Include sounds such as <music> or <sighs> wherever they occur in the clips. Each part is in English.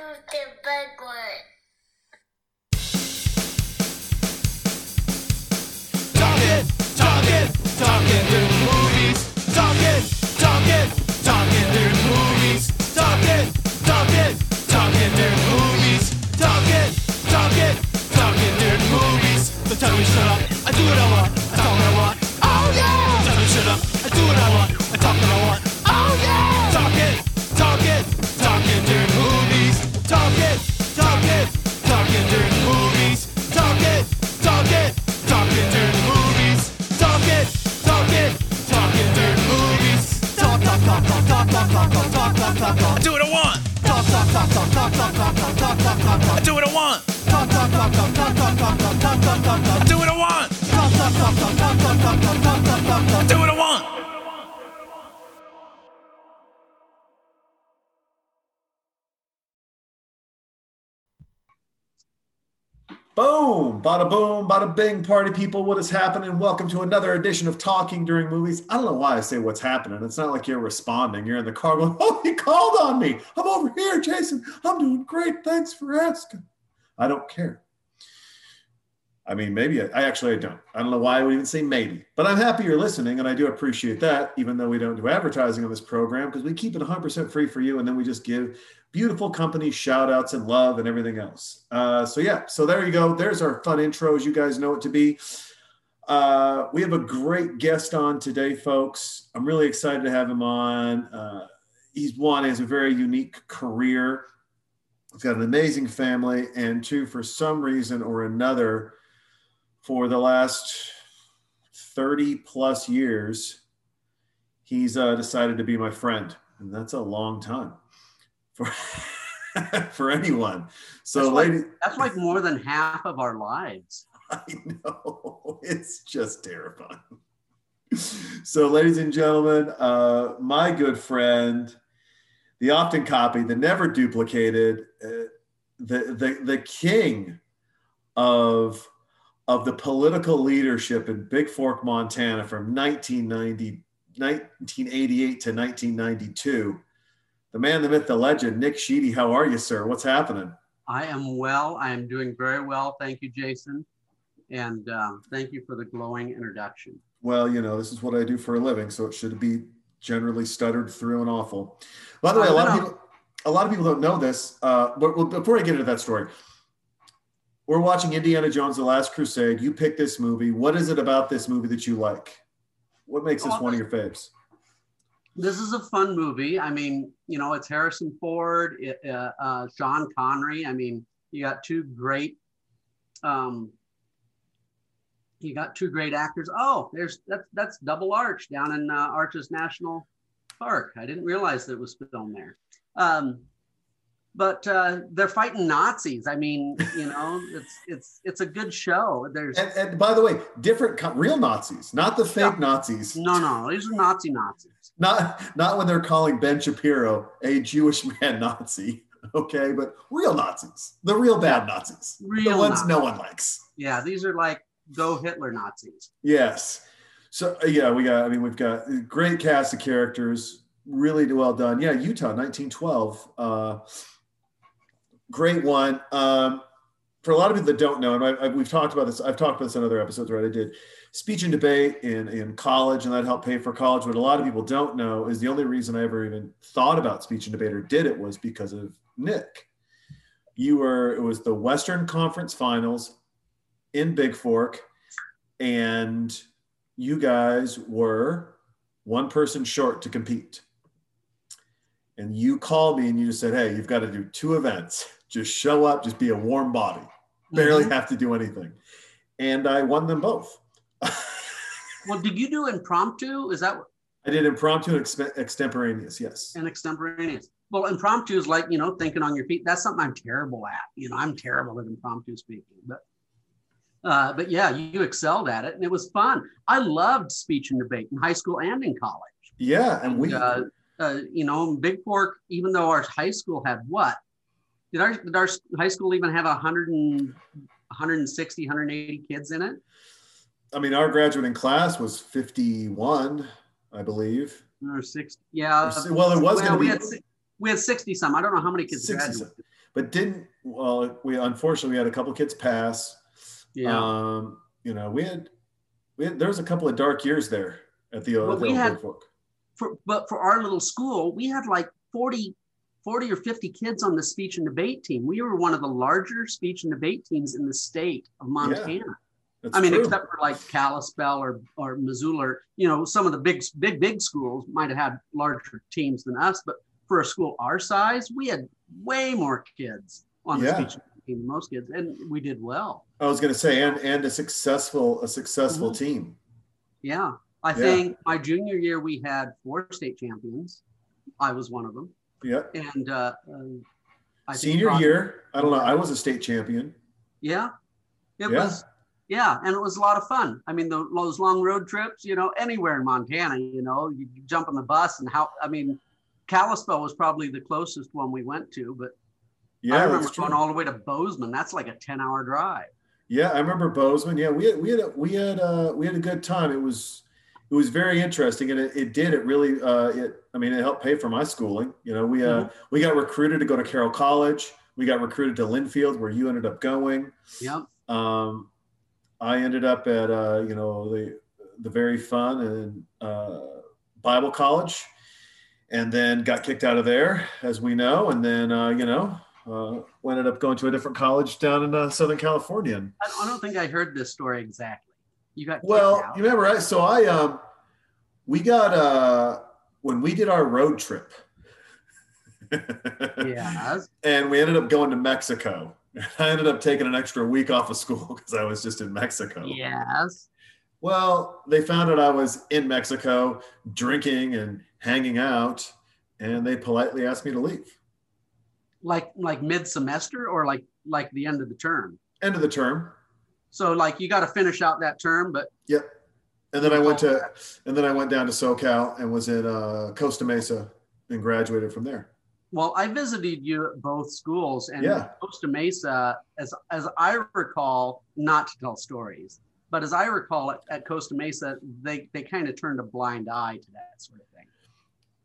who's the big one? Talking, talking, talking the movies. Talking, talking, talking the movies. Talking, talking, talking the movies. Talking, talking, talking the movies. So tell me shut up, I do what I want, Do talk, talk, one. Do talk, talk, one. Do talk, talk, one. Do it a one. Boom, bada boom, bada bing, party people. What is happening? Welcome to another edition of Talking During Movies. I don't know why I say what's happening. It's not like you're responding. You're in the car going, <laughs> Oh, he called on me. I'm over here, Jason. I'm doing great. Thanks for asking. I don't care. I mean, maybe I, actually I don't. I don't know why I would even say maybe, but I'm happy you're listening, and I do appreciate that. Even though we don't do advertising on this program because we keep it 100% free for you, and then we just give beautiful companies shout outs and love and everything else. Uh, so yeah, so there you go. There's our fun intros. You guys know it to be. Uh, we have a great guest on today, folks. I'm really excited to have him on. Uh, he's one has a very unique career. He's got an amazing family, and two, for some reason or another, for the last 30 plus years, he's uh, decided to be my friend, and that's a long time for <laughs> for anyone. So, that's like, ladies, that's like more than half of our lives. <laughs> I know it's just terrifying. So, ladies and gentlemen, uh, my good friend, the often copied, the never duplicated, uh, the the the king of of the political leadership in Big Fork, Montana, from 1990, 1988 to 1992 the man, the myth, the legend, Nick Sheedy. How are you, sir? What's happening? I am well. I am doing very well. Thank you, Jason. And um, thank you for the glowing introduction. Well, you know, this is what I do for a living, so it should be generally stuttered through and awful. By the way, a lot of people, a lot of people don't know this. Uh, but before I get into that story, we're watching Indiana Jones: The Last Crusade. You picked this movie. What is it about this movie that you like? What makes this one of your faves? This is a fun movie. I mean, you know, it's Harrison Ford, it, uh, uh, Sean Connery. I mean, you got two great, um, you got two great actors. Oh, there's that's that's Double Arch down in uh, Arches National Park. I didn't realize that it was filmed there. Um, but uh, they're fighting Nazis. I mean, you know, it's it's it's a good show. There's And, and by the way, different co- real Nazis, not the fake Yeah. Nazis. no, no, these are Nazi Nazis. Not not when they're calling Ben Shapiro a Jewish man Nazi. <laughs> Okay, but real Nazis, the real bad Nazis, the Real ones Nazis. no one likes. Yeah, these are like go Hitler Nazis. Yes. So uh, yeah, we got. I mean, we've got a great cast of characters, really well done. Yeah, Utah, 1912. Uh, great one. Um, for a lot of people that don't know, and I, I, we've talked about this. I've talked about this in other episodes, right? I did speech and debate in in college, and that helped pay for college. What a lot of people don't know is the only reason I ever even thought about speech and debate or did it was because of Nick. You were. It was the Western Conference Finals in Big Fork, and you guys were one person short to compete. And you called me and you just said, Hey, you've got to do two events. <laughs> Just show up, just be a warm body, barely Mhm. have to do anything. And I won them both. <laughs> Well, did you do impromptu? Is that I did impromptu and extemporaneous, yes. And extemporaneous? Well, impromptu is like you know thinking on your feet. That's something I'm terrible at. You know, I'm terrible at impromptu speaking, but. Uh, but yeah, you excelled at it, and it was fun. I loved speech and debate in high school and in college. Yeah. And we, uh, uh, you know, Big Fork, even though our high school had what? Did our, did our high school even have 100 and, 160, 180 kids in it? I mean, our graduating class was 51, I believe. Or 60? Yeah. Well, it was Well, going to be si- we had 60 some. I don't know how many kids 60 graduated. but didn't. Well, we unfortunately we had a couple kids pass. Yeah. Um, you know, we had we had, there was a couple of dark years there at the, Well, the we old had- for, but for our little school, we had like 40, 40 or 50 kids on the speech and debate team. We were one of the larger speech and debate teams in the state of Montana. That's I mean, true. except for like Kalispell or, or Missoula, or, you know, some of the big, big, big schools might have had larger teams than us. But for a school our size, we had way more kids on the Yeah. speech and debate team than most kids, and we did well. I was going to say, and and a successful a successful Mhm. team. Yeah. I Yeah. think my junior year, we had four state champions. I was one of them. Yeah. And uh, uh, I Senior year, I don't know. I was a state champion. Yeah. It Yeah. was, yeah. And it was a lot of fun. I mean, the, those long road trips, you know, anywhere in Montana, you know, you jump on the bus and how, I mean, Kalispell was probably the closest one we went to, but Yeah, I remember going all the way to Bozeman. That's like a 10 hour drive. Yeah, I remember Bozeman. Yeah, we had we had a, we had uh, we had a good time. It was it was very interesting, and it, it did it really. Uh, it I mean, it helped pay for my schooling. You know, we uh, we got recruited to go to Carroll College. We got recruited to Linfield, where you ended up going. yeah Um, I ended up at uh, you know the the very fun and uh, Bible College, and then got kicked out of there, as we know, and then uh, you know uh, we ended up going to a different college down in uh, Southern California. I don't think I heard this story exactly. You got well, you remember, right? So I um, we got uh, when we did our road trip. yes. <laughs> and we ended up going to Mexico. I ended up taking an extra week off of school <laughs> because I was just in Mexico. Yes. Well, they found out I was in Mexico drinking and hanging out, and they politely asked me to leave. Like like mid semester or like like the end of the term. End of the term. So like you got to finish out that term, but Yep. And then I went to, and then I went down to SoCal and was in uh, Costa Mesa and graduated from there. well, I visited you at both schools and Yeah. Costa Mesa, as as I recall, not to tell stories, but as I recall at, at Costa Mesa, they they kind of turned a blind eye to that sort of thing.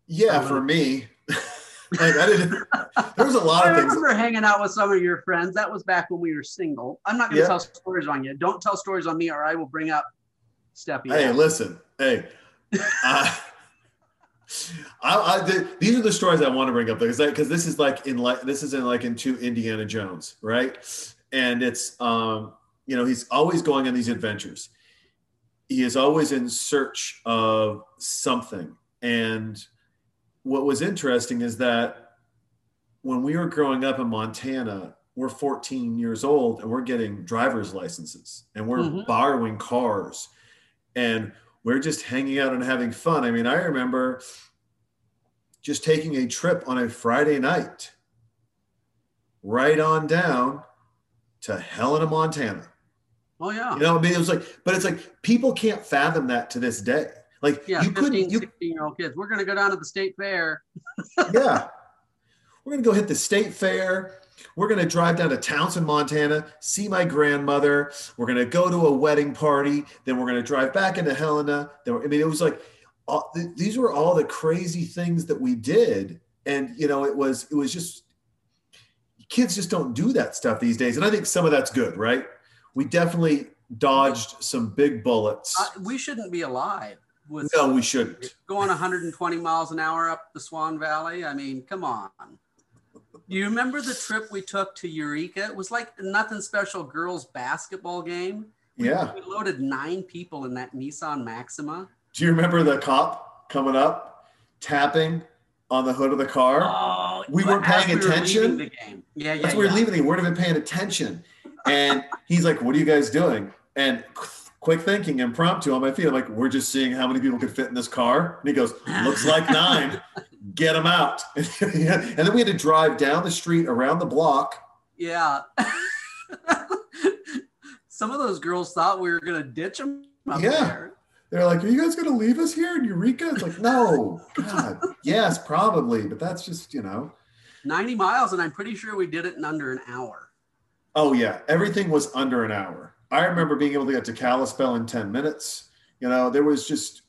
Yeah, for me, <laughs> like I didn't. There was a lot I of things. I remember hanging out with some of your friends. That was back when we were single. I'm not going to Yeah. tell stories on you. Don't tell stories on me, or I will bring up Steffi. Hey, listen. Hey, <laughs> I, I, I the, these are the stories I want to bring up because because this is like in like this is in like into Indiana Jones, right? And it's um you know he's always going on these adventures. He is always in search of something. And what was interesting is that when we were growing up in Montana, we're 14 years old and we're getting driver's licenses and we're Mhm. borrowing cars and we're just hanging out and having fun. I mean, I remember just taking a trip on a Friday night right on down to Helena, Montana. Oh yeah. You know, I mean, it was like, but it's like people can't fathom that to this day. Like Yeah, you 15, couldn't, you 16 year old kids. We're going to go down to the state fair. <laughs> yeah. We're going to go hit the state fair. We're going to drive down to Townsend, Montana, see my grandmother. We're going to go to a wedding party. Then we're going to drive back into Helena. Then, I mean, it was like, all, th- these were all the crazy things that we did. And, you know, it was, it was just, kids just don't do that stuff these days. And I think some of that's good, right? We definitely dodged some big bullets. Uh, we shouldn't be alive with No, we shouldn't. going 120 miles an hour up the Swan Valley. I mean, come on. Do you remember the trip we took to Eureka? It was like nothing special girls basketball game. Yeah. We loaded nine people in that Nissan Maxima. Do you remember the cop coming up, tapping on the hood of the car? Oh, We weren't paying we were attention? game. Yeah, yeah. That's yeah. we're leaving. They weren't even paying attention. And he's like, What are you guys doing? And quick thinking, impromptu on my feet. I'm like, We're just seeing how many people could fit in this car. And he goes, Looks like nine. <laughs> Get them out. <laughs> and then we had to drive down the street around the block. Yeah. <laughs> Some of those girls thought we were going to ditch them up Yeah. there. They're like, Are you guys going to leave us here in Eureka? It's like, No, God, yes, probably. But that's just, you know. 90 miles, and I'm pretty sure we did it in under an hour. Oh yeah, everything was under an hour. I remember being able to get to Kalispell in ten minutes. You know, there was just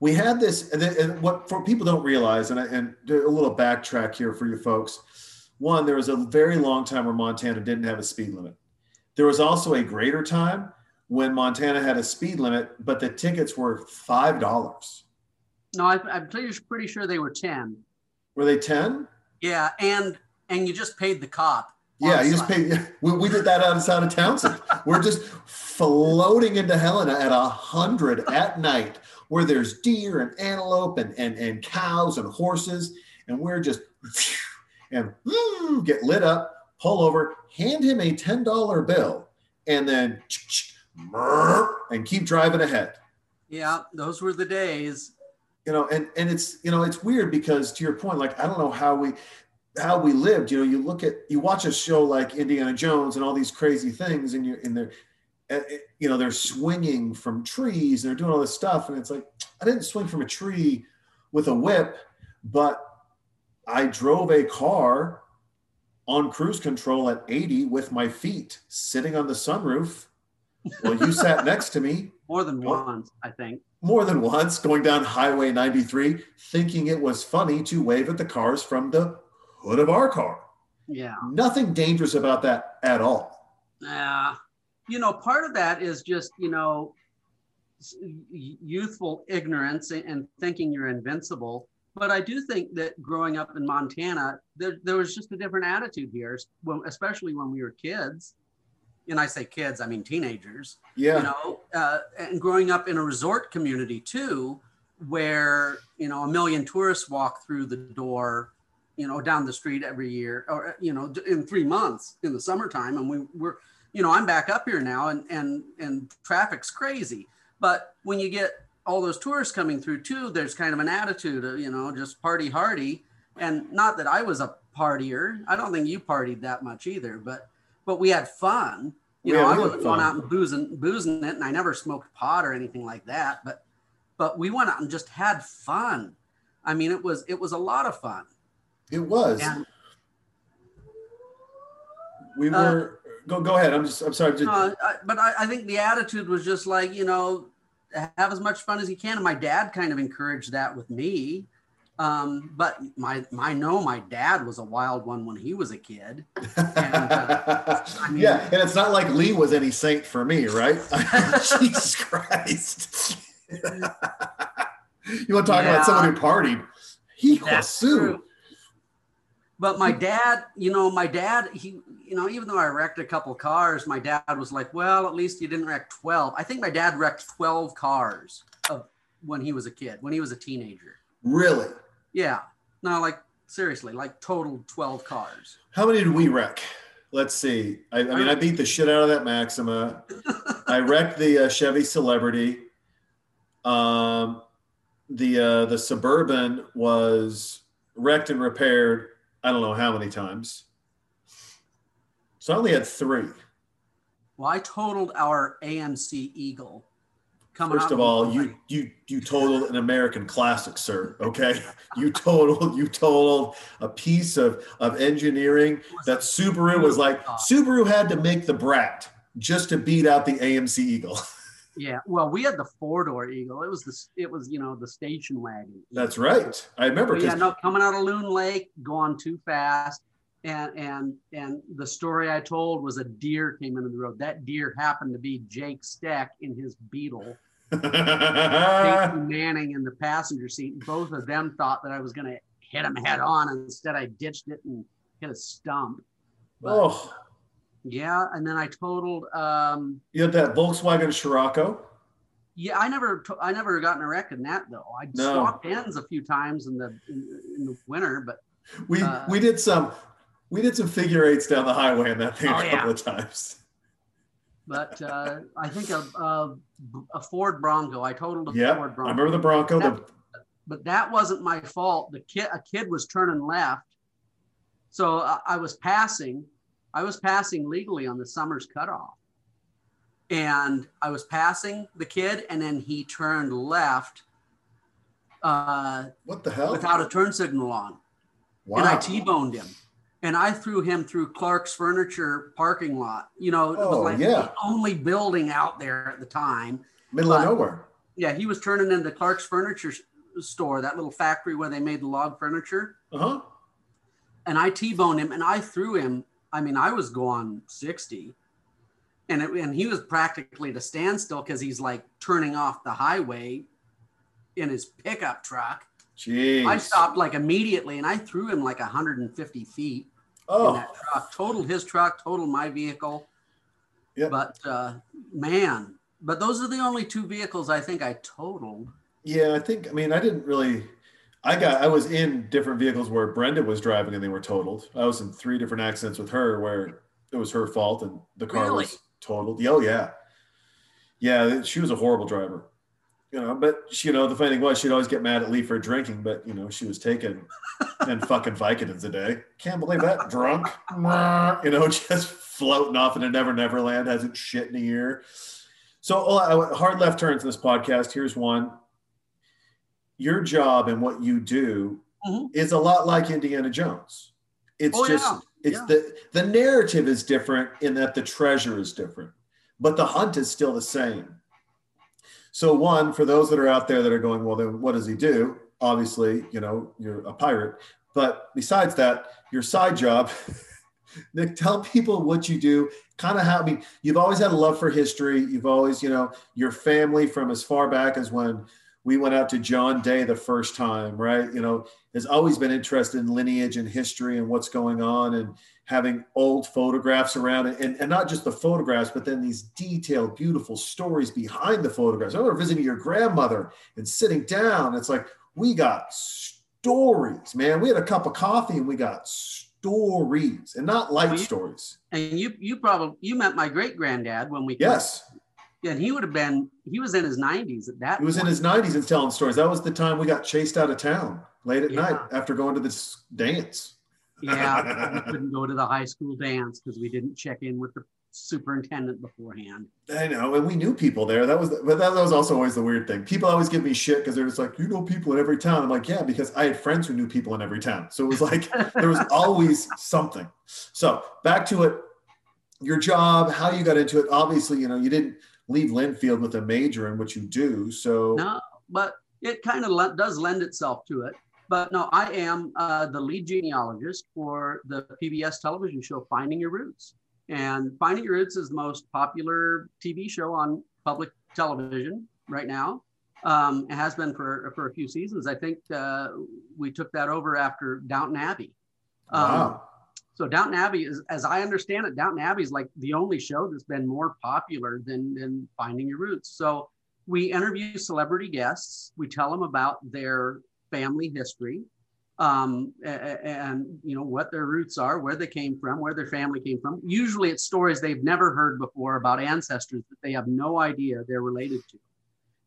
we had this, and, then, and what for people don't realize, and I, and a little backtrack here for you folks. one, there was a very long time where Montana didn't have a speed limit. There was also a greater time when Montana had a speed limit, but the tickets were five dollars. No, I, I'm pretty, pretty sure they were ten. Were they ten? Yeah, and and you just paid the cop. Yeah, you just paid. <laughs> We, we did that outside of Townsend. We're just floating into Helena at a hundred at night, where there's deer and antelope and and and cows and horses, and we're just <sniffs> and mm, get lit up, pull over, hand him a ten dollar bill, and then <sniffs> and keep driving ahead. Yeah, those were the days. you know and and it's you know it's weird because to your point like i don't know how we how we lived you know you look at you watch a show like indiana jones and all these crazy things and you're in there uh, you know they're swinging from trees and they're doing all this stuff and it's like i didn't swing from a tree with a whip but i drove a car on cruise control at 80 with my feet sitting on the sunroof while you sat <laughs> next to me More than What? once, I think. more than once going down Highway 93, thinking it was funny to wave at the cars from the hood of our car. Yeah. Nothing dangerous about that at all. Yeah. You know, part of that is just, you know, youthful ignorance and- thinking you're invincible. But I do think that growing up in Montana, there, there was just a different attitude here, especially when we were kids. And I say kids, I mean teenagers. Yeah. you know, uh, and growing up in a resort community too, where you know a million tourists walk through the door, you know, down the street every year, or you know, in three months in the summertime, and we we're, you know, I'm back up here now, and and and traffic's crazy. But when you get all those tourists coming through too, there's kind of an attitude of you know just party hardy, and not that I was a partier. I don't think you partied that much either, but but we had fun. You Yeah, know, I wasn't going out and boozing boozing it, and I never smoked pot or anything like that. But but we went out and just had fun. I mean, it was it was a lot of fun. It was. And we uh, were go go ahead. I'm just I'm sorry. Just, uh, I, but I, I think the attitude was just like you know, have as much fun as you can. And my dad kind of encouraged that with me. Um, but my my no, my dad was a wild one when he was a kid. uh, <laughs> I mean- yeah, and it's not like Lee was any saint for me, right? <laughs> Jesus <laughs> Christ. you want to talk Yeah. about someone who partied? He was true. But my dad, you know, my dad, he, you know, even though I wrecked a couple cars, my dad was like, "Well, at least you didn't wreck 12." I think my dad wrecked 12 cars of when he was a kid, when he was a teenager. Really? Yeah, no, like seriously, like total 12 cars. How many did we wreck? Let's see. I, I mean, I beat the shit out of that Maxima. I wrecked the uh, Chevy Celebrity. Um, the uh, the Suburban was wrecked and repaired. I don't know how many times. So I only had three. Well, I totaled our AMC Eagle. Coming First of all, you you you totaled an American classic, sir. Okay, you totaled you totaled a piece of of engineering that Subaru was like. Subaru had to make the Brat just to beat out the AMC Eagle. <laughs> yeah. Well, we had the four door Eagle. It was the it was you know the station wagon. That's right. I remember yeah, no, coming out of Loon Lake, going too fast. And and and the story I told was a deer came into the road. That deer happened to be Jake Stack in his Beetle, <laughs> Manning in the passenger seat. Both of them thought that I was going to hit him head on. And instead, I ditched it and hit a stump. But, oh, Yeah, and then I totaled. Um, you had that Volkswagen Scirocco. yeah, I never, I never got in a wreck in that though. I No. swapped ends a few times in the in, in the winter, but We Uh, we did some we did some figure eights down the highway in that thing Oh, a yeah. couple of times. but uh, I think a, a a Ford Bronco. I totaled a Yeah, Ford I Bronco. remember the Bronco. The, but that wasn't my fault. The kid, a kid was turning left, so I, I was passing. I was passing legally on the Somers cutoff, and I was passing the kid, and then he turned left uh, what the hell? without a turn signal on, wow. and I T-boned him. And I threw him through Clark's Furniture parking lot. You know, it was Oh, like yeah. the only building out there at the time. Middle of nowhere. Yeah, he was turning into Clark's Furniture store, that little factory where they made the log furniture. Uh huh. and I T-boned him and I threw him. I mean, I was going 60 and it, and he was practically to standstill because he's like turning off the highway in his pickup truck. Jeez. I stopped like immediately and I threw him like 150 feet in Oh, that truck. Totaled his truck, totaled my vehicle. Yep. But uh, man, but those are the only two vehicles I think I totaled. yeah. I think. I mean, I didn't really. I got. I was in different vehicles where Brenda was driving and they were totaled. I was in three different accidents with her where it was her fault and the car Really? was totaled. Oh yeah, yeah. She was a horrible driver. You know, but she, you know, the funny thing was she'd always get mad at Lee for drinking, but you know, she was taking <laughs> and fucking Vicodins a day. Can't believe that. Drunk, you know, <laughs> just floating off in a never never land, hasn't shit in a year. So oh, hard left turns in this podcast. Here's one. Your job and what you do Mhm. is a lot like Indiana Jones. It's Oh, just yeah. it's Yeah. the the narrative is different in that the treasure is different, but the hunt is still the same. So one for those that are out there that are going, well, then what does he do? Obviously, you know, you're a pirate. But besides that, your side job, <laughs> Nick, tell people what you do. Kind of how I mean, you've always had a love for history. You've always, you know, your family from as far back as when we went out to John Day the first time, right? You know, has always been interested in lineage and history and what's going on and having old photographs around it. And, and not just the photographs, but then these detailed, beautiful stories behind the photographs. I remember visiting your grandmother and sitting down. It's like, we got stories, man. We had a cup of coffee and we got stories and not light Well, you- stories. And you you probably you met my great granddad when we Yes. And he would have been he was in his 90s at that He was in his 90s and telling stories. That was the time we got chased out of town late at Yeah. night after going to this dance. yeah we <laughs> couldn't go to the high school dance because we didn't check in with the superintendent beforehand I know, and we knew people there. That was, but that was also always the weird thing. People always give me shit because they're just like, you know, people in every town. I'm like, yeah, because I had friends who knew people in every town. So it was like <laughs> there was always something. So back to it, your job, how you got into it. Obviously, you know, you didn't leave Linfield with a major in what you do. So no but it kind of le- does lend itself to it. But no i am uh, the lead genealogist for the pbs television show finding your roots. And finding your roots is the most popular tv show on public television right now. Um, it has been for, for a few seasons. I think uh, we took that over after downton abbey. Um, wow, So Downton Abbey is, as I understand it, Downton Abbey is like the only show that's been more popular than than Finding Your Roots. So we interview celebrity guests. We tell them about their family history, um, a- a- and you know what their roots are, where they came from, where their family came from. Usually, it's stories they've never heard before about ancestors that they have no idea they're related to.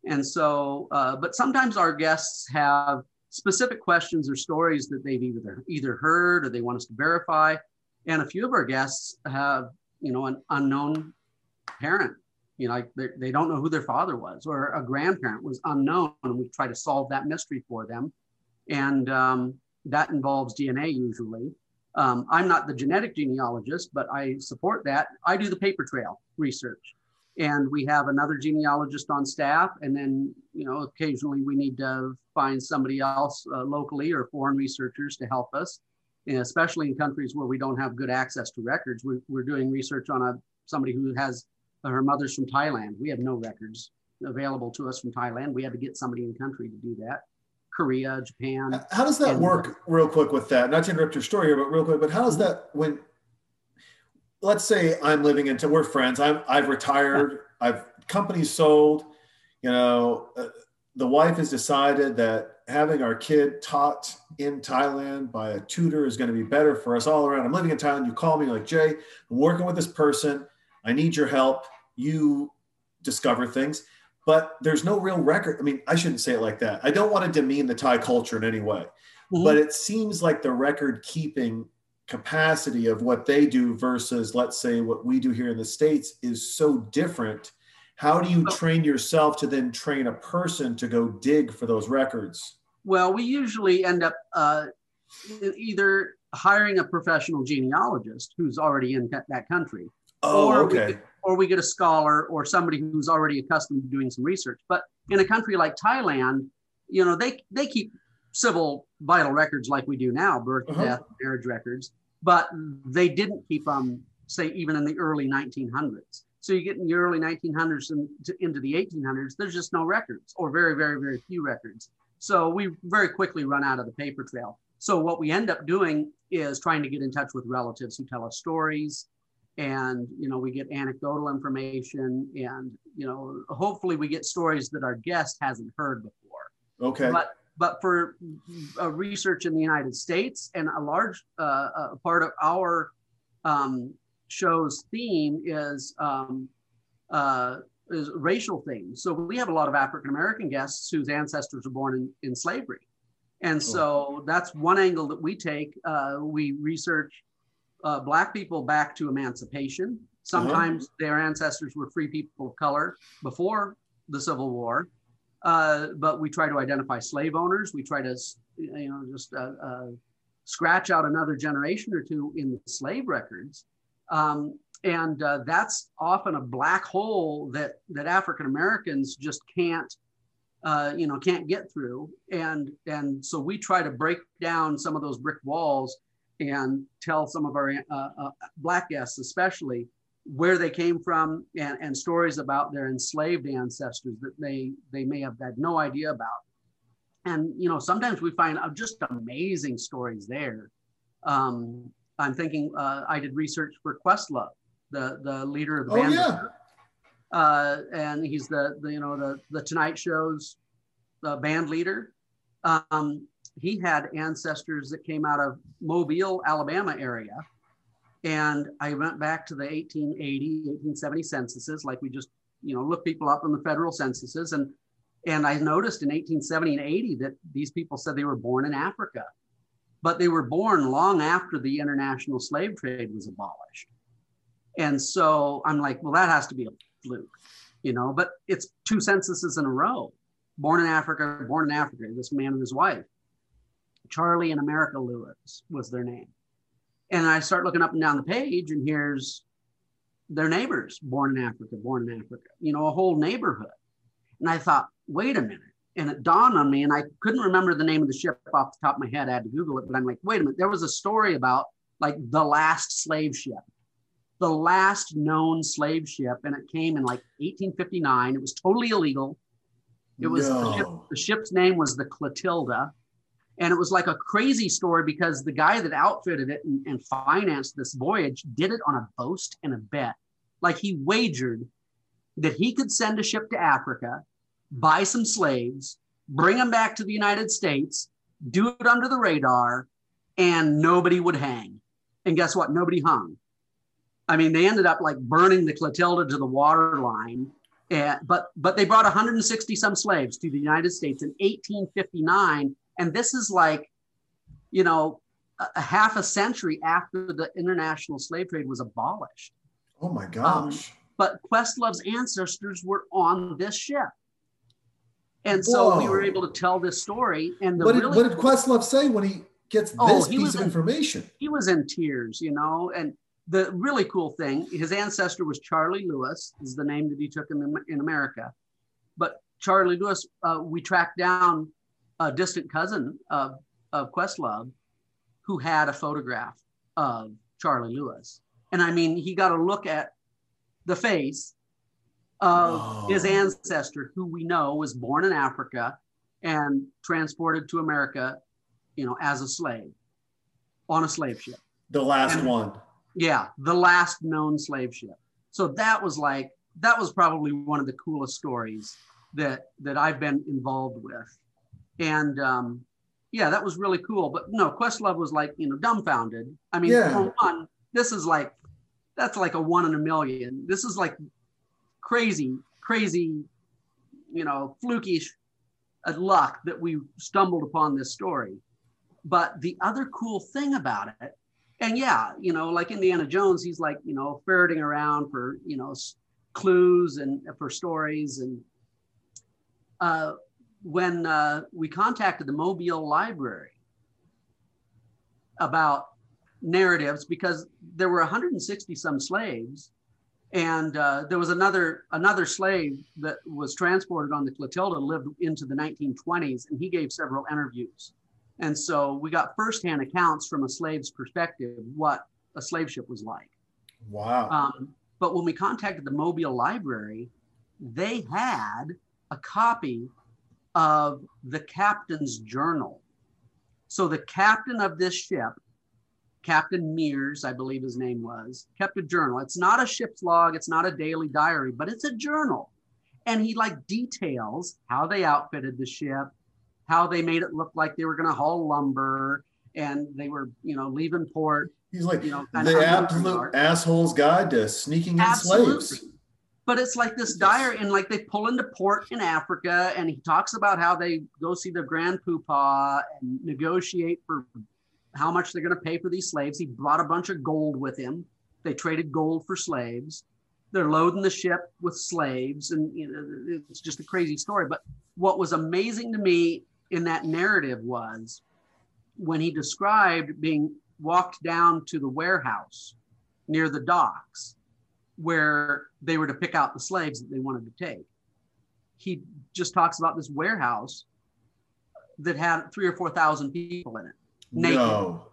And so, uh, but sometimes our guests have specific questions or stories that they've either either heard or they want us to verify. And a few of our guests have, you know, an unknown parent. You know, like they, don't know who their father was, or a grandparent was unknown, and we try to solve that mystery for them. And um, that involves DNA usually. Um, I'm not the genetic genealogist, but I support that. I do the paper trail research and we have another genealogist on staff and then you know occasionally we need to find somebody else uh, locally or foreign researchers to help us and especially in countries where we don't have good access to records we're, we're doing research on a somebody who has her mother's from thailand we have no records available to us from thailand we had to get somebody in country to do that korea japan how does that and- work? Real quick with that, not to interrupt your story here, but real quick. But how does that when? Let's say I'm living into we're friends. I'm I've retired. I've companies sold. You know, uh, the wife has decided that having our kid taught in Thailand by a tutor is going to be better for us all around. I'm living in Thailand. You call me like Jay. I'm working with this person. I need your help. You discover things, but there's no real record. I mean, I shouldn't say it like that. I don't want to demean the Thai culture in any way, Mhm. but it seems like the record keeping capacity of what they do versus, let's say, what we do here in the States is so different. How do you train yourself to then train a person to go dig for those records? Well, we usually end up uh, either hiring a professional genealogist who's already in that- that country, Oh, Or we okay. or we get a scholar or somebody who's already accustomed to doing some research. But in a country like Thailand, you know, they they keep civil vital records like we do now, birth, Uh-huh. death, marriage records, but they didn't keep them, say, even in the early 1900s. So you get in the early 1900s and to, into the 1800s, there's just no records or very, very, very few records. So we very quickly run out of the paper trail. So what we end up doing is trying to get in touch with relatives who tell us stories and you know we get anecdotal information and you know hopefully we get stories that our guest hasn't heard before Okay. but but for uh, research in the United States and a large uh, uh, part of our um, show's theme is um, uh, is racial themes. So we have a lot of African American guests whose ancestors were born in, in slavery, and so that's one angle that we take. Uh, we research uh, black people back to emancipation. Sometimes their ancestors were free people of color before the Civil War uh, but we try to identify slave owners. We try to, you know, just uh, uh, scratch out another generation or two in the slave records, um, and uh, that's often a black hole that that African Americans just can't, uh, you know, can't get through. And and so we try to break down some of those brick walls and tell some of our black guests, especially, where they came from and, and stories about their enslaved ancestors that they they may have had no idea about. And you know sometimes we find just amazing stories there. Um, i'm thinking uh, i did research for questlove the the leader of the Oh, band. yeah. uh, and he's the, the you know the the tonight show's uh, band leader. Um, he had ancestors that came out of mobile alabama area and I went back to the 1880, 1870 censuses, like we just, you know, look people up in the federal censuses. And, and I noticed in 1870 and 80 that these people said they were born in Africa, but they were born long after the international slave trade was abolished. And so I'm like, well, that has to be a fluke, you know, but it's two censuses in a row. Born in Africa, born in Africa, this man and his wife. Charlie and America Lewis was their name. And I start looking up and down the page, and here's their neighbors born in Africa, born in Africa, you know, a whole neighborhood. And I thought, wait a minute. And it dawned on me, and I couldn't remember the name of the ship off the top of my head. I had to Google it, but I'm like, wait a minute. There was a story about like the last slave ship, the last known slave ship, and it came in like 1859. It was totally illegal. It was the, ship, the ship's name was the Clotilda. And it was like a crazy story because the guy that outfitted it and, and financed this voyage did it on a boast and a bet. Like he wagered that he could send a ship to Africa, buy some slaves, bring them back to the United States, do it under the radar, and nobody would hang. And guess what? Nobody hung. I mean, they ended up like burning the Clotilda to the water line. And, but but they brought 160 some slaves to the United States in 1859, and this is like, you know, a, a half a century after the international slave trade was abolished. Oh my gosh. But Questlove's ancestors were on this ship, and so we were able to tell this story. And the what, did, really what did Questlove say when he gets Oh, this he piece of in- information? he was in tears, you know. And the really cool thing, his ancestor was Charlie Lewis, is the name that he took in, in America. But Charlie Lewis, uh, we tracked down a distant cousin of, of Questlove who had a photograph of Charlie Lewis. And I mean, he got a look at the face of Whoa. his ancestor, who we know was born in Africa and transported to America, you know, as a slave on a slave ship. The last And- one. Yeah, the last known slave ship. So that was like that was probably one of the coolest stories that that I've been involved with, and um, yeah, that was really cool. But no, Questlove was like you know dumbfounded. I mean, Yeah. for one, this is like that's like a one in a million. This is like crazy, crazy, you know, flukish uh, luck that we stumbled upon this story. But the other cool thing about it and yeah, you know, like Indiana Jones, he's like, you know, ferreting around for, you know, clues and for stories. And uh, when uh, we contacted the Mobile Library about narratives, because there were 160 some slaves, and uh, there was another another slave that was transported on the Clotilda, lived into the 1920s, and he gave several interviews And so we got firsthand accounts from a slave's perspective what a slave ship was like. Wow. Um, but when we contacted the Mobile Library, they had a copy of the captain's journal. So the captain of this ship, Captain Mears, I believe his name was, kept a journal. It's not a ship's log, it's not a daily diary, but it's a journal. And he like details how they outfitted the ship, how they made it look like they were going to haul lumber and they were, you know, leaving port. He's like you know, the absolute asshole's guide to sneaking in Absolutely. slaves. But it's like this diary, and like they pull into port in Africa, and he talks about how they go see the Grand Poopah and negotiate for how much they're going to pay for these slaves. He brought a bunch of gold with him. They traded gold for slaves. They're loading the ship with slaves, and you know, it's just a crazy story. But what was amazing to me in that narrative was when he described being walked down to the warehouse near the docks where they were to pick out the slaves that they wanted to take. He just talks about this warehouse that had three or 4,000 people in it, Naked. No.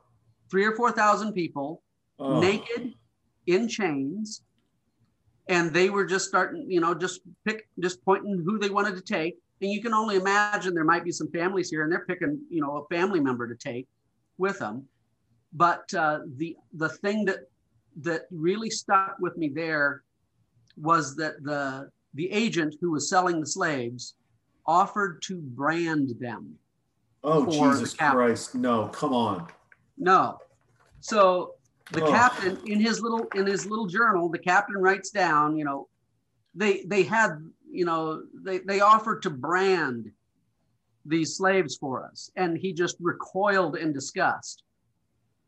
three or 4,000 people, Oh. naked, in chains. And they were just starting, you know, just pick, just pointing who they wanted to take. And you can only imagine there might be some families here and they're picking, you know, a family member to take with them. But uh, the the thing that that really stuck with me there was that the the agent who was selling the slaves offered to brand them. Oh, for the Jesus. Christ. No, come on. No. So the Oh. captain in his little in his little journal, the captain writes down, you know, they they had, you know, they they offered to brand these slaves for us and he just recoiled in disgust.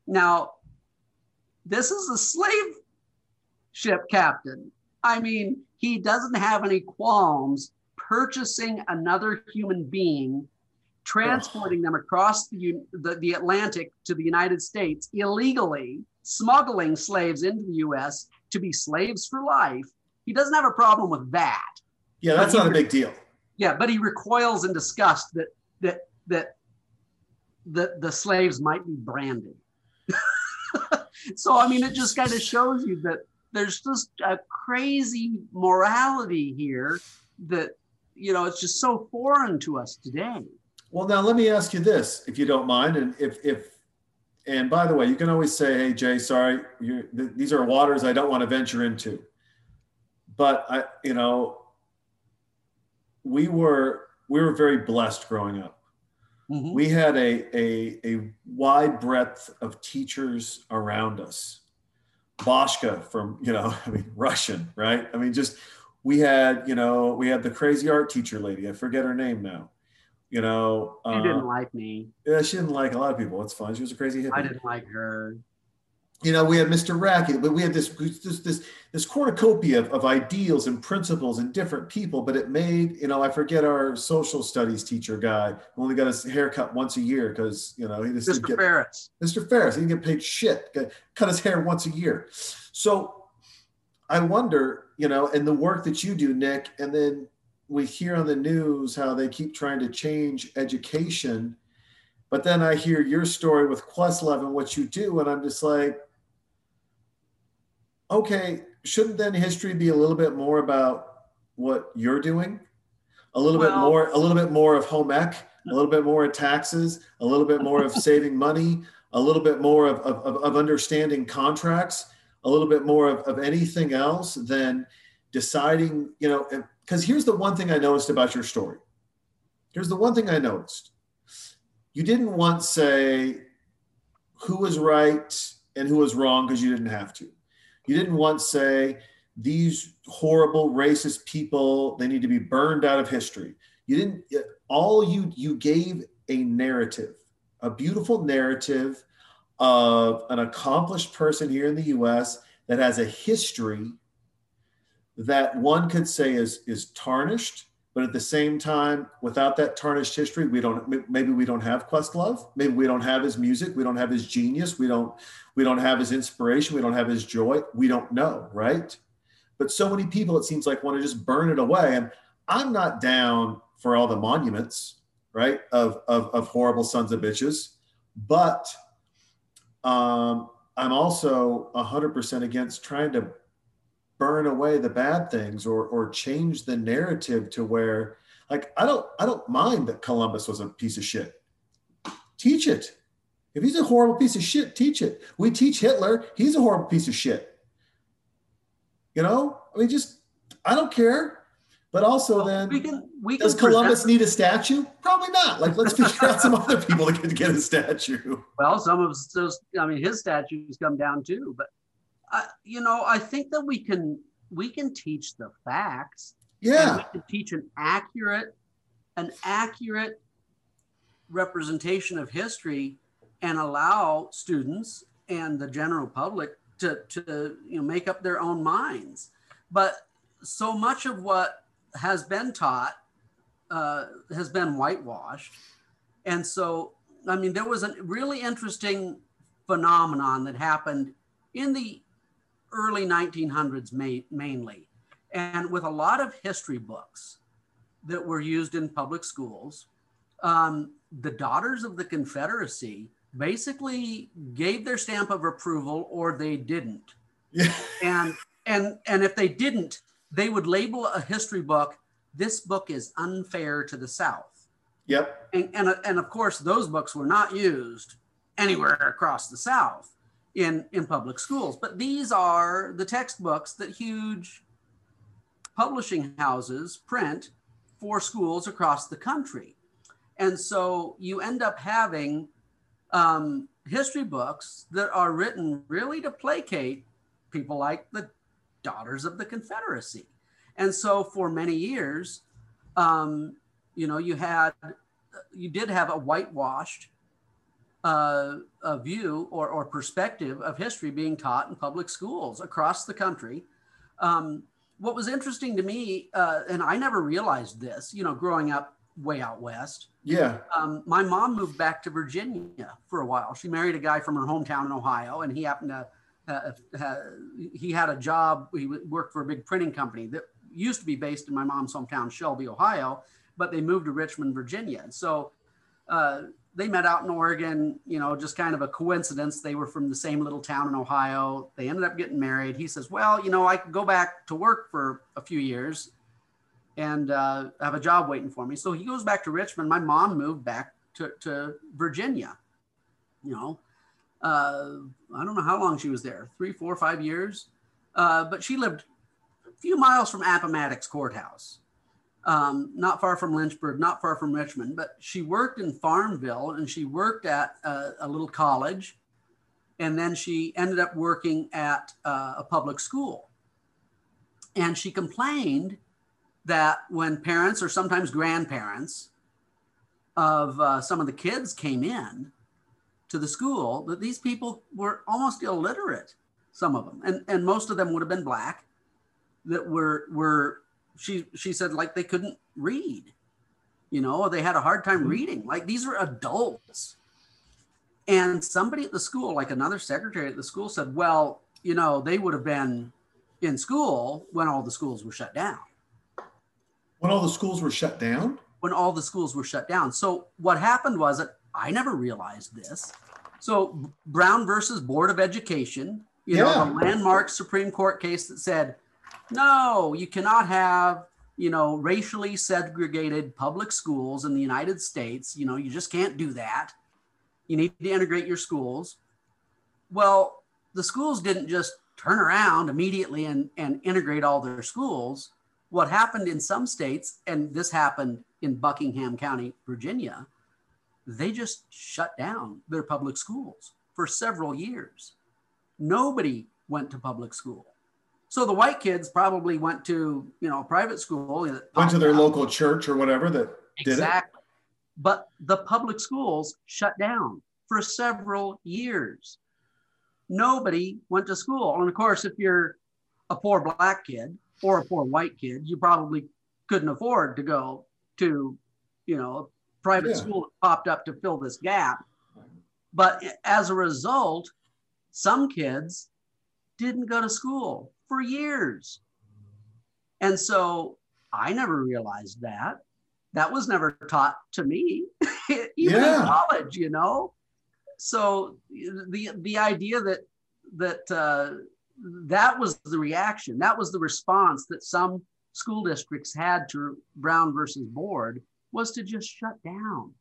Now, this is a slave ship captain. I mean, he doesn't have any qualms purchasing another human being, transporting them across the, the, the Atlantic to the United States illegally, smuggling slaves into the US to be slaves for life. He doesn't have a problem with that. Yeah, that's But not a big deal. Yeah, but he recoils in disgust that that that the the slaves might be branded. So I mean, it just kind of shows you that there's just a crazy morality here that you know it's just so foreign to us today. Well, now let me ask you this, if you don't mind, and if if and by the way, you can always say, "Hey, Jay, sorry, th- these are waters I don't want to venture into." But I, you know, we were we were very blessed growing up. Mhm. We had a a a wide breadth of teachers around us. Boschka from you know, <laughs> I mean Russian, right? I mean, just we had you know we had the crazy art teacher lady. I forget her name now. You know, She uh, didn't like me. yeah, she didn't like a lot of people. It's fine. She was a crazy hippie. I didn't like her. You know, we had Mr. Racket, but we had this this this this cornucopia of, of ideals and principles and different people. But it made you know, I forget our social studies teacher guy who only got his haircut once a year because you know he just Mr. get Ferris. Mr. Ferris. He didn't get paid shit. Got- Cut his hair once a year. So I wonder, you know, and the work that you do, Nick, and then we hear on the news how they keep trying to change education. But then I hear your story with Questlove and what you do, and I'm just like, okay, shouldn't then history be a little bit more about what you're doing? A little bit more, a little bit more of home ec, a little bit more of taxes, a little bit more of <laughs> saving money, a little bit more of, of, of- of understanding contracts, a little bit more of, of anything else than deciding, you know, because here's the one thing I noticed about your story. Here's the one thing I noticed. You didn't once say who was right and who was wrong because you didn't have to. You didn't once say these horrible racist people, they need to be burned out of history. You didn't, all you, you gave a narrative, a beautiful narrative of an accomplished person here in the US that has a history that one could say is is tarnished but at the same time without that tarnished history we don't maybe we don't have questlove. Maybe we don't have his music. We don't have his genius. We don't we don't have his inspiration. We don't have his joy. We don't know right? But so many people it seems like want to just burn it away. And i'm not down for all the monuments right? Of of, of horrible sons of bitches, but um, I'm also 100% against trying to burn away the bad things or or change the narrative to where like I don't I don't mind that Columbus was a piece of shit. Teach it. If he's a horrible piece of shit, teach it. We teach Hitler, he's a horrible piece of shit. You know, I mean, just I don't care. But also, then we can we does Columbus present- need a statue? Probably not. Like, let's <laughs> figure out some other people that can get a statue. Well, some of those, I mean, his statues come down too. But uh, you know, I think that we can we can teach the facts. Yeah, we can teach an accurate, an accurate representation of history, and allow students and the general public to to you know make up their own minds. But so much of what has been taught uh, has been whitewashed, and so I mean there was a really interesting phenomenon that happened in the early 1900s ma- mainly and with a lot of history books that were used in public schools um, the daughters of the confederacy basically gave their stamp of approval or they didn't. Yeah, <laughs> and and and if they didn't they would label a history book this book is unfair to the south. Yep, and, and, and of course those books were not used anywhere across the south in, in public schools. But these are the textbooks that huge publishing houses print for schools across the country. And so you end up having um, history books that are written really to placate people like the daughters of the confederacy. And so for many years um, you know you had you did have a whitewashed uh, a view or, or perspective of history being taught in public schools across the country. Um, what was interesting to me, uh, and I never realized this, you know, growing up way out west, yeah, um, my mom moved back to Virginia for a while. She married a guy from her hometown in Ohio, and he happened to uh, uh, he had a job. He worked for a big printing company that used to be based in my mom's hometown, Shelby, Ohio, but they moved to Richmond, Virginia. And so uh, they met out in Oregon. You know, just kind of a coincidence. They were from the same little town in Ohio. They ended up getting married. He says, "Well, you know, I could go back to work for a few years." and uh, have a job waiting for me. So he goes back to Richmond. My mom moved back to, to Virginia. You know, uh, I don't know how long she was there three, four, five years. Uh, but she lived a few miles from Appomattox Courthouse, um, not far from Lynchburg, not far from Richmond. But she worked in Farmville and she worked at a, a little college. And then she ended up working at uh, a public school. And she complained that when parents or sometimes grandparents of uh, some of the kids came in to the school, that these people were almost illiterate, some of them, and, and most of them would have been black, that were were she she said like they couldn't read, you know, they had a hard time mm-hmm. reading. Like these are adults. And somebody at the school, like another secretary at the school, said, "Well, you know, they would have been in school when all the schools were shut down." when all the schools were shut down. when all the schools were shut down. So what happened was that I never realized this. So Brown versus Board of Education, you know, a landmark Supreme Court case that said, no, you cannot have, you know, racially segregated public schools in the United States. You know, you just can't do that. You need to integrate your schools. Well, the schools didn't just turn around immediately and, and integrate all their schools what happened in some states, and this happened in Buckingham County, Virginia, they just shut down their public schools for several years. Nobody went to public school. So the white kids probably went to, you know, private school. Went to their um, local church or whatever that did Exactly. But the public schools shut down for several years. Nobody went to school. And of course, if you're a poor black kid or a poor white kid, you probably couldn't afford to go to, you know, a private Yeah. school that popped up to fill this gap. But as a result, some kids didn't go to school for years. And so I never realized that that was never taught to me, <laughs> even Yeah. in college, you know. So the the idea that that uh, that was the reaction, that was the response that some school districts had to Brown versus Board was to just shut down.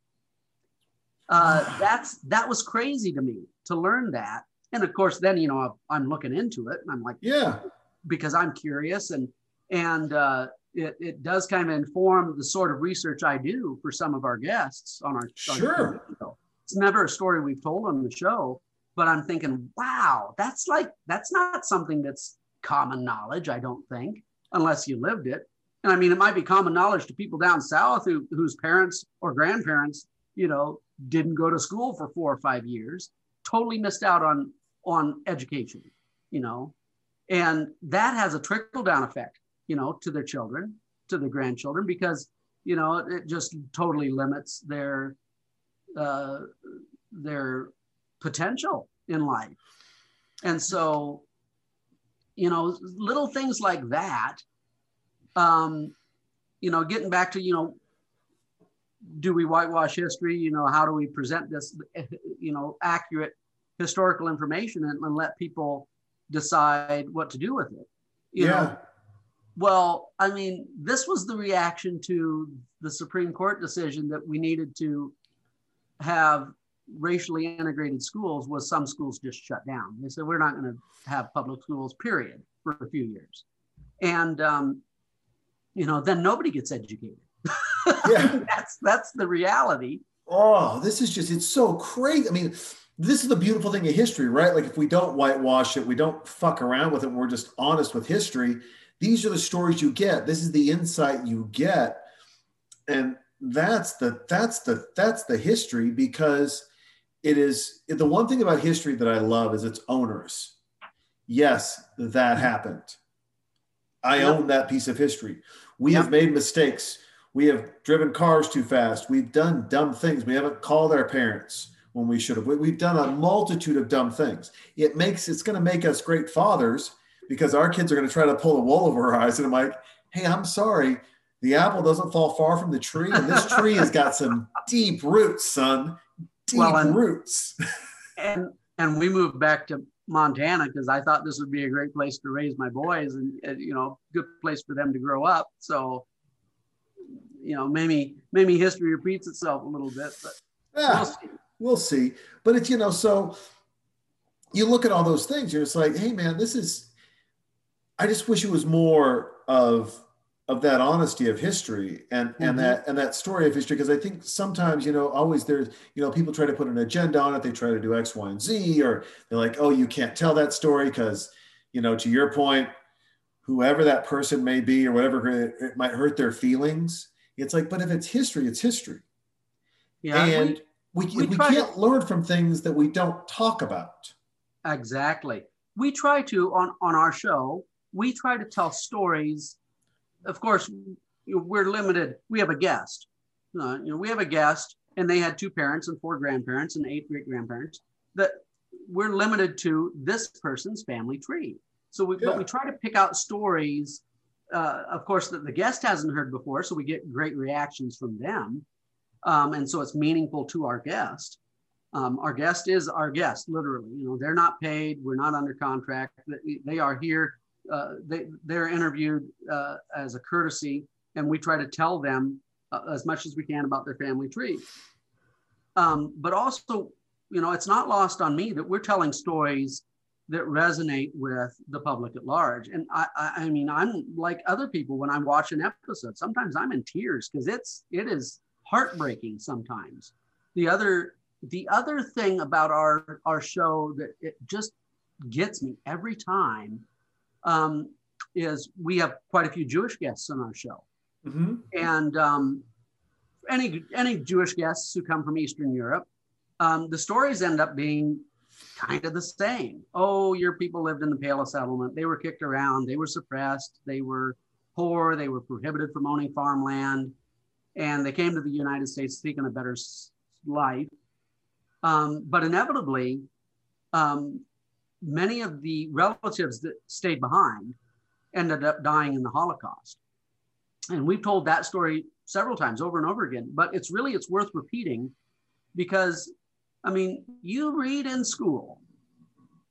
Uh, <sighs> that's that was crazy to me to learn that, and of course, then you know I'm looking into it, and I'm like, Yeah. because I'm curious and and uh, it, it does kind of inform the sort of research I do for some of our guests on our Sure. our. It's never a story we've told on the show, but I'm thinking, wow, that's like that's not something that's common knowledge. I don't think, unless you lived it. And I mean, it might be common knowledge to people down south who whose parents or grandparents, you know, didn't go to school for four or five years, totally missed out on on education, you know, and that has a trickle down effect you know to their children to their grandchildren because you know it just totally limits their uh, their potential in life. And so you know little things like that um you know getting back to you know do we whitewash history you know how do we present this you know accurate historical information and, and let people decide what to do with it you yeah. know well, I mean, this was the reaction to the Supreme Court decision that we needed to have racially integrated schools was some schools just shut down. They said we're not going to have public schools, period, for a few years. And um, you know, then nobody gets educated. <laughs> Yeah. <laughs> that's that's the reality. Oh, this is just, it's so crazy. I mean, this is the beautiful thing of history, right? Like if we don't whitewash it, we don't fuck around with it, we're just honest with history. These are the stories you get. This is the insight you get. And that's the that's the that's the history because it is the one thing about history that I love is its owners. Yes, that mm-hmm. happened. I Yep. own that piece of history. We Yep. have made mistakes. We have driven cars too fast. We've done dumb things. We haven't called our parents when we should have. We- We've done a multitude of dumb things. It makes it's going to make us great fathers because our kids are going to try to pull the wool over our eyes. And I'm like, hey, I'm sorry. The apple doesn't fall far from the tree, and this tree has got some deep roots, son. Deep Well, and- roots. <laughs> and and we moved back to Montana because I thought this would be a great place to raise my boys and, and, you know good place for them to grow up. So you know maybe maybe history repeats itself a little bit, but Yeah. we'll see. we'll see. But it's you know, so you look at all those things, you're just like, hey man, this is. I just wish it was more of of that honesty of history and Mhm. and that and that story of history because I think sometimes you know always there's you know people try to put an agenda on it they try to do X Y and Z or they're like oh you can't tell that story because you know to your point whoever that person may be or whatever it, it might hurt their feelings it's like but if it's history it's history Yeah, we- and we, we, we to- can't learn from things that we don't talk about. Exactly. We try to on on our show. We try to tell stories. Of course, we're limited. We have a guest. Uh, you know, we have a guest, and they had two parents and four grandparents and eight great grandparents. That we're limited to this person's family tree. So we, Yeah. but we try to pick out stories. Uh, of course, that the guest hasn't heard before, so we get great reactions from them, um, and so it's meaningful to our guest. Um, our guest is our guest, literally. You know, they're not paid. We're not under contract. They- are here. Uh, they they're interviewed uh, as a courtesy, and we try to tell them uh, as much as we can about their family tree. Um, but also, you know, it's not lost on me that we're telling stories that resonate with the public at large. And I, I, I mean, I'm like other people when I watch an episode. Sometimes I'm in tears because it's it is heartbreaking sometimes. The other the other thing about our our show that it just gets me every time um, is we have quite a few Jewish guests on our show, Mhm. and um, any any Jewish guests who come from Eastern Europe, um, the stories end up being kind of the same. Oh, your people lived in the Pale settlement. They were kicked around. They were suppressed. They were poor. They were prohibited from owning farmland, and they came to the United States seeking a better life. Um, but inevitably, um, many of the relatives that stayed behind ended up dying in the Holocaust. And we've told that story several times over and over again, but it's really it's worth repeating because I mean, you read in school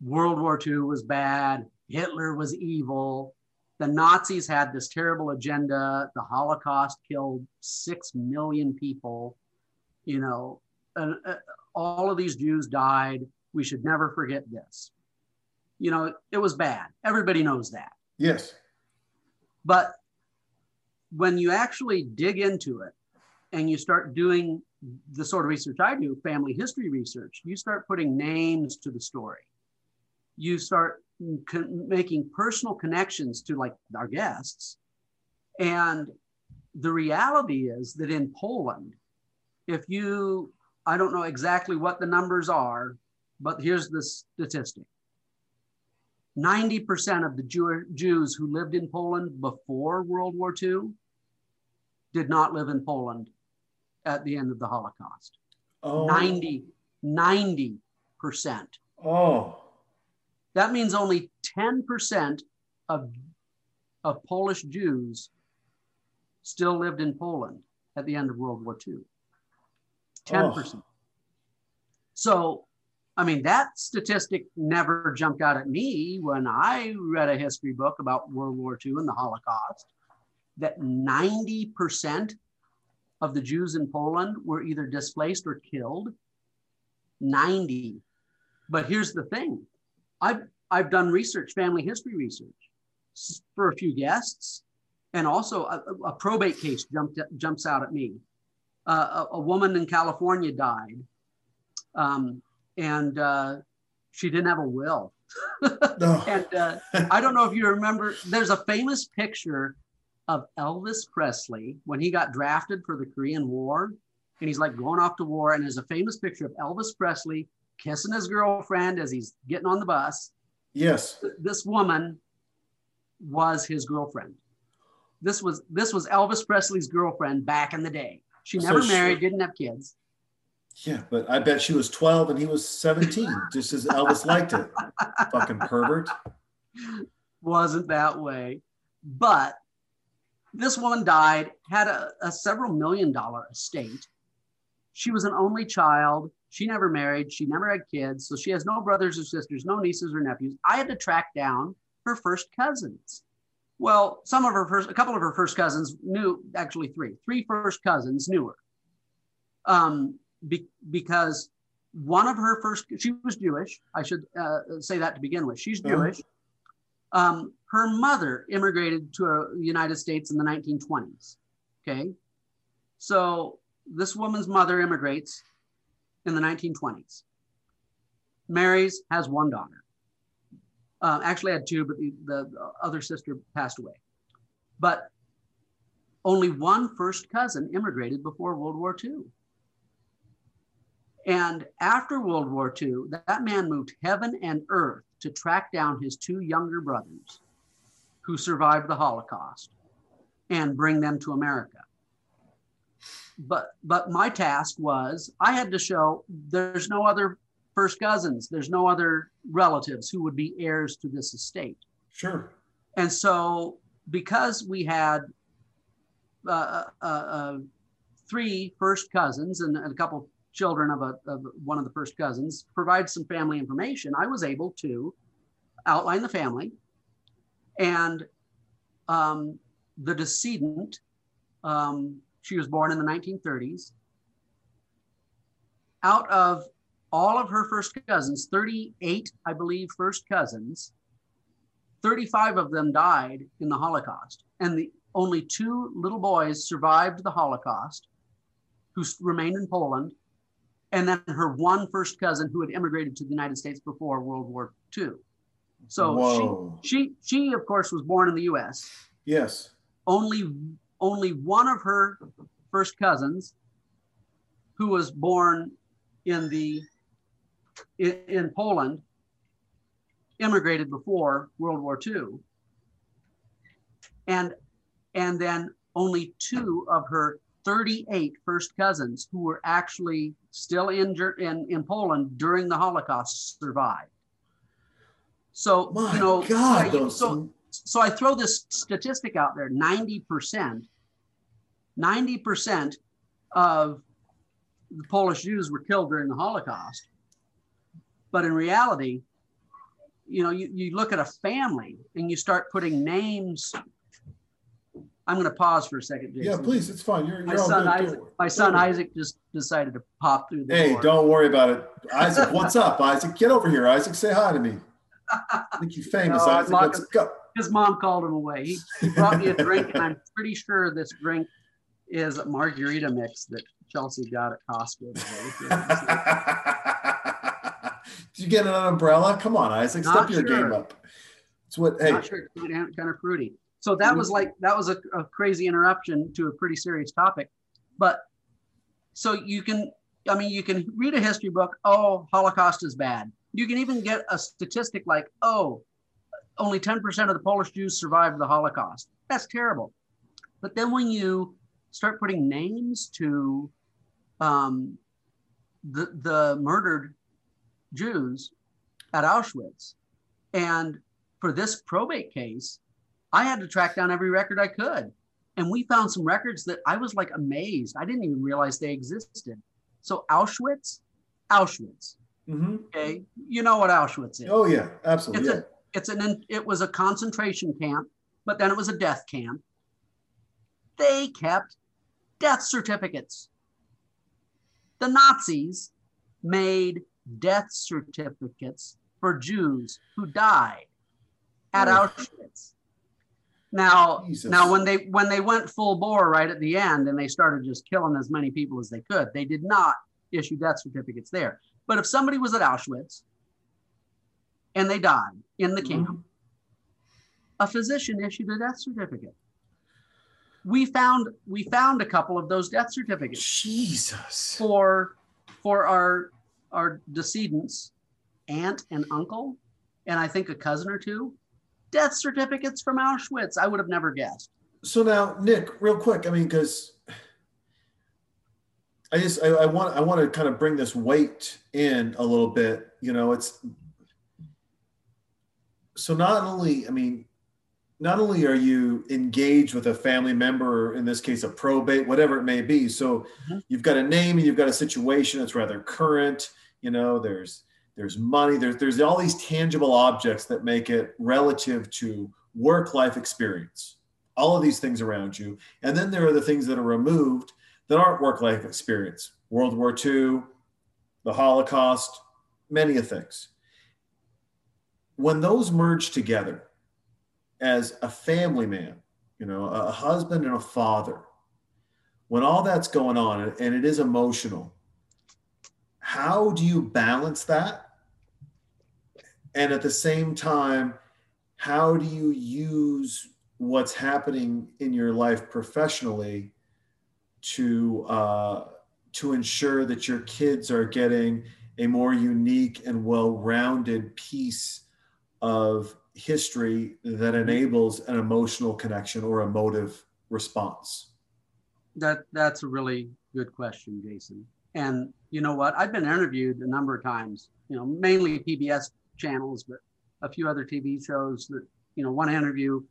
World War II was bad, Hitler was evil, the Nazis had this terrible agenda, the Holocaust killed 6 million people, you know, uh, all of these Jews died. We should never forget this. You know, it was bad. Everybody knows that. Yes. But when you actually dig into it and you start doing the sort of research I do, family history research, you start putting names to the story. You start con- making personal connections to like our guests. And the reality is that in Poland, if you, I don't know exactly what the numbers are, but here's the statistic 90% of the Jew- Jews who lived in Poland before World War II did not live in Poland at the end of the Holocaust. Oh. 90, 90%. Oh. That means only 10% of, of Polish Jews still lived in Poland at the end of World War II. 10%. So, I mean, that statistic never jumped out at me when I read a history book about World War II and the Holocaust that 90% of the Jews in Poland were either displaced or killed. 90. But here's the thing I've, I've done research, family history research for a few guests, and also a, a probate case jumped, jumps out at me. Uh, a, a, woman in California died, um, and uh, she didn't have a will. <laughs> No. and uh, I don't know if you remember, there's a famous picture of Elvis Presley when he got drafted for the Korean War. And he's like going off to war. And there's a famous picture of Elvis Presley kissing his girlfriend as he's getting on the bus. Yes. This woman was his girlfriend. This was this was Elvis Presley's girlfriend back in the day. She So never she- married, didn't have kids. Yeah, but I bet she was 12 and he was 17, just as Elvis liked it. <laughs> Fucking pervert. wasn't that way. But this woman died, had a, a several million dollar estate. She was an only child. She never married. She never had kids. So she has no brothers or sisters, no nieces or nephews. I had to track down her first cousins. Well, some of her first, a couple of her first cousins knew, actually three, three first cousins knew her. Um, be, because one of her first, she was Jewish. I should uh, say that to begin with. She's Mhm. Jewish. Um, her mother immigrated to uh, the United States in the 1920s. Okay. So this woman's mother immigrates in the 1920s. Marries, has one daughter. Uh, actually had two, but the, the other sister passed away. But only one first cousin immigrated before World War II. And after World War II, that man moved heaven and earth to track down his two younger brothers who survived the Holocaust and bring them to America. But but my task was I had to show there's no other first cousins, there's no other relatives who would be heirs to this estate. Sure. And so, because we had uh, uh, uh, three first cousins and a couple children of, a, of one of the first cousins, provide some family information, I was able to outline the family. And um, the decedent, um, she was born in the 1930s. Out of all of her first cousins, 38, I believe, first cousins, 35 of them died in the Holocaust, and the only two little boys survived the Holocaust, who remained in Poland, and then her one first cousin who had immigrated to the United States before World War II. So Whoa. she, she, she of course, was born in the U.S. Yes. Only, only one of her first cousins, who was born in the in, in Poland, immigrated before World War II. And and then only two of her 38 first cousins who were actually still in, Ger- in, in Poland during the Holocaust survived. So, My you know, God, those. so, so I throw this statistic out there 90% 90% of the Polish Jews were killed during the Holocaust. But in reality, you know, you, you look at a family and you start putting names. I'm going to pause for a second, Jason. Yeah, please. It's fine. You're, My you're all son good. Isaac. My son Isaac just decided to pop through the Hey, door. don't worry about it. Isaac, what's up? Isaac, get over here. Isaac, say hi to me. <laughs> I think you're famous, No, Isaac. Let's go. His mom called him away. He, he brought me a drink, and I'm pretty sure this drink is a margarita mix that Chelsea got at Costco. <laughs> Did you get an umbrella? Come on, Isaac. Step Not your game up. It's what, hey, Not sure, kind of fruity. So that was like that was a, a crazy interruption to a pretty serious topic, but so you can, I mean, you can read a history book. Oh, Holocaust is bad. You can even get a statistic like, oh, only 10% of the Polish Jews survived the Holocaust. That's terrible. But then when you start putting names to um, the the murdered Jews at Auschwitz, and for this probate case, I had to track down every record I could. And we found some records that I was like amazed. I didn't even realize they existed. So Auschwitz, Auschwitz. mhm. Okay. You know what Auschwitz is. oh yeah, absolutely. It's Yeah. a it's an it was a concentration camp, but then it was a death camp. They kept death certificates. The Nazis made death certificates for Jews who died at Oh. Auschwitz. Now, Jesus. now when they when they went full bore right at the end and they started just killing as many people as they could, they did not issue death certificates there. But if somebody was at Auschwitz and they died in the camp, Mhm. a physician issued a death certificate. We found we found a couple of those death certificates Jesus. for for our our decedents, aunt and uncle, and I think a cousin or two. Death certificates from Auschwitz. I would have never guessed. So now, Nick, real quick. I mean, because I just I, I want I want to kind of bring this weight in a little bit. You know, it's so not only I mean, not only are you engaged with a family member, or in this case, a probate, whatever it may be. So Mhm. you've got a name and you've got a situation that's rather current. You know, there's there's money. There's there's all these tangible objects that make it relative to work life experience all of these things around you. And then there are the things that are removed that aren't work life experience World War II, the Holocaust, many of things. When those merge together as a family man, you know, a husband and a father, when all that's going on and it is emotional, how do you balance that? And at the same time, how do you use what's happening in your life professionally to uh, to ensure that your kids are getting a more unique and well-rounded piece of history that enables an emotional connection or emotive response That that's a really good question, Jason. And you know what? I've been interviewed a number of times. You know, mainly PBS channels, but a few other TV shows that you know to interview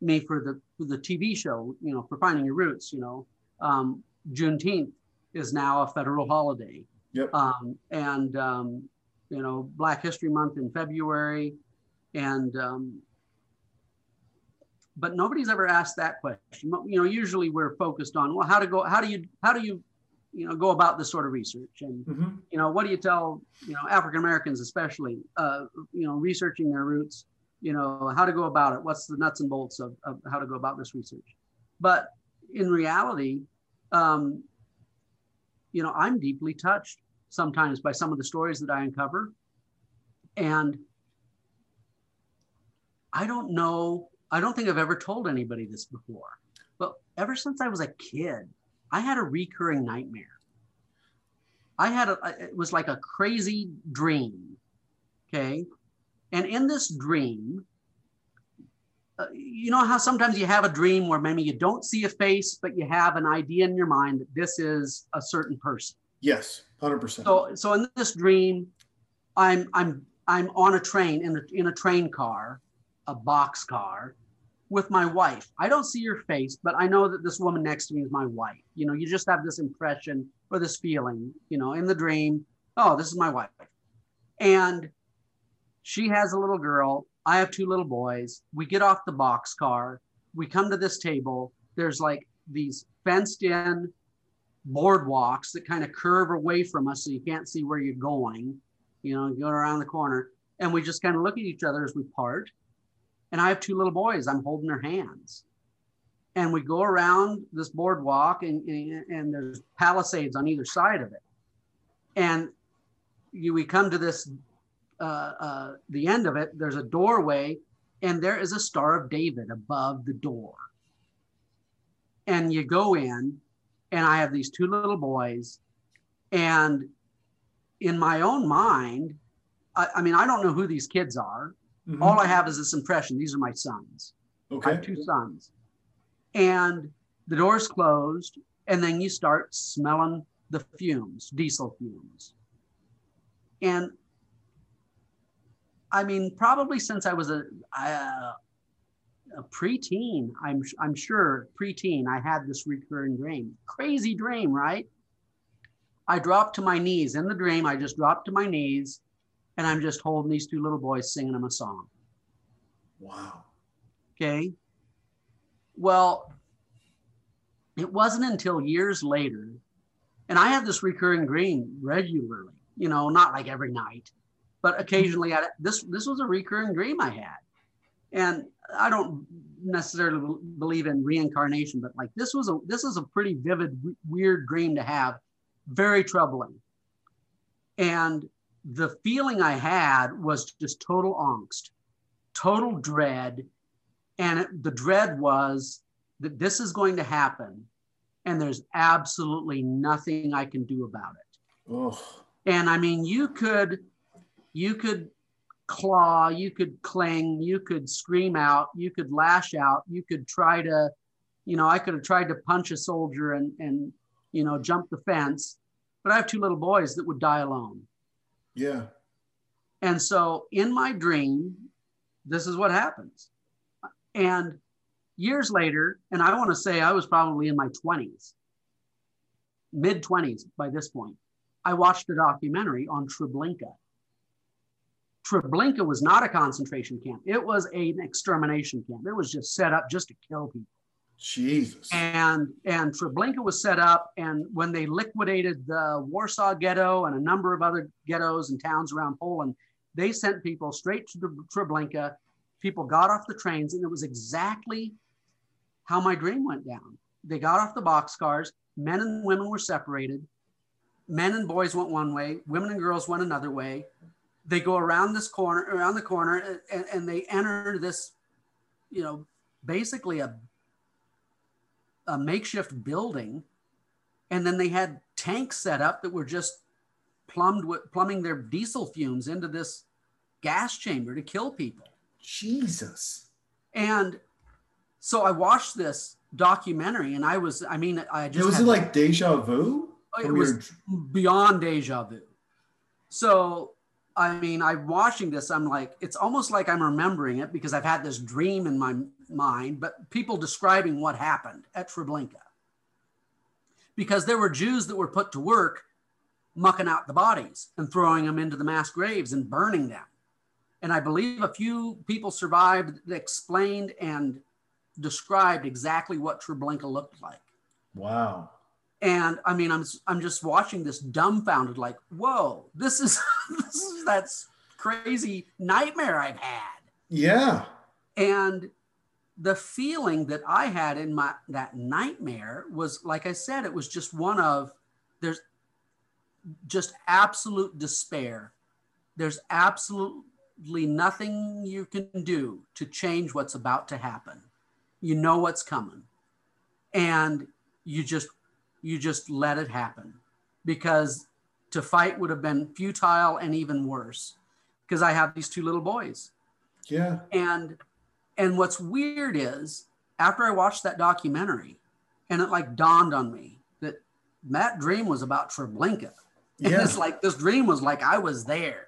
me for the for the TV show. You know, for Finding Your Roots. You know, um, Juneteenth is now a federal holiday. Yep. Um, and um, you know, Black History Month in February, and um, but nobody's ever asked that question. You know, usually we're focused on well, how to go, how do you, how do you, you know, go about this sort of research, and Mhm. you know, what do you tell, you know, African Americans especially, uh, you know, researching their roots, you know, how to go about it, what's the nuts and bolts of, of how to go about this research. But in reality, um, you know, I'm deeply touched sometimes by some of the stories that I uncover, and I don't know. I don't think I've ever told anybody this before, but ever since I was a kid, I had a recurring nightmare. I had a, it was like a crazy dream. Okay. And in this dream, uh, you know how sometimes you have a dream where maybe you don't see a face, but you have an idea in your mind that this is a certain person. yes 100% So, so in this dream, I'm I'm I'm on a train in a in a train car, a box car, with my wife. I don't see your face, but I know that this woman next to me is my wife. You know, you just have this impression or this feeling, you know, in the dream, oh, this is my wife. And she has a little girl. I have two little boys. We get off the box car. We come to this table. There's like these fenced in boardwalks that kind of curve away from us so you can't see where you're going, you know, going around the corner. And we just kind of look at each other as we part and I have two little boys. I'm holding their hands. And we go around this boardwalk, and, and, and there's palisades on either side of it. And you, we come to this, uh, uh, the end of it, there's a doorway, and there is a Star of David above the door. And you go in, and I have these two little boys. And in my own mind, I, I mean, I don't know who these kids are. Mhm. All I have is this impression. These are my sons. I have two sons. And the door's closed, and then you start smelling the fumes, diesel fumes. And I mean, probably since I was a, a, a preteen, I'm, I'm sure preteen, I had this recurring dream. Crazy dream, right? I dropped to my knees. In the dream, I just dropped to my knees and I'm just holding these two little boys singing them a song. Wow. Okay. Well, it wasn't until years later, and I had this recurring dream regularly, you know, not like every night, but mm-hmm. occasionally I, this this was a recurring dream I had. And I don't necessarily believe in reincarnation, but like this was a this is a pretty vivid, weird dream to have, very troubling. And the feeling I had was just total angst, total dread. And it, the dread was that this is going to happen and there's absolutely nothing I can do about it. Oh, And I mean, you could, you could claw, you could cling, you could scream out, you could lash out, you could try to, you know, I could have tried to punch a soldier and, and, you know, jump the fence, but I have two little boys that would die alone. Yeah. And so in my dream, this is what happens. And years later, and I want to say I was probably in my 20s, mid 20s by this point, I watched a documentary on Treblinka. Treblinka was not a concentration camp, it was an extermination camp. It was just set up just to kill people Jesus. and and Treblinka was set up and when they liquidated the Warsaw ghetto and a number of other ghettos and towns around Poland they sent people straight to Treblinka. People got off the trains and it was exactly how my dream went down. They got off the boxcars. Men and women were separated. Men and boys went one way. Women and girls went another way. They go around this corner around the corner and, and they enter this you know basically a a makeshift building and then they had tanks set up that were just plumbed with plumbing their diesel fumes into this gas chamber to kill people Jesus. and so i watched this documentary and i was i mean i just It was it like deja vu? it was your- beyond deja vu so i mean i'm watching this i'm like it's almost like i'm remembering it because i've had this dream in my mind but people describing what happened at treblinka because there were jews that were put to work mucking out the bodies and throwing them into the mass graves and burning them and i believe a few people survived that explained and described exactly what treblinka looked like wow. and I mean, I'm I'm just watching this dumbfounded, like, whoa, this is <laughs> this is that's crazy nightmare I've had. Yeah. And the feeling that I had in my that nightmare was, like I said, it was just one of there's just absolute despair. There's absolutely nothing you can do to change what's about to happen. You know what's coming. And you just you just let it happen because to fight would have been futile and even worse because I have these two little boys. Yeah. And and what's weird is after I watched that documentary and it like dawned on me that that dream was about Treblinka. <laughs> And Yeah. it's like this dream was like I was there.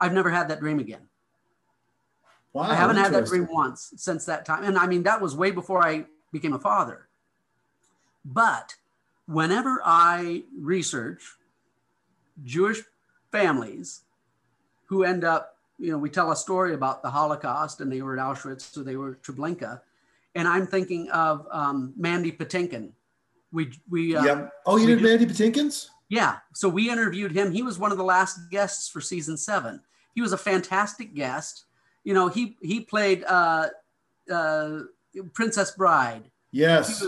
I've never had that dream again. Wow. I haven't had that dream once since that time. And I mean, that was way before I became a father. But whenever I research Jewish families who end up, you know, we tell a story about the Holocaust and they were at Auschwitz, so they were at Treblinka. And I'm thinking of um, Mandy Patinkin. We, we, uh, Yep. Oh, you did Mandy Patinkins? yeah. So we interviewed him. He was one of the last guests for season seven. He was a fantastic guest. You know, he he played uh, uh, Princess Bride. Yes.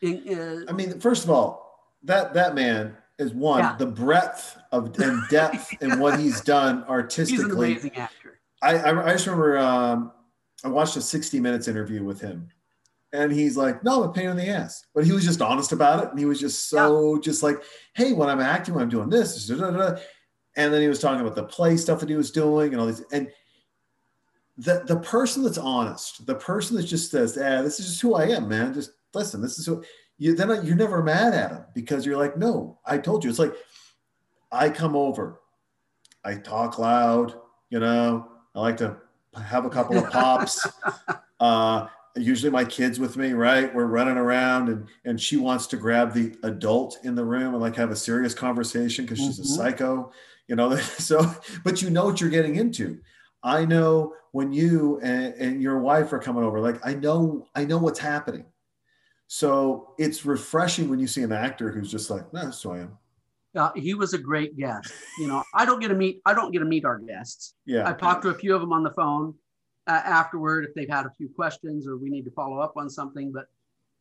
in, uh, I mean, first of all, that that man is one Yeah. the breadth of and depth <laughs> and what he's done artistically. he's an amazing actor. I, I I just remember um, I watched a 60 Minutes interview with him, and he's like, "No, I'm a pain in the ass," but he was just honest about it, and he was just so just like, "Hey, when I'm acting, when I'm doing this," da, da, da, da." and then he was talking about the play stuff that he was doing and all these and. The, the person that's honest, the person that just says, "Ah, this is just who I am, man. Just listen, this is who." You then you're never mad at them because you're like, "No, I told you." It's like I come over, I talk loud, you know. I like to have a couple of pops. <laughs> uh, usually my kids with me, right? We're running around and and she wants to grab the adult in the room and like have a serious conversation because she's a Mhm. psycho, you know. <laughs> So, but you know what you're getting into. I know when you and, and your wife are coming over, like I know, I know what's happening. So it's refreshing when you see an actor who's just like, no, that's who I am. Uh, he was a great guest. You know, I don't get to meet I don't get to meet our guests. Yeah. I've talked to a few of them on the phone uh, afterward if they've had a few questions or we need to follow up on something. But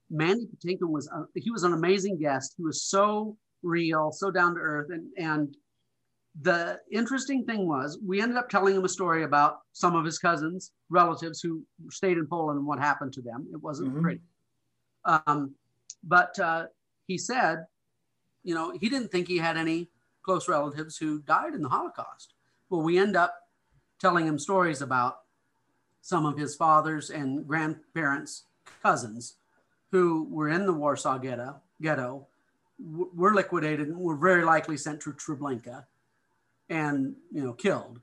Mandy Patinkin was a, he was an amazing guest. He was so real, so down to earth, and and the interesting thing was we ended up telling him a story about some of his cousins, relatives who stayed in Poland and what happened to them. It wasn't Mhm. pretty. Um, but uh, he said, you know, he didn't think he had any close relatives who died in the Holocaust. Well, we end up telling him stories about some of his father's and grandparents' cousins who were in the Warsaw ghetto, ghetto were liquidated and were very likely sent to Treblinka and, you know, killed.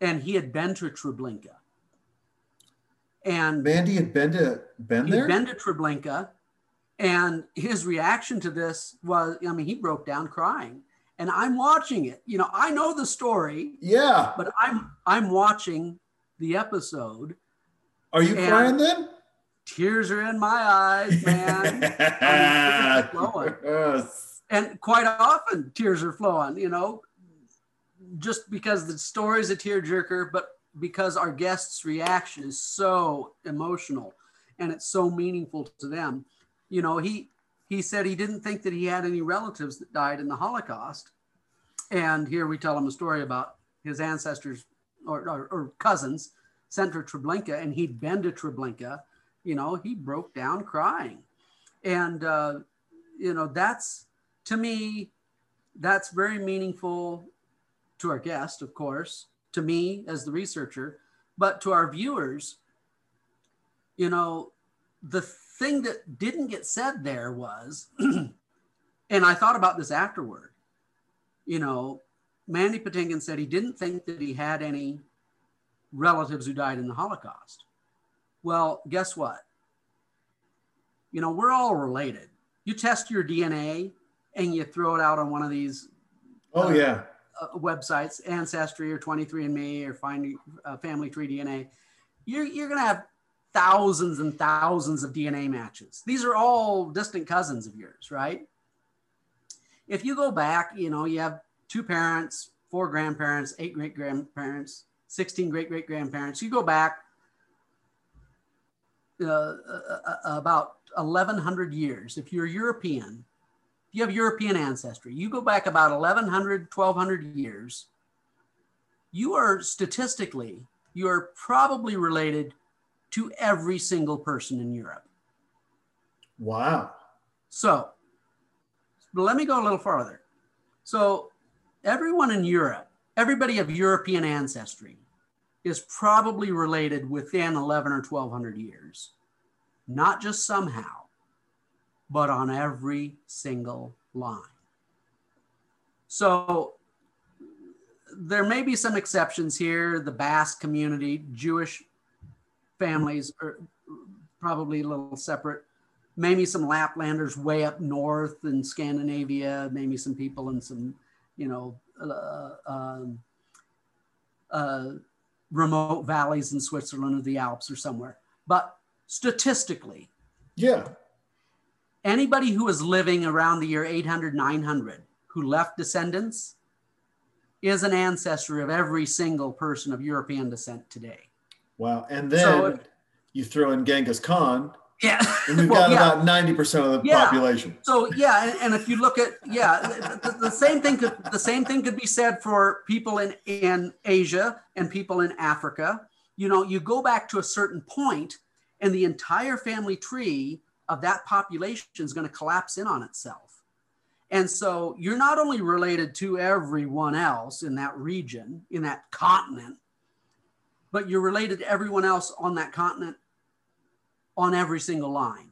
And he had been to Treblinka. And Mandy had been to been there. been to Treblinka, and his reaction to this was, I mean, he broke down crying. And I'm watching it. You know, I know the story, yeah. but I'm I'm watching the episode. Are you crying then? Tears are in my eyes, man. <laughs> I mean. Yes. and quite often tears are flowing, you know, just because the story is a tearjerker, but because our guest's reaction is so emotional and it's so meaningful to them. You know, he he said he didn't think that he had any relatives that died in the Holocaust. And here we tell him a story about his ancestors or, or, or cousins sent to Treblinka, and he'd been to Treblinka. You know, he broke down crying. And, uh, you know, that's to me, that's very meaningful to our guest, of course, to me as the researcher, but to our viewers, you know, the thing that didn't get said there was, <clears throat> and I thought about this afterward, you know, Mandy Patinkin said he didn't think that he had any relatives who died in the Holocaust. Well, guess what? You know, we're all related. You test your DNA and you throw it out on one of these Oh uh, yeah. Uh, websites, Ancestry or 23andMe or Find uh, Family Tree DNA, you're, you're going to have thousands and thousands of DNA matches. These are all distant cousins of yours, right? If you go back, you know, you have two parents, four grandparents, eight great grandparents, 16 great great grandparents. You go back uh, uh, uh, about 1100 years. If you're European, you have European ancestry, you go back about 1100, 1200 years, you are statistically, you are probably related to every single person in Europe. Wow. So, but let me go a little farther. So, everyone in Europe, everybody of European ancestry, is probably related within 11 or 1200 years. Not just somehow, but on every single line. So, there may be some exceptions here. The Basque community, Jewish families are probably a little separate. Maybe some Laplanders way up north in Scandinavia. Maybe some people in some, you know, uh, um, uh, remote valleys in Switzerland or the Alps or somewhere. But statistically, Yeah. Anybody who was living around the year 800, 900 who left descendants is an ancestor of every single person of European descent today. Wow. And then So you throw in Genghis Khan, Yeah. and we've <laughs> Well, got yeah. about 90% of the Yeah. population. So yeah, and, and if you look at yeah, the, the- the same thing could the same thing could be said for people in in Asia and people in Africa. You know, you go back to a certain point, and the entire family tree of that population is going to collapse in on itself. And so you're not only related to everyone else in that region, in that continent, but you're related to everyone else on that continent on every single line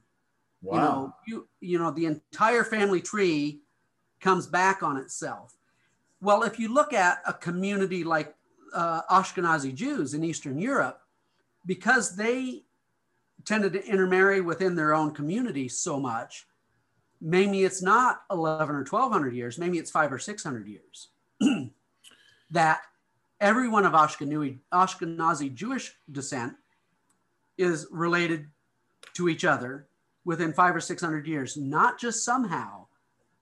Wow. you know you you know the entire family tree comes back on itself well if you look at a community like uh, ashkenazi jews in eastern europe because they tended to intermarry within their own community so much maybe it's not 11 or 1200 years maybe it's five or 600 years <clears throat> that everyone of Ashkenazi, Ashkenazi Jewish descent is related to each other within five or 600 years, not just somehow,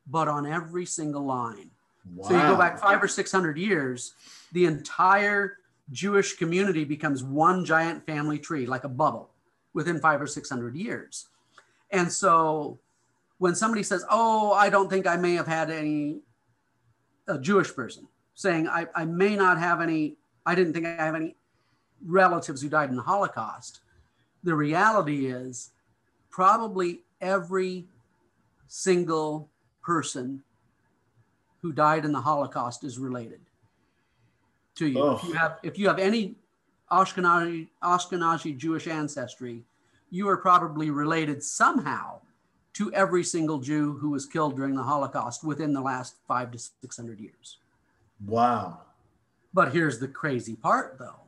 but on every single line. wow. So you go back five or 600 years, the entire Jewish community becomes one giant family tree, like a bubble, within five or 600 years. And so when somebody says, Oh, I don't think I may have had any, a Jewish person saying, I, I may not have any, I didn't think I have any relatives who died in the Holocaust. The reality is, probably every single person who died in the Holocaust is related to you. If Oh. you have if you have any Ashkenazi Ashkenazi Jewish ancestry, you are probably related somehow to every single Jew who was killed during the Holocaust within the last five to six hundred years. wow. But here's the crazy part, though.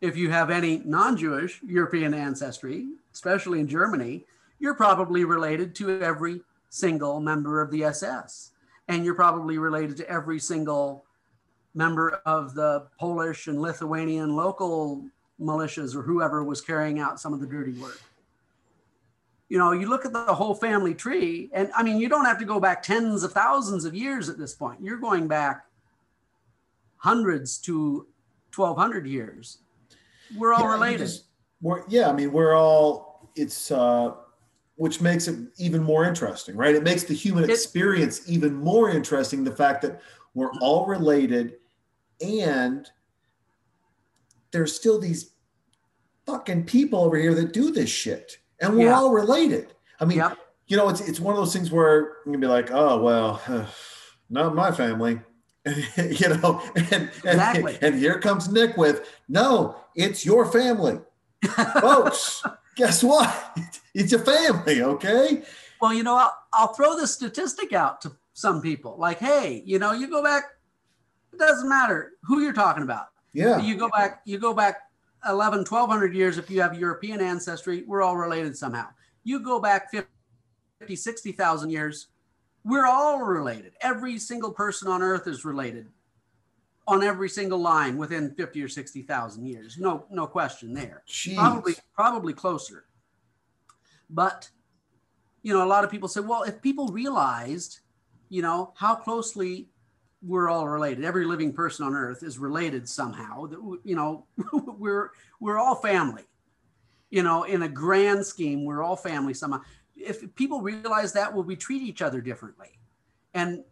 If you have any non Jewish European ancestry, especially in Germany, you're probably related to every single member of the SS. And you're probably related to every single member of the Polish and Lithuanian local militias or whoever was carrying out some of the dirty work. You know, you look at the whole family tree, and I mean, you don't have to go back tens of thousands of years at this point. You're going back hundreds to 1200 years. We're all Yeah, related. just- we're, yeah, I mean, we're all, it's, uh, which makes it even more interesting, right? It makes the human experience even more interesting. The fact that we're all related and there's still these fucking people over here that do this shit and we're Yeah. all related. I mean, Yep. you know, it's, it's one of those things where you can be like, oh, well, <sighs> not my family. <laughs> you know, and, and, Exactly. and here comes Nick with, no, it's your family <laughs> folks, guess what? It's your family, okay? Well, you know, I'll, I'll throw this statistic out to some people like, hey, you know, you go back, it doesn't matter who you're talking about. Yeah. You go back, you go back 11, 1200 years. If you have European ancestry, we're all related somehow. You go back 50, 60,000 years, we're all related. Every single person on earth is related on every single line within 50 or 60,000 years. No, no question there. Jeez. Probably, probably closer. But, you know, a lot of people say, well, if people realized, you know, how closely we're all related, every living person on earth is related somehow, that, you know, <laughs> we're, we're all family, you know, in a grand scheme, we're all family somehow. If people realize that, will we treat each other differently? And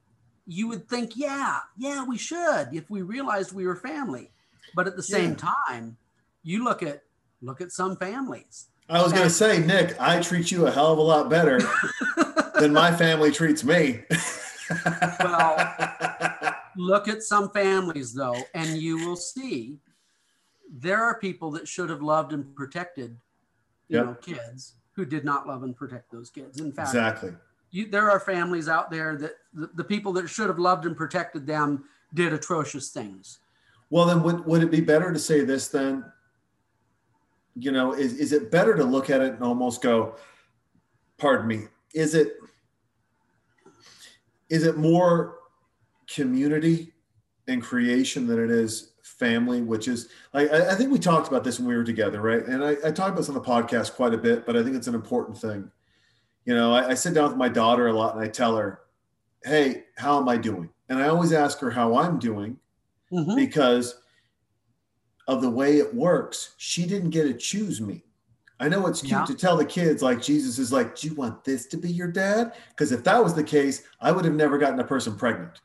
you would think, yeah, yeah, we should if we realized we were family. But at the same Yeah. time, you look at look at some families. I was going to say, Nick, I treat you a hell of a lot better <laughs> than my family treats me. Well- <laughs> Look at some families though, and you will see there are people that should have loved and protected, you Yep. know, kids who did not love and protect those kids. In fact, exactly. you, there are families out there that the, the people that should have loved and protected them did atrocious things. Well, then would, would it be better to say this then? You know, is, is it better to look at it and almost go, pardon me, is it is it more community and creation than it is family, which is I, I think we talked about this when we were together, right? And I, I talked about this on the podcast quite a bit, but I think it's an important thing. You know, I, I sit down with my daughter a lot and I tell her, Hey, how am I doing? And I always ask her how I'm doing Mhm. because of the way it works. She didn't get to choose me. I know it's cute Yeah. to tell the kids, like, Jesus is like, Do you want this to be your dad? Because if that was the case, I would have never gotten a person pregnant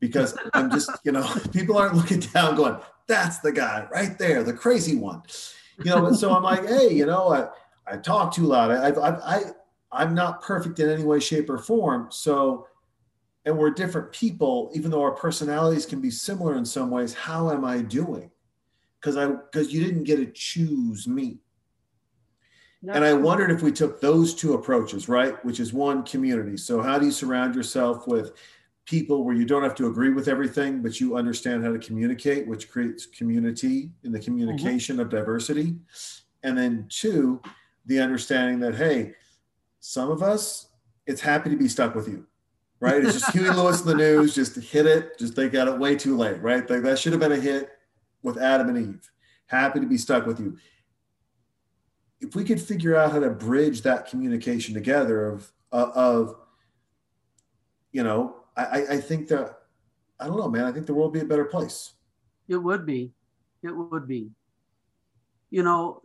because I'm just, you know, <laughs> people aren't looking down going, That's the guy right there, the crazy one. You know, and so I'm like, Hey, you know, I, I talk too loud. I, I, I, I'm not perfect in any way, shape, or form. So, and we're different people, even though our personalities can be similar in some ways. How am I doing? Because I because you didn't get to choose me. And I wondered if we took those two approaches, right? Which is one community. So how do you surround yourself with people where you don't have to agree with everything, but you understand how to communicate, which creates community in the communication of diversity. And then two, the understanding that hey, some of us, it's happy to be stuck with you. Right? It's just <laughs> Huey Lewis and the News, just hit it, just they got it way too late, right? Like that should have been a hit with Adam and Eve. Happy to be stuck with you if we could figure out how to bridge that communication together of uh, of you know I, I- think that i don't know man i think the world would be a better place It would be. It would be. You know,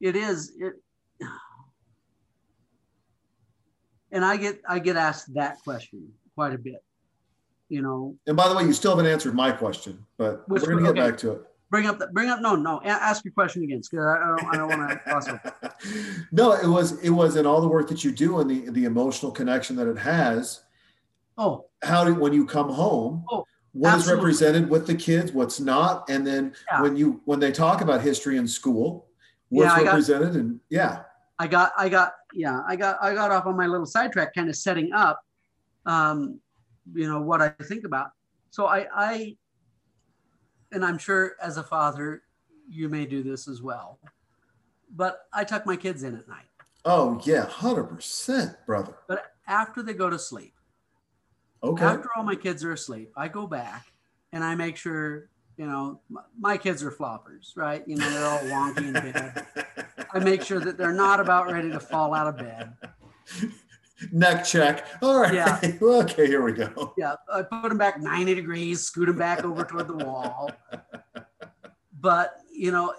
it is it and I get I get asked that question quite a bit. You know, and by the way you still haven't answered my question but we're going to one? get Okay. back to it bring up that bring up no no ask your question again because I, don't I don't want to <laughs> no it was it was in all the work that you do and the the emotional connection that it has Oh, how do when you come home Oh, what is absolutely. represented with the kids what's not and then Yeah. when you when they talk about history in school what's Yeah, I got- represented and yeah. I got I got yeah I got I got off on my little sidetrack kind of setting up um you know what I think about. So I I and I'm sure as a father you may do this as well but I tuck my kids in at night. Oh yeah 100% brother. But after they go to sleep okay after all my kids are asleep I go back and I make sure you know my, my kids are floppers right you know they're all wonky in bed I make sure that they're not about ready to fall out of bed Neck check. All right. Yeah. <laughs> okay, here we go. Yeah, I put them back 90 degrees, scoot them back over toward the wall. But, you know,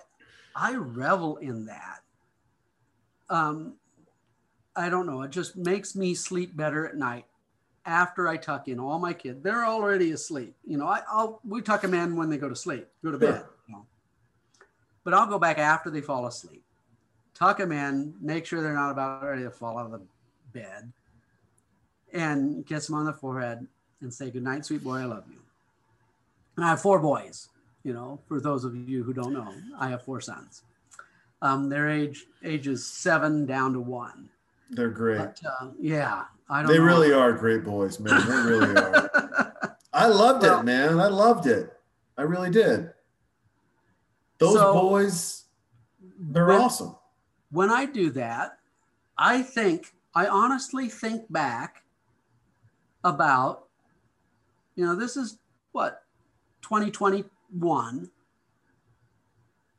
I revel in that. Um, I don't know. It just makes me sleep better at night after I tuck in all my kids. They're already asleep. You know, I, I'll we tuck them in when they go to sleep, go to bed. You know. But I'll go back after they fall asleep, tuck them in, make sure they're not about ready to fall out of the bed, and kiss them on the forehead and say, Good night, sweet boy, I love you. And I have four boys, you know, for those of you who don't know, I have four sons. Um, their age ages seven down to one. They're great. But uh, yeah, I don't They know. really are great boys, man. They really are. <laughs> I loved Well- it, man. I loved it. I really did. Those So- boys, they're When- awesome. when I do that, I think, I honestly think back about, you know, this is what, 2021.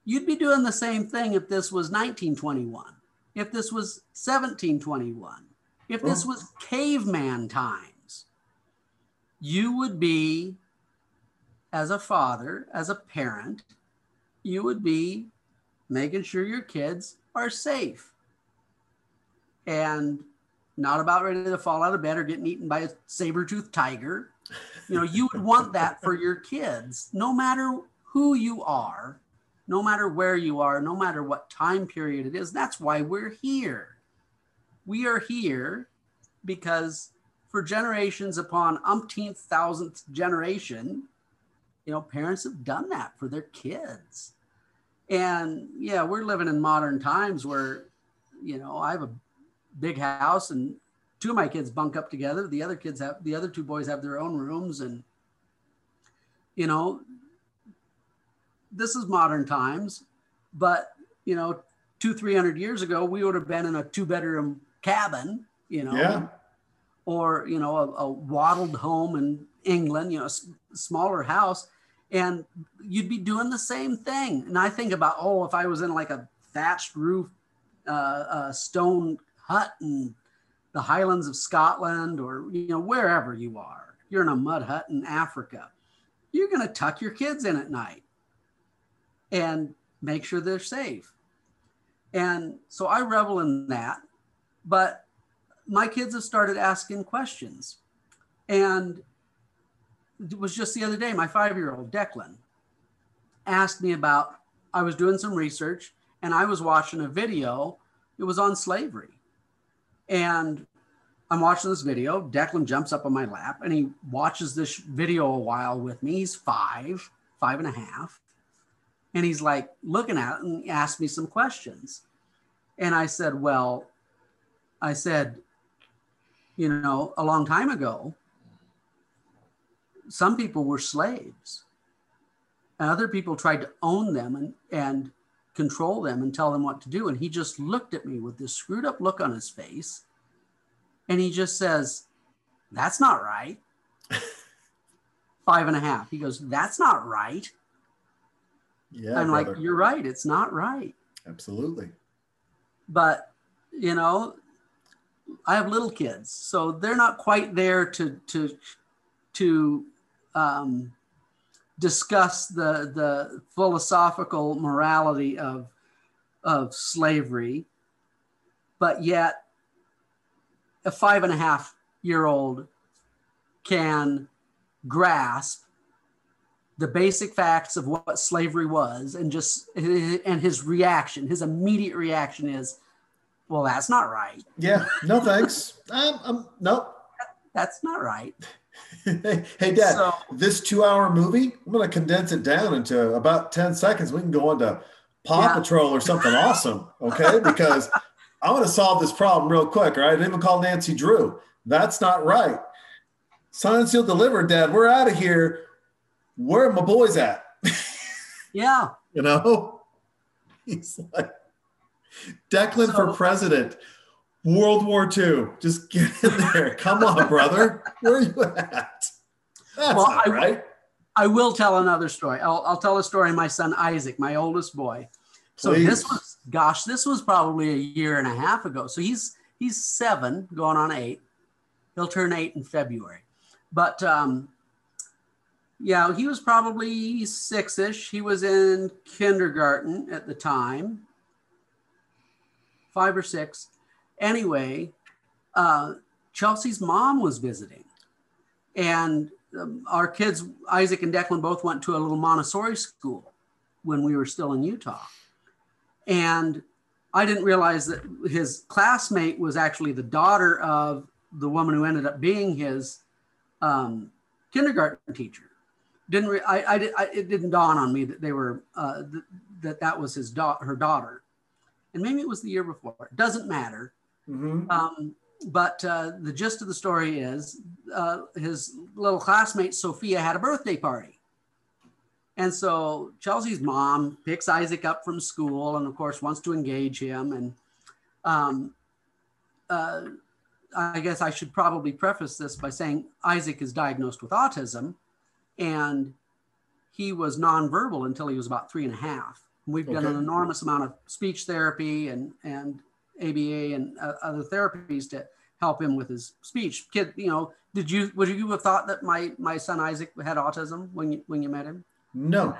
You'd be doing the same thing if this was 1921, if this was 1721, if this was caveman times. You would be, as a father, as a parent, you would be making sure your kids are safe and not about ready to fall out of bed or getting eaten by a saber-toothed tiger. You know, you would want that for <laughs> your kids, no matter who you are, no matter where you are, no matter what time period it is. That's why we're here. We are here because for generations upon umpteenth thousandth generation, you know, parents have done that for their kids. And yeah, we're living in modern times where, you know, I have a big house and two of my kids bunk up together. The other kids have the other two boys have their own rooms, and you know, this is modern times, but you know, two three hundred years ago, we would have been in a two bedroom cabin, you know, Yeah. or you know, a, a wattled home in England, you know, smaller house, and you'd be doing the same thing. And I think about, oh, if I was in like a thatched roof, uh, uh, stone hut in the Highlands of Scotland, or you know, wherever you are, you're in a mud hut in Africa, you're going to tuck your kids in at night and make sure they're safe. And so I revel in that. But my kids have started asking questions. And it was just the other day, my five year old Declan asked me about, I was doing some research and I was watching a video, it was on slavery. And I'm watching this video. Declan jumps up on my lap and he watches this video a while with me. He's five, five and a half. And he's like looking at it and asked me some questions. And I said, Well, I said, you know, a long time ago, some people were slaves. And other people tried to own them and, and control them and tell them what to do. And he just looked at me with this screwed up look on his face. And he just says, That's not right. <laughs> Five and a half. He goes, That's not right. Yeah. I'm like. You're right. It's not right. Absolutely. but you know i have little kids so they're not quite there to to to um, discuss the the philosophical morality of of slavery. But yet a five and a half year old can grasp the basic facts of what slavery was and just and his reaction his immediate reaction is well that's not right Yeah. No thanks. um, um, nope. that's not right hey, hey, Dad. So- this two-hour movie, I'm going to condense it down into about ten seconds. We can go on to Paw Yeah. Patrol or something awesome, okay? Because I want to solve this problem real quick. All right, I didn't even call Nancy Drew. That's not right. Sign Seal deliver, Dad. We're out of here. Where are my boys at? yeah <laughs> You know, he's like Declan for president. World War II. Just get in there. Come on, brother. Where are you at? That's Well, not I- right. i will tell another story i'll, I'll tell a story of my son isaac my oldest boy so Please. this was gosh this was probably a year and a half ago so he's he's seven going on eight he'll turn eight in february but um yeah he was probably six-ish he was in kindergarten at the time five or six anyway uh chelsea's mom was visiting and um, our kids isaac and declan both went to a little montessori school when we were still in utah and I didn't realize that his classmate was actually the daughter of the woman who ended up being his um, kindergarten teacher. Didn't re- I, I, I? It didn't dawn on me that they were uh, th- that that was his da- her daughter, and maybe it was the year before. It doesn't matter. Mhm. Um, but uh, the gist of the story is uh, his little classmate Sophia had a birthday party. And so Chelsea's mom picks Isaac up from school and, of course, wants to engage him. And um, uh, I guess I should probably preface this by saying Isaac is diagnosed with autism and he was nonverbal until he was about three and a half. We've done an enormous amount of speech therapy and, and ABA and uh, other therapies to help him with his speech. Kid, you know, did you would you have thought that my my son Isaac had autism when you when you met him? No,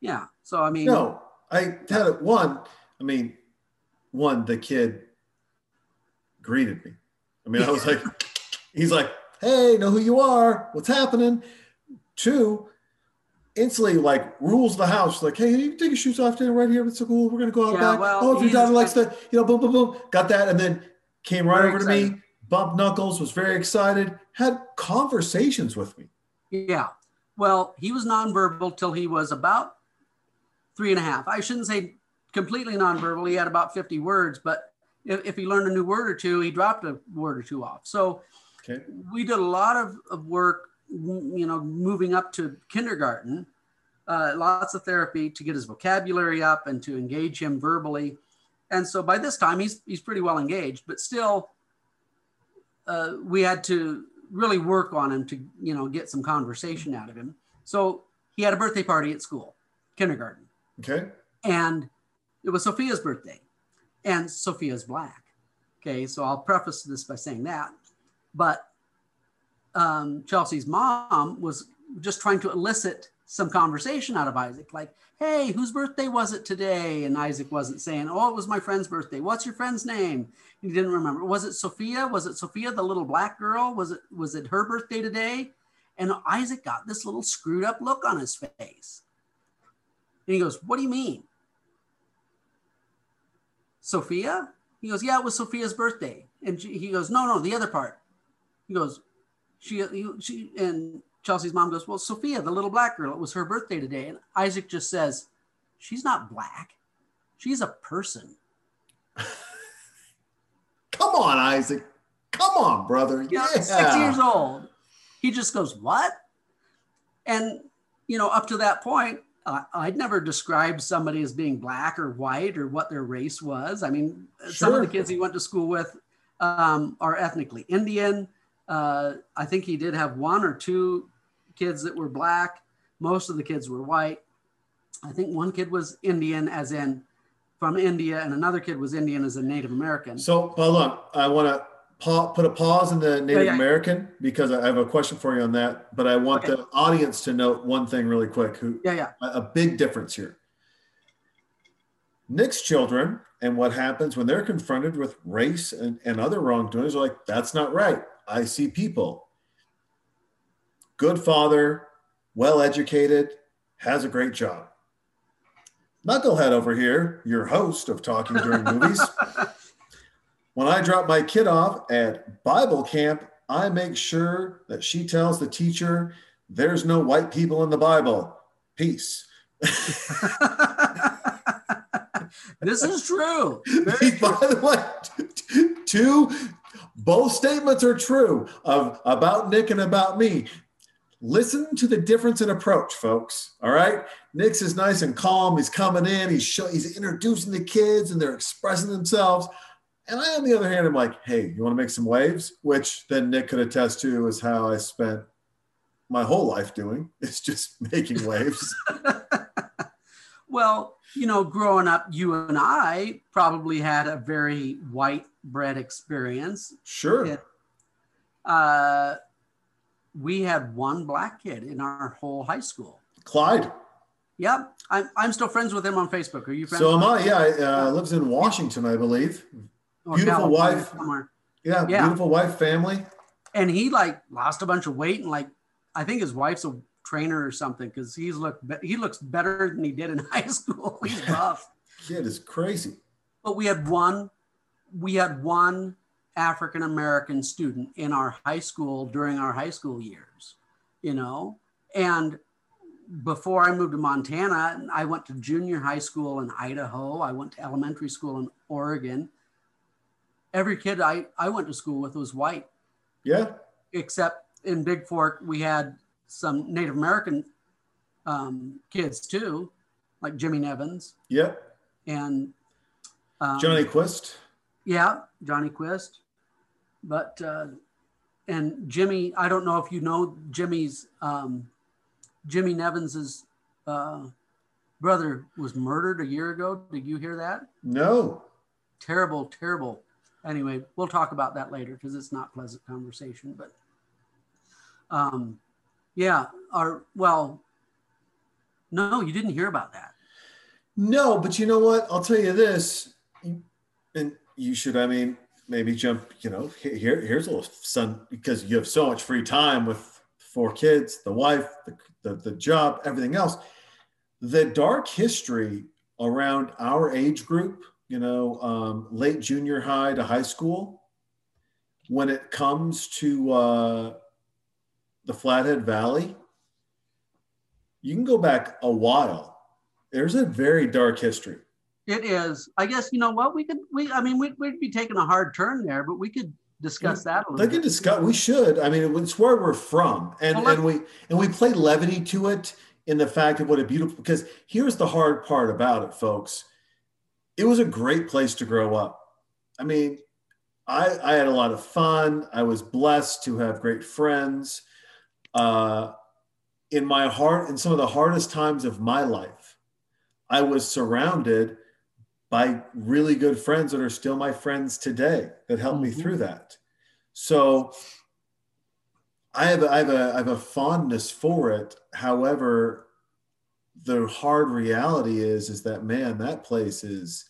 Yeah. So I mean, no. I had it one. I mean, one, the kid greeted me. I mean, I was <laughs> like, he's like, hey, know who you are? What's happening? Two, instantly like rules the house. Like, hey, you can take your shoes off there right here. It's so cool. We're gonna go out Yeah, back. well, oh, if your daughter likes to, you know, boom, boom, boom. Got that, and then came right over to me, excited. bumped knuckles, was very excited, had conversations with me. Yeah. Well, he was nonverbal till he was about three and a half. I shouldn't say completely nonverbal. He had about 50 words, but if, if he learned a new word or two, he dropped a word or two off. So Okay. we did a lot of, of work, you know, moving up to kindergarten, uh, lots of therapy to get his vocabulary up and to engage him verbally. And so by this time, he's, he's pretty well engaged, but still, uh, we had to really work on him to, you know, get some conversation out of him. So he had a birthday party at school, kindergarten, Okay. and it was Sophia's birthday, and Sophia's black. Okay, so I'll preface this by saying that, but um, Chelsea's mom was just trying to elicit some conversation out of Isaac, like, "Hey, whose birthday was it today?" And Isaac wasn't saying, "Oh, it was my friend's birthday." What's your friend's name? He didn't remember. Was it Sophia? Was it Sophia, the little black girl? Was it was it her birthday today? And Isaac got this little screwed up look on his face. And he goes, What do you mean? Sophia? He goes, Yeah, it was Sophia's birthday. And she, he goes, No, no, the other part. He goes, She, she, and Chelsea's mom goes, Well, Sophia, the little black girl, it was her birthday today. And Isaac just says, She's not black. She's a person. <laughs> Come on, Isaac. Come on, brother. You know, Yeah. six years old. He just goes, What? And, you know, up to that point, uh, I'd never described somebody as being black or white or what their race was. I mean, some of the kids he went to school with um, are ethnically Indian. Uh, I think he did have one or two kids that were black. Most of the kids were white. I think one kid was Indian, as in from India, and another kid was Indian as a Native American. So hold on. I want to pa- put a pause in the Native. American because I have a question for you on that. But I want Okay. the audience to note one thing really quick. Who yeah, yeah. a a big difference here. Nick's children and what happens when they're confronted with race and, and other wrongdoings are like, that's not right. I see people. Good father, well educated, has a great job. Knucklehead over here, your host of Talking During <laughs> Movies. When I drop my kid off at Bible camp, I make sure that she tells the teacher there's no white people in the Bible. Peace. <laughs> this is true. <laughs> By the way, two, both statements are true of about Nick and about me. Listen to the difference in approach, folks. All right, Nick's is nice and calm. He's coming in. He's show, he's introducing the kids, and they're expressing themselves. And I, on the other hand, I'm like, hey, you want to make some waves? Which then Nick could attest to is how I spent my whole life doing. It's just <laughs> making waves. <laughs> Well, you know, growing up, you and I probably had a very white bread experience. Sure. Yeah. Uh, we had one black kid in our whole high school. Clyde. Yep, I'm, I'm still friends with him on Facebook. Are you friends? So am I. Yeah, uh, lives in Washington, I believe. or beautiful California wife. somewhere. Yeah, Yeah. beautiful wife, family. And he like lost a bunch of weight and like I think his wife's a trainer or something because he's looked be- he looks better than he did in <laughs> high school. He's <laughs> buff. Kid is crazy. but we had one we had one african american student in our high school during our high school years you know? And before i moved to montana i went to junior high school in idaho. I went to elementary school in oregon. Every kid i, I went to school with was white. Yeah, except in Bigfork we had some native american um, kids too like jimmy nevins. Yeah. and um, Johnny Quist. Yeah, Johnny Quist. But uh, and Jimmy, I don't know if you know Jimmy's um, Jimmy Nevins's uh, brother was murdered a year ago. Did you hear that? No. Terrible, terrible. Anyway, we'll talk about that later because it's not pleasant conversation. But um, yeah, our well, no, you didn't hear about that. No, but you know what? I'll tell you this, and you should. I mean, maybe jump. You know, here, here's a little son because you have so much free time with four kids, the wife, the, the, the job, everything else. The dark history around our age group, you know, um, late junior high to high school, when it comes to uh, the Flathead Valley, you can go back a while there's a very dark history. It is. I guess you know what we could. We. I mean, we'd, we'd be taking a hard turn there, but we could discuss that a little. They can bit. discuss. We should. I mean, it's where we're from, and Well, and we and we play levity to it in the fact of what a beautiful. Because here's the hard part about it, folks. It was a great place to grow up. I mean, I I had a lot of fun. I was blessed to have great friends. Uh, in my heart, in some of the hardest times of my life, I was surrounded by really good friends that are still my friends today that helped me Mhm. through that. So I have, a, I, have a, I have a fondness for it. However, the hard reality is, is that man, that place is,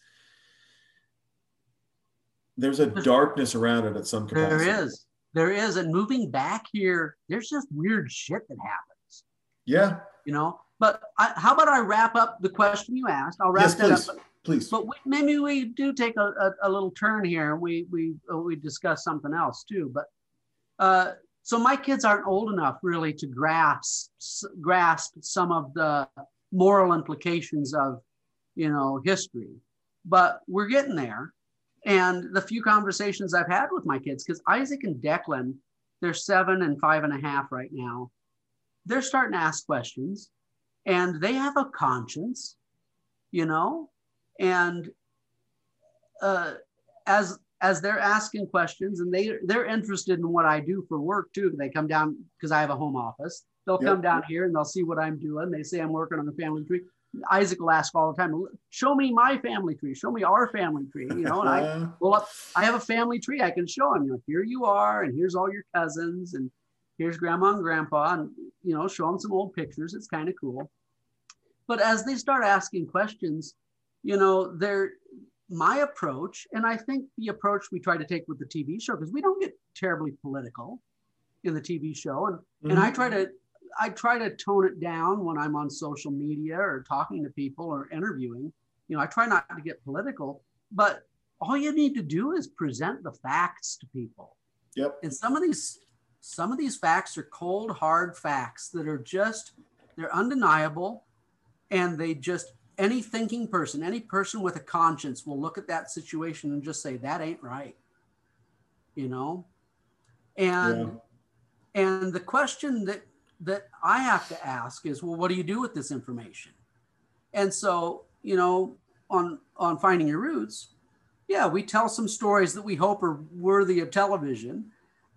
there's a darkness around it at some capacity. There is. There is. And moving back here, there's just weird shit that happens. Yeah. You know. But I, how about I wrap up the question you asked? I'll wrap Yes, that please. up. Please. But we, maybe we do take a, a, a little turn here. We we uh, we discuss something else too. But uh, so my kids aren't old enough really to grasp grasp some of the moral implications of you know history. But we're getting there. And the few conversations I've had with my kids, because Isaac and Declan, they're seven and five and a half right now. They're starting to ask questions, and they have a conscience, you know and uh, as as they're asking questions and they they're interested in what I do for work too. They come down because I have a home office. They'll Yep. come down here and they'll see what I'm doing. They say I'm working on the family tree. Isaac will ask all the time, "Show me my family tree. Show me our family tree." You know, and I well, I have a family tree. I can show them. You know, here you are, and here's all your cousins, and here's grandma and grandpa, and you know, show them some old pictures. It's kind of cool. But as they start asking questions, you know, they're my approach, and I think the approach we try to take with the TV show, because we don't get terribly political in the TV show, and and I mm-hmm. try to I try to tone it down when I'm on social media or talking to people or interviewing. You know, I try not to get political, but all you need to do is present the facts to people. Yep. And some of these some of these facts are cold hard facts that are just they're undeniable and they just any thinking person, any person with a conscience will look at that situation and just say that ain't right. You know? And and the question that that I have to ask is, well, what do you do with this information? And so, you know, on on finding your roots, yeah, we tell some stories that we hope are worthy of television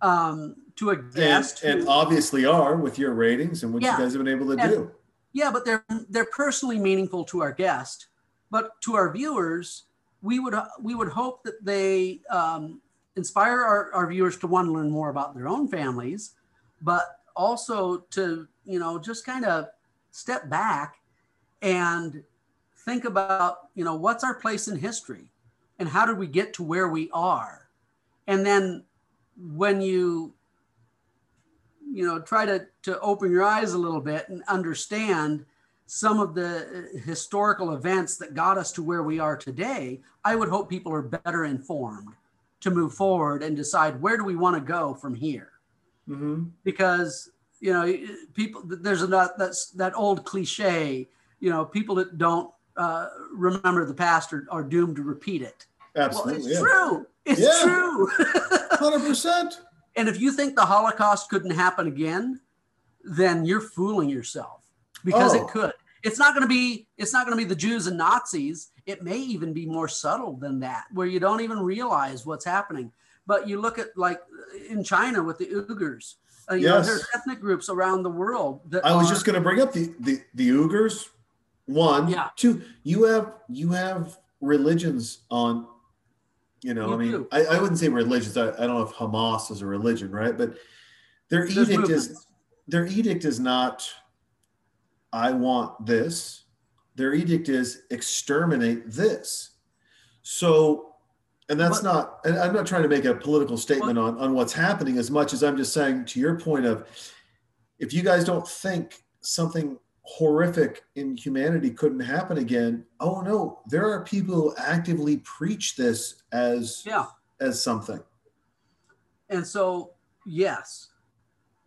um, to a guest. and who- obviously are with your ratings and what Yeah. you guys have been able to And- do. Yeah, but they're they're personally meaningful to our guest, but to our viewers, we would we would hope that they um, inspire our, our viewers to want to learn more about their own families, but also to you know just kind of step back and think about you know what's our place in history and how did we get to where we are? And then when you you know try to to open your eyes a little bit and understand some of the uh, historical events that got us to where we are today i would hope people are better informed to move forward and decide where do we want to go from here hmm because you know people there's a that's that old cliche you know people that don't uh, remember the past are, are doomed to repeat it well Absolutely. it's yeah. true it's Yeah. true <laughs> 100%. and if you think the holocaust couldn't happen again then you're fooling yourself because Oh. it could it's not going to be it's not going to be the jews and nazis it may even be more subtle than that where you don't even realize what's happening but you look at like in china with the uyghurs uh, you know Yes. there's ethnic groups around the world that I was just going to bring up the, the, the Uyghurs. One, Yeah. two, you have, you have religions on, you know, You I mean. I, I wouldn't say religions. I, I don't know if Hamas is a religion, right? But their edict is. Their edict is not i want this. Their edict is exterminate this. So and that's But- not and i'm not trying to make a political statement on on what's happening as much as i'm just saying to your point of if you guys don't think something horrific in humanity couldn't happen again oh no there are people who actively preach this as yeah. as something. And so, yes,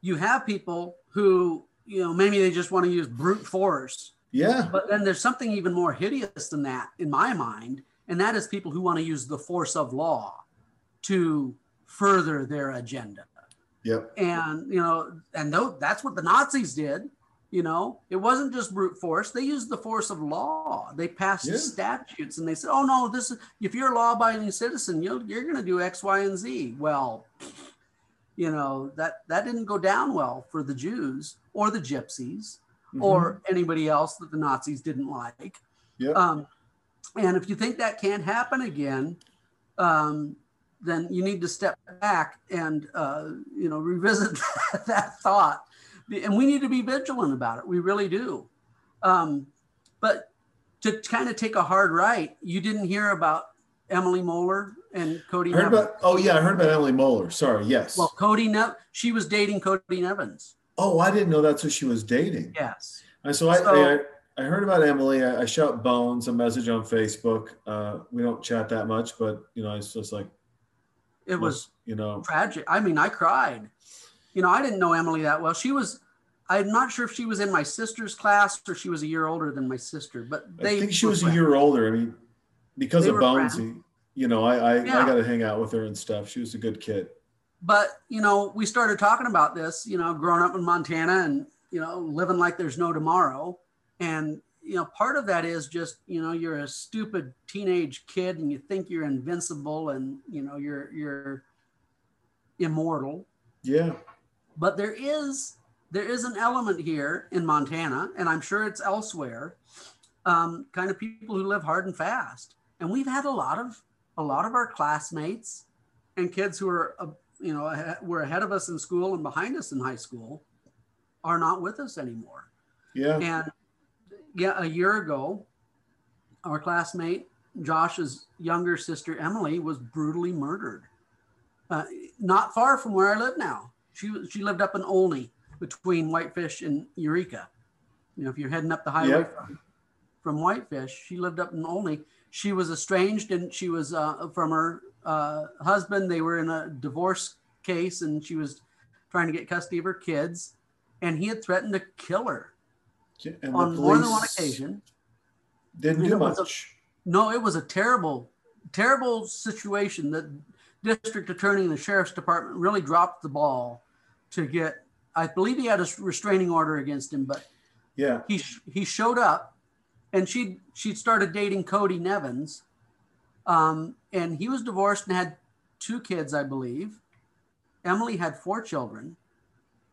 you have people who, you know, maybe they just want to use brute force Yeah. But then there's something even more hideous than that in my mind, and that is people who want to use the force of law to further their agenda. Yep. And you know, and tho- that's what the Nazis did. You know, it wasn't just brute force. They used the force of law. They passed Yeah. statutes, and they said, "Oh no, this is if you're a law-abiding citizen, you're you're going to do X, Y, and Z." Well, you know that that didn't go down well for the Jews or the Gypsies Mhm. or anybody else that the Nazis didn't like. Yep. Um, and if you think that can't happen again, um, then you need to step back and uh, you know revisit <laughs> that thought. And we need to be vigilant about it. We really do. Um, but to kind of take a hard right, you didn't hear about Emily Moeller and Cody I heard Nevins. about. Oh yeah, I heard about Emily Moeller. Sorry. Yes. well, Cody Ne- she was dating Cody Nevins. oh, I didn't know that's who she was dating. Yes. And so I, So- I, I heard about Emily. I, I shot Bones a message on Facebook. Uh, we don't chat that much, but you know, it's just like It was you know, tragic. I mean, I cried. You know, I didn't know Emily that well. She was, I'm not sure if she was in my sister's class or she was a year older than my sister, but they. I think she was a year older. I mean, because They of were Bonesy, you know, I I, Yeah. I got to hang out with her and stuff. She was a good kid. But, you know, we started talking about this, you know, growing up in Montana and, you know, living like there's no tomorrow. And, you know, part of that is just, you know, you're a stupid teenage kid and you think you're invincible and, you know, you're, you're immortal. Yeah. but there is there is an element here in Montana, and I'm sure it's elsewhere. Um, kind of people who live hard and fast, and we've had a lot of a lot of our classmates and kids who are uh, you know were ahead of us in school and behind us in high school are not with us anymore. Yeah. And yeah, a year ago, our classmate Josh's younger sister Emily was brutally murdered. Uh, not far from where I live now. She she lived up in Olney between Whitefish and Eureka. You know, if you're heading up the highway Yep. from, from Whitefish, she lived up in Olney. She was estranged and she was uh, from her uh, husband. They were in a divorce case and she was trying to get custody of her kids. And he had threatened to kill her And on more than one occasion. Didn't And do was a- much. No, it was a terrible, terrible situation. The district attorney and the sheriff's department really dropped the ball to get. I believe he had a restraining order against him, but Yeah. he he showed up, and she she started dating Cody Nevins, um, and he was divorced and had two kids, I believe. Emily had four children,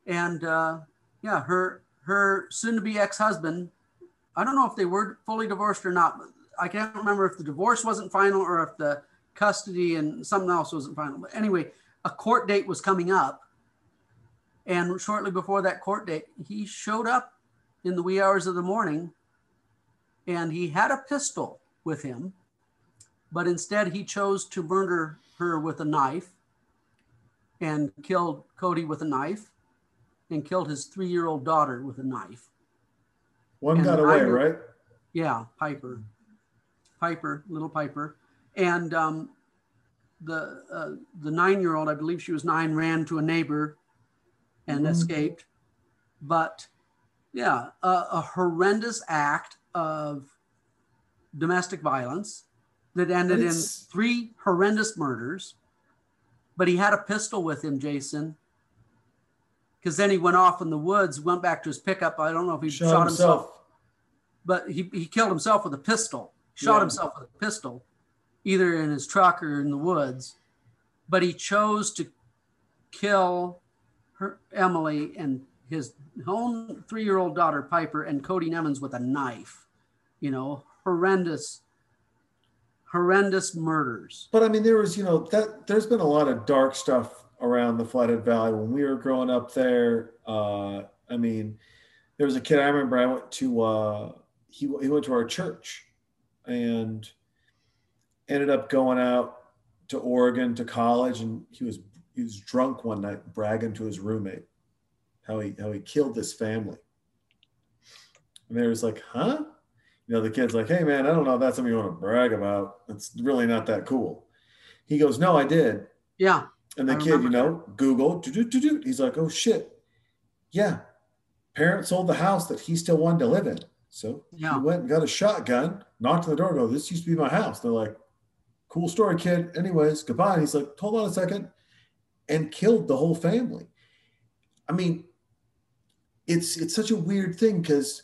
and uh, yeah, her her soon-to-be ex-husband. I don't know if they were fully divorced or not. But I can't remember if the divorce wasn't final or if the custody and something else wasn't final. But anyway, a court date was coming up, and shortly before that court date, he showed up in the wee hours of the morning and he had a pistol with him, but instead he chose to murder her with a knife and killed Cody with a knife and killed his three year old daughter with a knife. One And got away, knew- right? Yeah, Piper, Piper, little Piper, and um, the uh, the nine year old, I believe she was nine, ran to a neighbor and Mhm. escaped. But yeah, a, a horrendous act of domestic violence that ended in three horrendous murders. But he had a pistol with him, Jason. Because then he went off in the woods, went back to his pickup. I don't know if he Shot, shot, himself. himself but he, he killed himself with a pistol, shot Yeah. himself with a pistol, either in his truck or in the woods. But he chose to kill her, Emily and his own three year old daughter, Piper, and Cody Nevins with a knife. You know, horrendous, horrendous murders. But I mean, there was, you know, that there's been a lot of dark stuff around the Flathead Valley when we were growing up there. Uh, I mean, there was a kid I remember I went to. Uh, he he went to our church, and ended up going out to Oregon to college, and he was he was drunk one night, bragging to his roommate how he how he killed this family. And they was like, huh? You know, the kid's like, hey man, I don't know if that's something you want to brag about. It's really not that cool. He goes, no, I did. Yeah, And the I kid, you know, Google, do do do do. He's like, oh shit, yeah. Parents sold the house that he still wanted to live in. So Yeah. he went and got a shotgun, knocked on the door, go, This used to be my house. They're like, Cool story, kid. Anyways, goodbye. And he's like, Hold on a second. And killed the whole family. I mean, it's it's such a weird thing because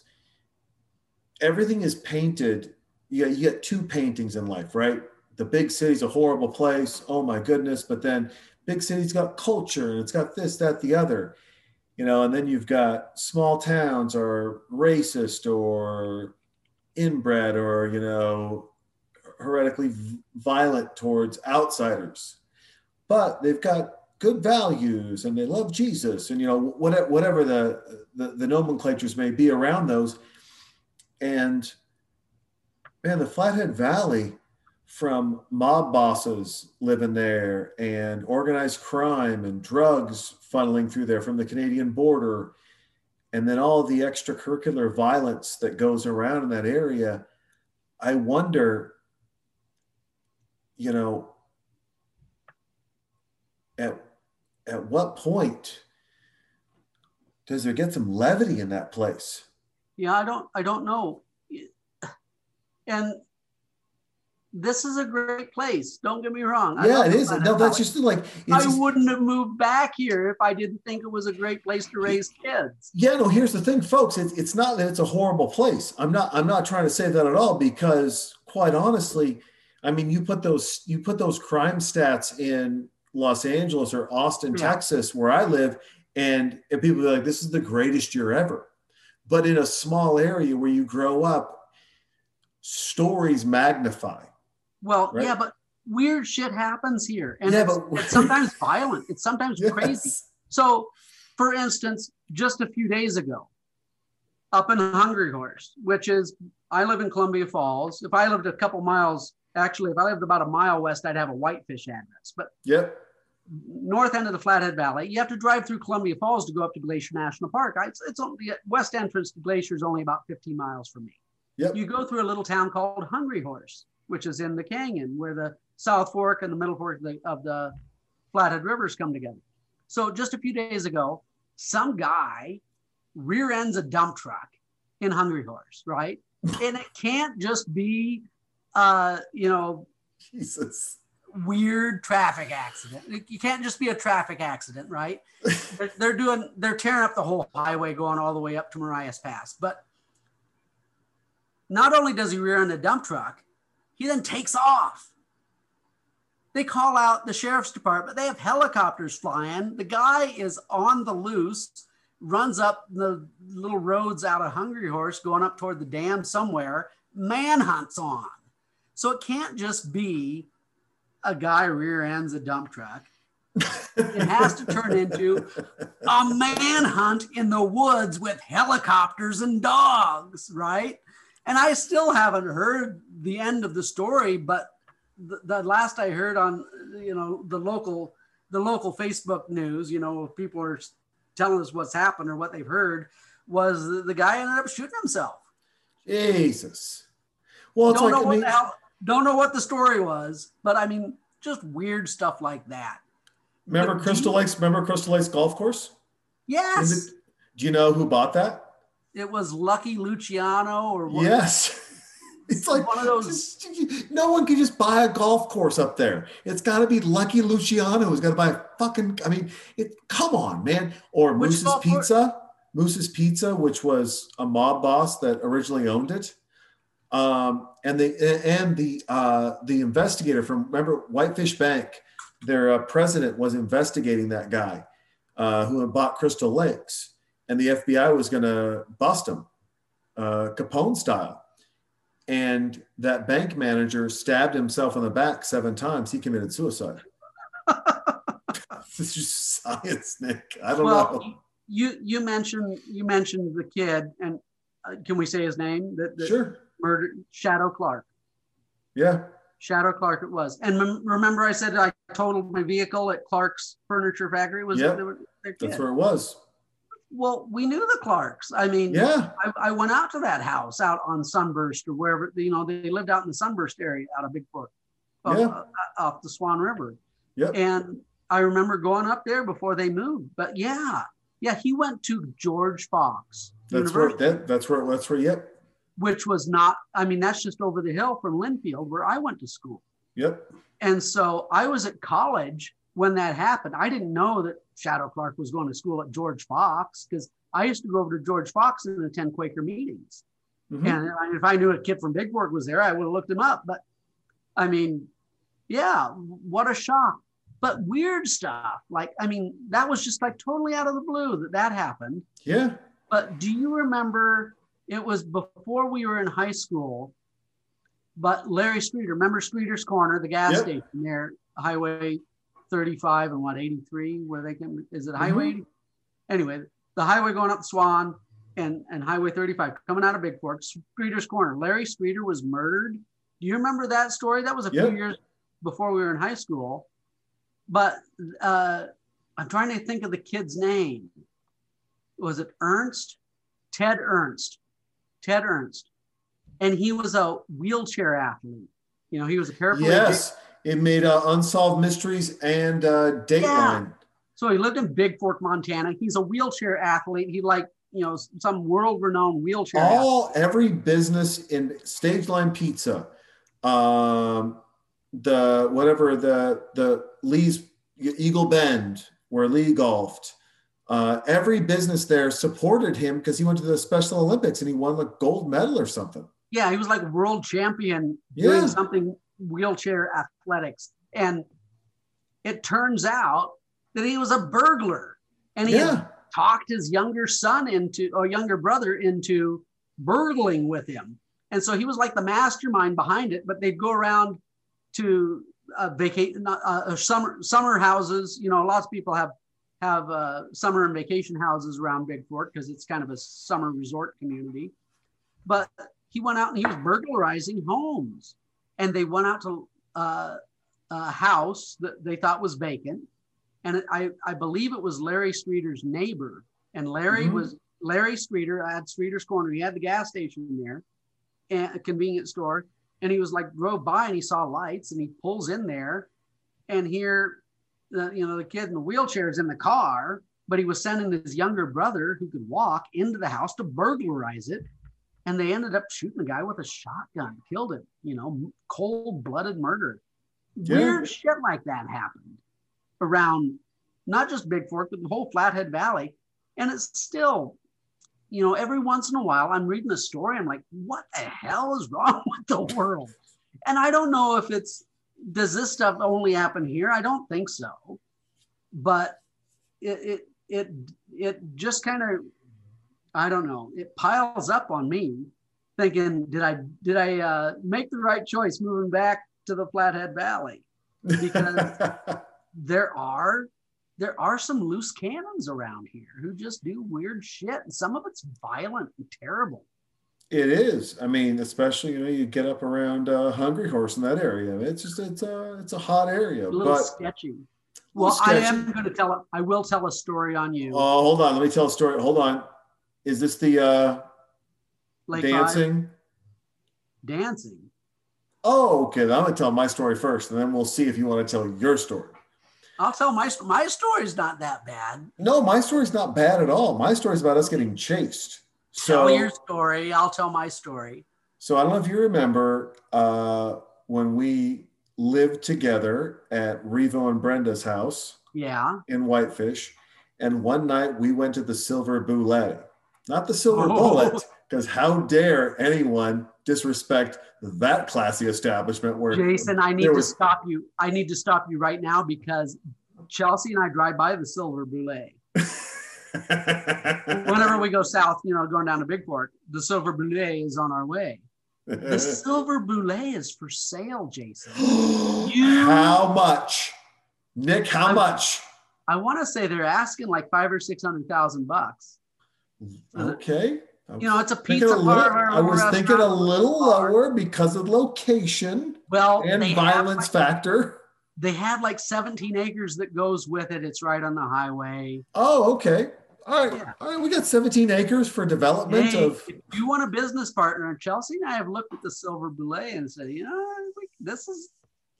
everything is painted. You got, you get two paintings in life, right? The big city's a horrible place. Oh my goodness. But then big city's got culture and it's got this, that, the other. You know, and then you've got small towns are racist or inbred or, you know, heretically violent towards outsiders. But they've got good values and they love Jesus and you know whatever whatever the, the the nomenclatures may be around those and man the Flathead Valley from mob bosses living there and organized crime and drugs funneling through there from the Canadian border and then all the extracurricular violence that goes around in that area I wonder you know at at what point does there get some levity in that place? Yeah, I don't I don't know. And this is a great place. Don't get me wrong. I yeah, it is. No, that's just like I just- wouldn't have moved back here if I didn't think it was a great place to raise kids. yeah. No, here's the thing, folks. It's it's not that it's a horrible place. I'm not I'm not trying to say that at all because quite honestly, I mean, you put those you put those crime stats in Los Angeles or Austin, Yeah. Texas, where I live, and, and people be like, "This is the greatest year ever." But in a small area where you grow up, stories magnify. Well, Right. yeah, but weird shit happens here. And Yeah, it's, but- it's sometimes violent. It's sometimes <laughs> crazy. So, for instance, just a few days ago, up in Hungry Horse, which is, I live in Columbia Falls. If I lived a couple miles, actually, if I lived about a mile west, I'd have a Whitefish address. But Yep. North end of the Flathead Valley, you have to drive through Columbia Falls to go up to Glacier National Park. It's, it's only, the west entrance to Glacier is only about 15 miles from me. Yep. You go through a little town called Hungry Horse, which is in the canyon where the South Fork and the Middle Fork of the, of the Flathead Rivers come together. So just a few days ago, some guy rear ends a dump truck in Hungry Horse, right? <laughs> and it can't just be, uh, you know, Jesus. Weird traffic accident. You can't just be a traffic accident, right? they're, <laughs> they're doing, they're tearing up the whole highway going all the way up to Marias Pass. But not only does he rear end a dump truck, he then takes off. They call out the sheriff's department. They have helicopters flying. The guy is on the loose, runs up the little roads out of Hungry Horse, going up toward the dam somewhere. Manhunt's on. So it can't just be a guy rear ends a dump truck. It has to turn into a manhunt in the woods with helicopters and dogs, right? And I still haven't heard the end of the story, but the, the last I heard on you know the local the local Facebook news, you know, people are telling us what's happened or what they've heard, was the, the guy ended up shooting himself. Jesus. Well, it's don't like I mean, the hell, don't know what the story was, but I mean, just weird stuff like that. remember but Crystal Lakes? Remember Crystal Lakes Golf Course? Yes, it- do you know who bought that? it was Lucky Luciano or one, Yes. <laughs> It's like one of those. just- no one can just buy a golf course up there. It's got to be Lucky Luciano who's got to buy a fucking. I mean, it. Come on, man. Or Moose's golf course? Pizza. Moose's Pizza, which was a mob boss that originally owned it. Um, and the and the uh, the investigator from remember Whitefish Bank, their uh, president was investigating that guy uh, who had bought Crystal Lakes, and the FBI was going to bust him, uh, Capone style. And that bank manager stabbed himself in the back seven times. He committed suicide. this is science, Nick. I don't well, know. you you mentioned you mentioned the kid, and uh, can we say his name? Sure. Murdered Shadow Clark. Yeah. Shadow Clark it was. And mem- remember, I said I totaled my vehicle at Clark's Furniture Factory. Was they That's where it was. Well, we knew the Clarks. I mean, Yeah. I, I went out to that house out on Sunburst or wherever, you know, they lived out in the Sunburst area out of Bigfork, off, Yeah. uh, off the Swan River. Yep. And I remember going up there before they moved. But yeah, yeah, he went to George Fox That's where University. that, that's where that's where yep. Which was not, I mean, that's just over the hill from Linfield where I went to school. Yep. And so I was at college when that happened. I didn't know that Shadow Clark was going to school at George Fox because I used to go over to George Fox and attend Quaker meetings. Mhm. And if I knew a kid from Bigfork was there, I would have looked him up. But I mean, yeah, what a shock. But weird stuff. Like, I mean, that was just like totally out of the blue that that happened. Yeah. But do you remember it was before we were in high school? But Larry Streeter, remember Streeter's Corner, the gas Yep. station there, Highway 35 and what 83, where they can is it Highway? 80? Anyway, the highway going up Swan and and Highway 35 coming out of Bigfork, Streeter's Corner. Larry Streeter was murdered. Do you remember that story? That was a Yep. few years before we were in high school. But uh, I'm trying to think of the kid's name. Was it Ernst? Ted Ernst. Ted Ernst. And he was a wheelchair athlete. You know, he was a paraplegic. Yes. It made uh, Unsolved Mysteries and uh, Dateline. So he lived in Bigfork, Montana. He's a wheelchair athlete. He like, you know, some world-renowned wheelchair athlete. All every business in Stage Line Pizza, um, the whatever the the Lee's Eagle Bend where Lee golfed. Uh, every business there supported him because he went to the Special Olympics and he won the gold medal or something. Yeah, he was like world champion Yeah. doing something wheelchair athletics. And it turns out that he was a burglar. And he had Yeah, talked his younger son into or younger brother into burgling with him. And so he was like the mastermind behind it, but they'd go around to uh, vacate uh, summer summer houses. You know, lots of people have have uh, summer and vacation houses around Bigfork because it's kind of a summer resort community. But he went out and he was burglarizing homes, and they went out to uh, a house that they thought was vacant, and I I believe it was Larry Streeter's neighbor, and Larry Mhm. was Larry Streeter. at had Streeter's Corner. He had the gas station there, and a convenience store, and he was like drove by and he saw lights and he pulls in there, and here, the, you know, the kid in the wheelchair is in the car, but he was sending his younger brother who could walk into the house to burglarize it. And they ended up shooting the guy with a shotgun, killed him, you know, cold blooded murder. Yeah. Weird shit like that happened around not just Bigfork, but the whole Flathead Valley. And it's still, you know, every once in a while I'm reading a story, I'm like, what the hell is wrong <laughs> with the world? And I don't know if it's, does this stuff only happen here? I don't think so. But it, it, it, it just kind of, I don't know, it piles up on me thinking, did I, did I uh, make the right choice moving back to the Flathead Valley? Because <laughs> there are there are some loose cannons around here who just do weird shit and some of it's violent and terrible it is. I mean, especially you know, you get up around uh, Hungry Horse in that area. It's just it's a it's a hot area. a little But sketchy well i am going to tell i will tell a story on you oh, hold on. Let me tell a story. Hold on. Is this the uh, Lake Five, dancing? dancing Oh, okay. Then I'm gonna tell my story first, and then we'll see if you want to tell your story. i'll tell my my story's not that bad No, my story's not bad at all. My story's about us getting chased. Tell your story. I'll tell my story. So I don't know if you remember uh, when we lived together at Revo and Brenda's house yeah. in Whitefish, and one night we went to the Silver Boulette, not the Silver Oh. Bullet, because how dare anyone disrespect that classy establishment where jason i need to was- stop you. I need to stop you right now because chelsea and i drive by the silver boulet <laughs> whenever we go south, you know, going down to Bigfork, the Silver Boulet is on our way. The <laughs> Silver Boulet is for sale, Jason. <gasps> You- How much? Nick, how I'm- much? I want to say they're asking like five or six hundred thousand bucks. Okay. I'm You know, it's a pizza a little- parlor. I was thinking a little bar. lower because of location Well, and violence like, factor. they have like 17 acres that goes with it. It's right on the highway. Oh, okay. All right. Yeah. All right. We got 17 acres for development Hey, of. if you want a business partner, Chelsea and I have looked at the Silver Boulet and said, you know, we- this is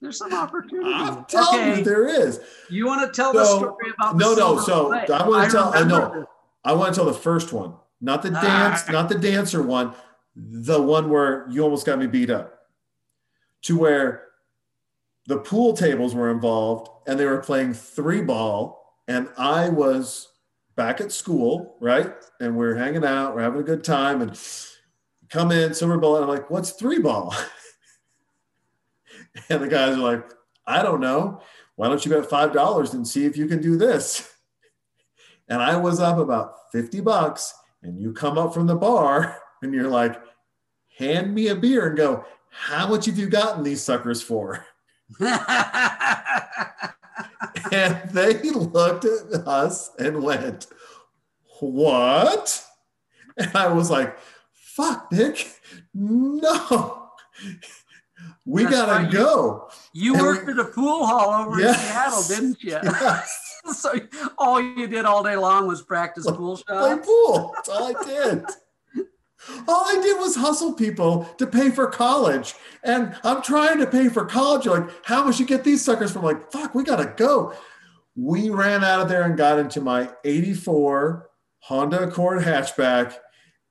there's some opportunity. I'm telling okay, you, there is. you want to tell the story about the no, no, Silver so Boulet. I wanna tell- I know. this. I want to tell the first one, not the Ah. dance, not the dancer one, the one where you almost got me beat up, to where the pool tables were involved and they were playing three ball, and I was back at school, right? And we're hanging out, we're having a good time, and come in, silver and I'm like, what's three ball? <laughs> and the guys are like, I don't know. Why don't you bet five dollars and see if you can do this? <laughs> And I was up about 50 bucks, and you come up from the bar <laughs> and you're like, hand me a beer and go, how much have you gotten these suckers for? And they looked at us and went, What? And I was like, Fuck, Nick, no. We That's gotta right. go. You worked we- at a pool hall over Yes. in Seattle, didn't you? Yes. <laughs> so all you did all day long was practice pool shots. Play pool. That's all I did. All I did was hustle people to pay for college. And I'm trying to pay for college. You're like, how much you get these suckers from? Like, fuck, we gotta go. We ran out of there and got into my 84 Honda Accord hatchback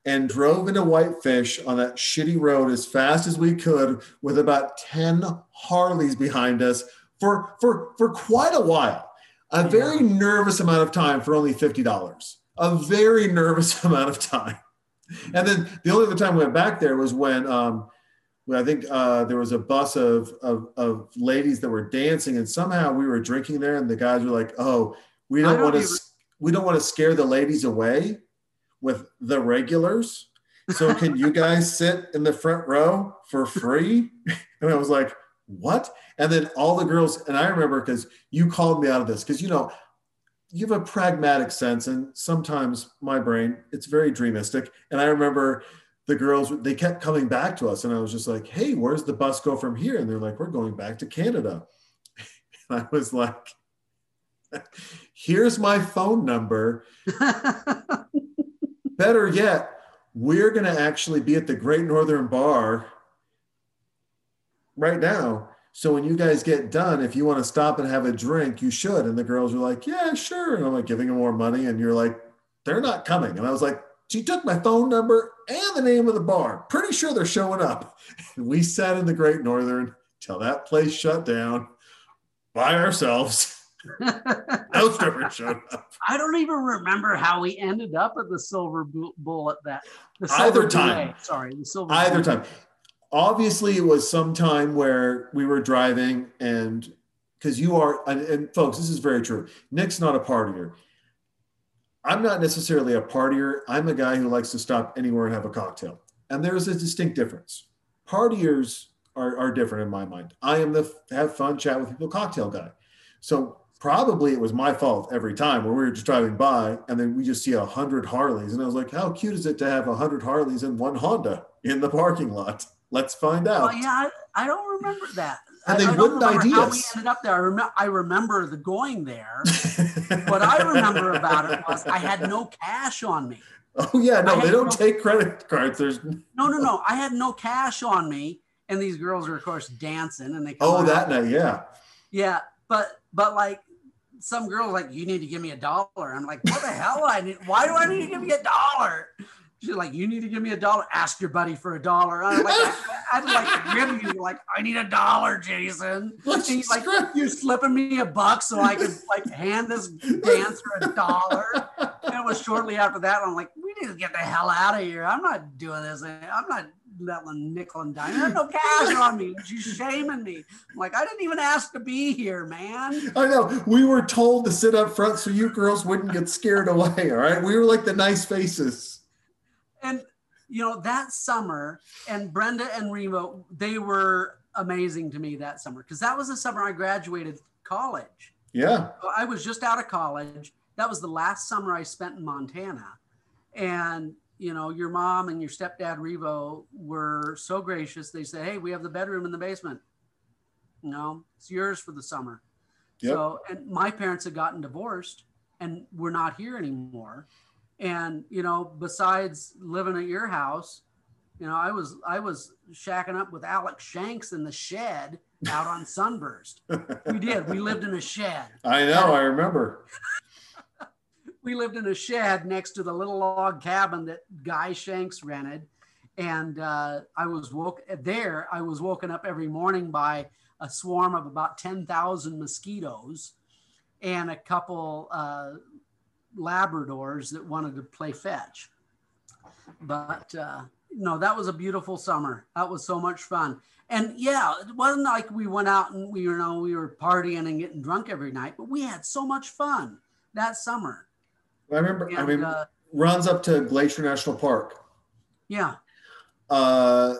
and drove into Whitefish on that shitty road as fast as we could with about 10 Harleys behind us for for for quite a while. A very nervous amount of time for only $50. A very nervous <laughs> amount of time. <laughs> And then the only other time we went back there was when um, I think uh, there was a bus of, of of ladies that were dancing, and somehow we were drinking there, and the guys were like, "Oh, we don't don't want to we don't want to scare the ladies away with the regulars. So can you <laughs> guys sit in the front row for free?" <laughs> And I was like, "What?" And then all the girls, and I remember because you called me out of this because you know you have a pragmatic sense and sometimes my brain it's very dreamistic. And i remember the girls they kept coming back to us and i was just like hey where's the bus go from here? And they're like we're going back to canada. <laughs> And i was like here's my phone number. <laughs> Better yet we're going to actually be at the great northern bar right now so when you guys get done, if you want to stop and have a drink, you should. And the girls were like, yeah, sure. And I'm like giving them more money. And you're like, they're not coming. And I was like, she took my phone number and the name of the bar. Pretty sure they're showing up. <laughs> And we sat in the Great Northern till that place shut down by ourselves. <laughs> No strippers showed up. I don't even remember how we ended up at the Silver Bu- Bullet. That the Either Silver time. Bullet, Sorry, the Silver. Bull. Either Bullet. time. Obviously, it was some time where we were driving and because you are, and, and folks, this is very true. Nick's not a partier. I'm not necessarily a partier. I'm a guy who likes to stop anywhere and have a cocktail. And there's a distinct difference. Partiers are, are different in my mind. I am the have fun, chat with people cocktail guy. So probably it was my fault every time where we were just driving by and then we just see a hundred Harleys. And I was like, how cute is it to have a hundred Harleys and one Honda in the parking lot? Let's find out. Oh yeah, I, I don't remember that. And I, they I wouldn't remember ID how we ended up there. I, rem- I remember the going there. <laughs> what I remember about it was I had no cash on me. oh yeah, no, they don't no- take credit cards. There's No, no, no. I had no cash on me, and these girls are of course dancing, and they oh out. that night, yeah. Yeah, but but like some girls like you need to give me a dollar. I'm like, what the hell? I need. Why do I need to give you a dollar? She's like, you need to give me a dollar. Ask your buddy for a dollar. I'm like, I'd like rib you. Like, I need a dollar, Jason. And he's like, you're slipping me a buck so I could like hand this dancer a dollar. And it was shortly after that. I'm like, we need to get the hell out of here. I'm not doing this. I'm not letting nickel and dime. There's no cash on me. She's shaming me. I'm like, I didn't even ask to be here, man. I know. We were told to sit up front so you girls wouldn't get scared away. All right. We were like the nice faces. And you know, that summer, and Brenda and Remo, they were amazing to me that summer because that was the summer I graduated college. Yeah. I was just out of college. That was the last summer I spent in Montana. And, you know, your mom and your stepdad, Revo, were so gracious. They said, Hey, we have the bedroom in the basement. You know, it's yours for the summer. Yep. So, and my parents had gotten divorced and we're not here anymore. And, you know, besides living at your house, you know, I was I was shacking up with Alex Shanks in the shed out on Sunburst. We did. We lived in a shed I know. I remember. we lived in a shed next to the little log cabin that Guy Shanks rented. and uh, I was woke there. I was woken up every morning by a swarm of about ten thousand mosquitoes, and a couple uh, Labradors that wanted to play fetch. But uh, no, that was a beautiful summer. That was so much fun. And yeah, it wasn't like we went out and we you know we were partying and getting drunk every night, but we had so much fun that summer. I remember. I mean, uh, runs up to Glacier National Park. yeah, uh,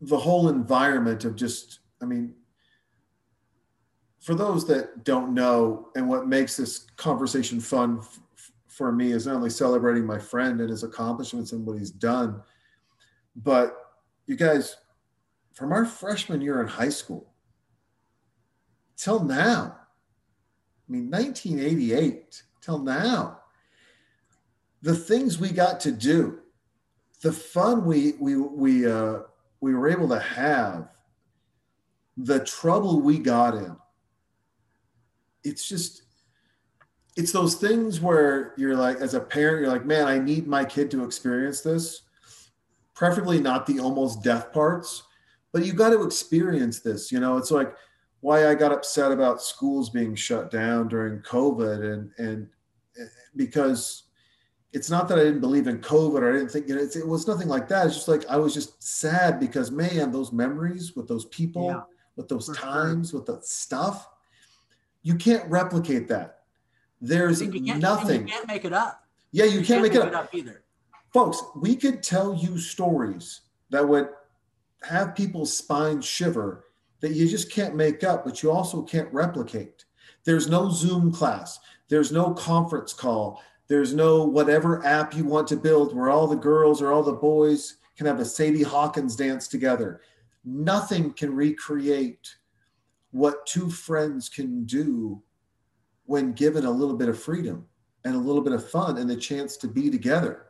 the whole environment of just, I mean, for those that don't know, and what makes this conversation fun for me is not only celebrating my friend and his accomplishments and what he's done, but you guys, from our freshman year in high school till now, I mean, 1988 till now, the things we got to do the fun we we we uh, we were able to have, the trouble we got in. It's just, it's those things where you're like, as a parent, you're like, man, I need my kid to experience this. Preferably not the almost death parts, but you got to experience this. You know, it's like why I got upset about schools being shut down during COVID, and and eh, because it's not that I didn't believe in COVID or I didn't think you know, it's, it was nothing like that. It's just like I was just sad because man, those memories with those people, Yeah, with those for sure. times, with the stuff, you can't replicate that. There's And you can't, nothing. you can't make it up. yeah, you, can't, make, it up. either. Folks, we could tell you stories that would have people's spines shiver that you just can't make up, but you also can't replicate. There's no Zoom class, there's no conference call, there's no whatever app you want to build where all the girls or all the boys can have a Sadie Hawkins dance together. Nothing can recreate what two friends can do when given a little bit of freedom and a little bit of fun and the chance to be together.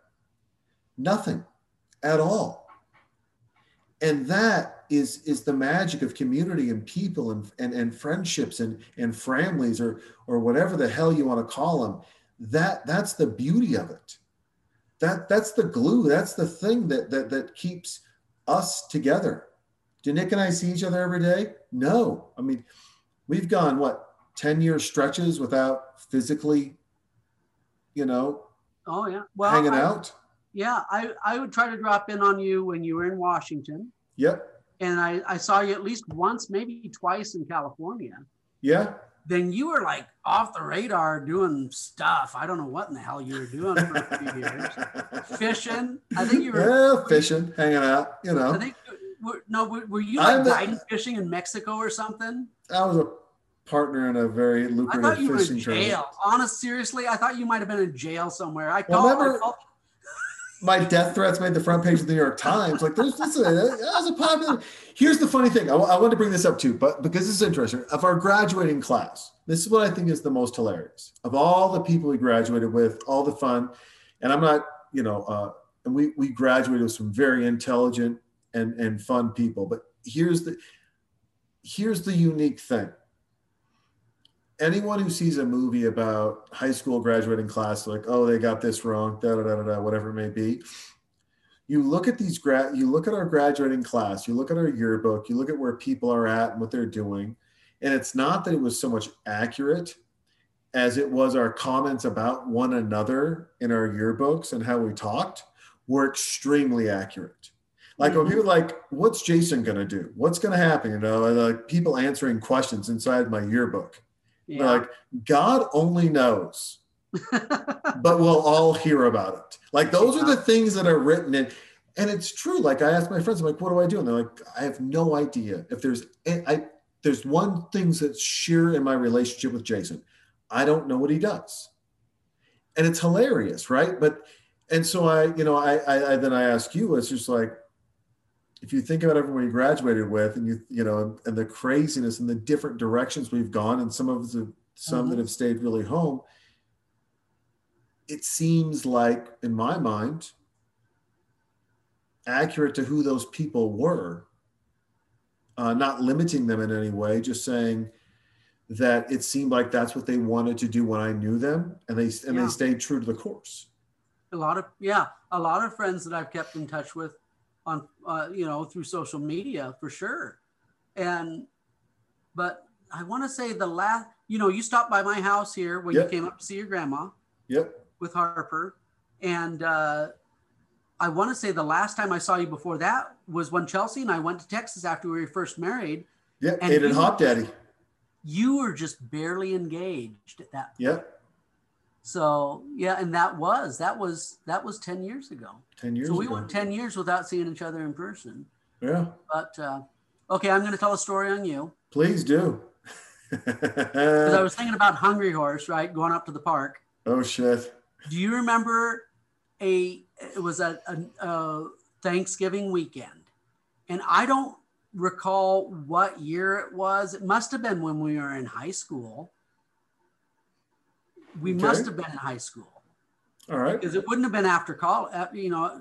Nothing at all. And that is is the magic of community and people and, and, and friendships and, and families or or whatever the hell you want to call them. That that's the beauty of it. That that's the glue. That's the thing that that that keeps us together. Do Nick and I see each other every day? No. I mean, we've gone what 10 year stretches without physically, you know, Oh yeah. Well, hanging I- out. Yeah, I, I would try to drop in on you when you were in Washington. Yep. And I, I saw you at least once, maybe twice in California. Yeah. Then you were like off the radar doing stuff. I don't know what in the hell you were doing for a few <laughs> years. Fishing. I think you were. yeah, fishing, hanging out. You know. I think were, no. Were, were you I'm like the- fishing in Mexico or something? I was a partner in a very lucrative I thought you were fishing in tournament. jail. Honest, seriously, I thought you might have been in jail somewhere. I Well, called. I called- My death threats made the front page of the New York Times. Like, there's this. A popular. Here's the funny thing. I, I wanted to bring this up too, but because this is interesting. Of our graduating class, this is what I think is the most hilarious. Of all the people we graduated with, all the fun, and I'm not, you know, uh, and we we graduated with some very intelligent and and fun people. But here's the here's the unique thing. Anyone who sees a movie about high school graduating class, like, oh, they got this wrong, da da da da, whatever it may be. You look at these grad, you look at our graduating class, you look at our yearbook, you look at where people are at and what they're doing, and it's not that it was so much accurate as it was our comments about one another in our yearbooks and how we talked were extremely accurate. Like when Mhm. people like, what's Jason gonna do? What's gonna happen? You know, like people answering questions inside my yearbook. Yeah. like, God only knows, <laughs> but we'll all hear about it. Like those are the things that are written in. And it's true. Like I asked my friends, I'm like, what do I do? And they're like, I have no idea. If there's I there's one thing that's sheer in my relationship with Jason. I don't know what he does. And it's hilarious, right? But and so I, you know, I, I, I then I ask you, it's just like, if you think about everyone you graduated with, and you, you know, and, the craziness and the different directions we've gone, and some of the some that Mhm. have stayed really home, it seems like, in my mind, accurate to who those people were. Uh, not limiting them in any way, just saying that it seemed like that's what they wanted to do when I knew them, and they and Yeah. they stayed true to the course. a lot of yeah a lot of friends that i've kept in touch with on uh, you know through social media for sure. And but I want to say the last you know you stopped by my house here when Yep. you came up to see your grandma Yep. with Harper, and uh, I want to say the last time I saw you before that was when Chelsea and I went to Texas after we were first married. yeah And Ate at Hot Daddy. You were just barely engaged at that. Yep. So yeah, and that was that was that was ten years ago. 10 years so we ago. went ten years without seeing each other in person. yeah. But uh, okay, I'm going to tell a story on you Please do. because I <laughs> was thinking about Hungry Horse, right? Going up to the park. oh, shit. Do you remember a? It was a, a, a Thanksgiving weekend, and I don't recall what year it was. It must have been when we were in high school. We Okay. must have been in high school All right. because it wouldn't have been after college. Uh, you know,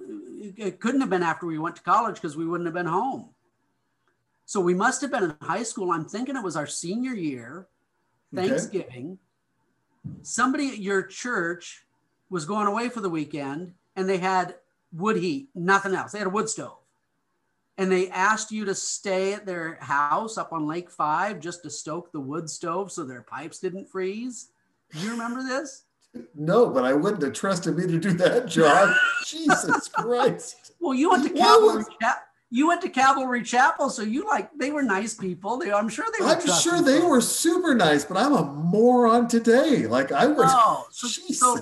it, couldn't have been after we went to college because we wouldn't have been home. So we must have been in high school. I'm thinking it was our senior year, Okay. Thanksgiving. Somebody at your church was going away for the weekend and they had wood heat, nothing else. They had a wood stove. And they asked you to stay at their house up on Lake Five just to stoke the wood stove so their pipes didn't freeze. Do you remember this? No, but I wouldn't have trusted me to do that, job. <laughs> Jesus Christ. Well, you went to Cavalry Chapel. You went to Cavalry Chapel, so you like they were nice people. They, I'm sure they were. I'm sure they were super nice, but I'm a moron today. Like I was. Oh, so, Jesus. so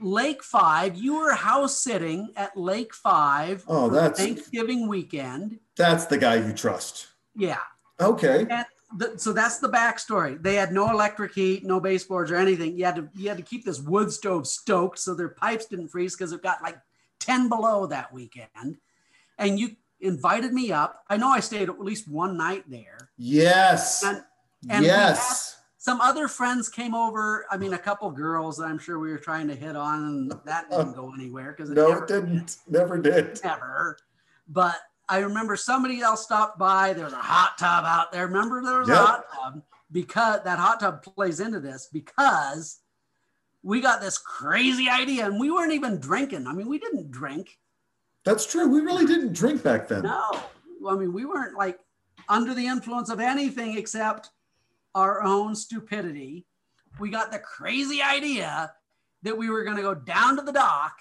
Lake Five, you were house sitting at Lake Five Oh, for that's- Thanksgiving weekend. That's the guy you trust. Yeah. Okay. And the, so that's the backstory. They had no electric heat, no baseboards or anything. You had to you had to keep this wood stove stoked so their pipes didn't freeze because it got like 10 below that weekend. And you invited me up. I know I stayed at least one night there. Yes. And, and yes. some other friends came over. I mean, a couple girls that I'm sure we were trying to hit on, and that didn't oh. go anywhere because No, never it didn't. <laughs> Never did. Never. But I remember somebody else stopped by. There was a hot tub out there. Remember there was Yep. a hot tub because that hot tub plays into this because we got this crazy idea and we weren't even drinking. I mean, we didn't drink. That's true. We really didn't drink back then. No, I mean, we weren't like under the influence of anything except our own stupidity. We got the crazy idea that we were going to go down to the dock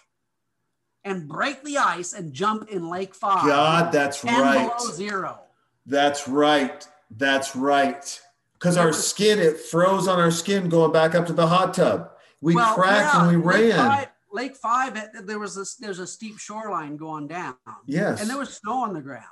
and break the ice and jump in Lake Five. God, that's 10 right. below zero. That's right. That's right. Because our skin, it froze on our skin going back up to the hot tub. We Well, cracked yeah, and we Lake ran. Five, Lake Five, there was this, there's a steep shoreline going down, Yes. and there was snow on the ground.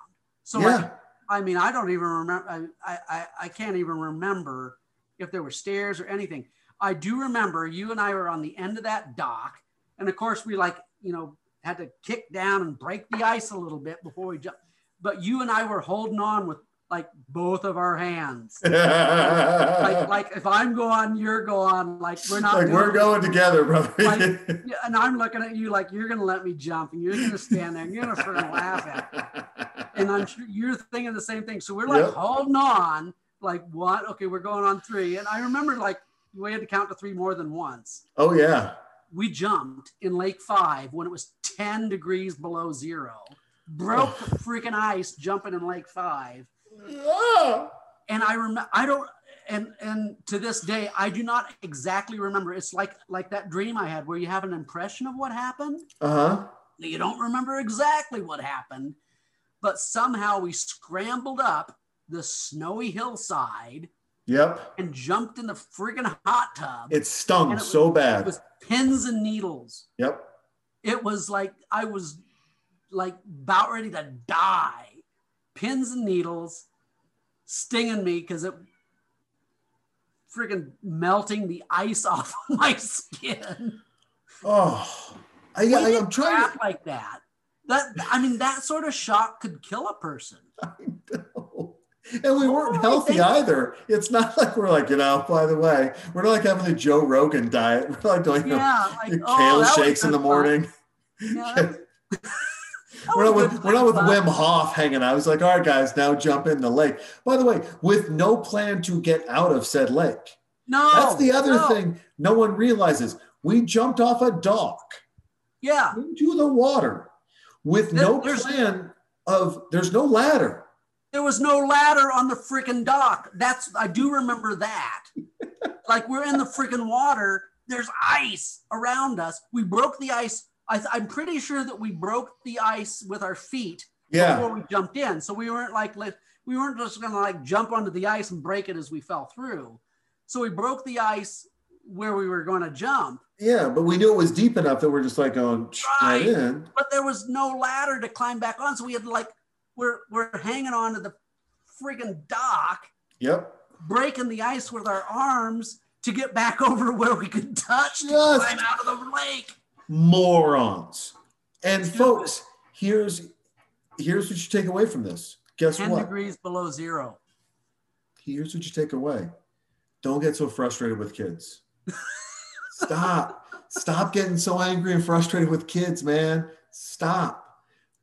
So, yeah. like, I mean, I don't even remember. I, I, I can't even remember if there were stairs or anything. I do remember you and I were on the end of that dock, and of course we like, you know, had to kick down and break the ice a little bit before we jumped. But you and I were holding on with like both of our hands. <laughs> Like, like if I'm going, you're going. Like we're not. like we're going together, brother. <laughs> Like, <laughs> and I'm looking at you like you're gonna let me jump, and you're gonna stand there, and you're gonna laugh at me. And I'm sure you're thinking the same thing. So we're like Yep. holding on, like what? Okay, we're going on three. And I remember like we had to count to three more than once. oh yeah. We jumped in Lake Five when it was 10 degrees below zero. Broke the <laughs> freaking ice jumping in Lake Five. And I remember I don't and and to this day I do not exactly remember. It's like like that dream I had where you have an impression of what happened. Uh-huh. You don't remember exactly what happened, but somehow we scrambled up the snowy hillside Yep. and jumped in the freaking hot tub. It stung it was- so It bad. was pins and needles. Yep. It was like I was like about ready to die. Pins and needles stinging me because it freaking melting the ice <laughs> off of my skin. Oh. I, I, I'm trying crap like that. That I mean, that sort of shock could kill a person. <laughs> to. And we weren't Oh, healthy either. It's not <laughs> like we're like, you know, by the way, we're not like having the Joe Rogan diet. <laughs> We're like doing, you know, like oh, kale shakes in the morning. Yeah, <laughs> We're not with we're not with. Wim Hof hanging out. I was like, all right, guys, now jump in the lake. By the way, with no plan to get out of said lake. No, That's the other no. thing no one realizes. We jumped off a dock Yeah, into the water with There- no plan of there's no ladder. There was no ladder on the freaking dock. That's I do remember that. <laughs> like we're in the freaking water. There's ice around us. We broke the ice. I, I'm pretty sure that we broke the ice with our feet Yeah. before we jumped in. So we weren't like li- we weren't just gonna like jump onto the ice and break it as we fell through. So we broke the ice where we were going to jump, Yeah, but we knew it was deep enough that we're just like going right Right. in. but there was no ladder to climb back on. So we had to like we're we're hanging on to the friggin' dock, Yep. breaking the ice with our arms to get back <laughs> over where we could touch to Just- climb out of the lake. Morons. And Stupid. folks, here's here's what you take away from this. Guess 10 what? degrees below zero. Here's what you take away. Don't get so frustrated with kids. <laughs> Stop. Stop getting so angry and frustrated with kids, man. Stop.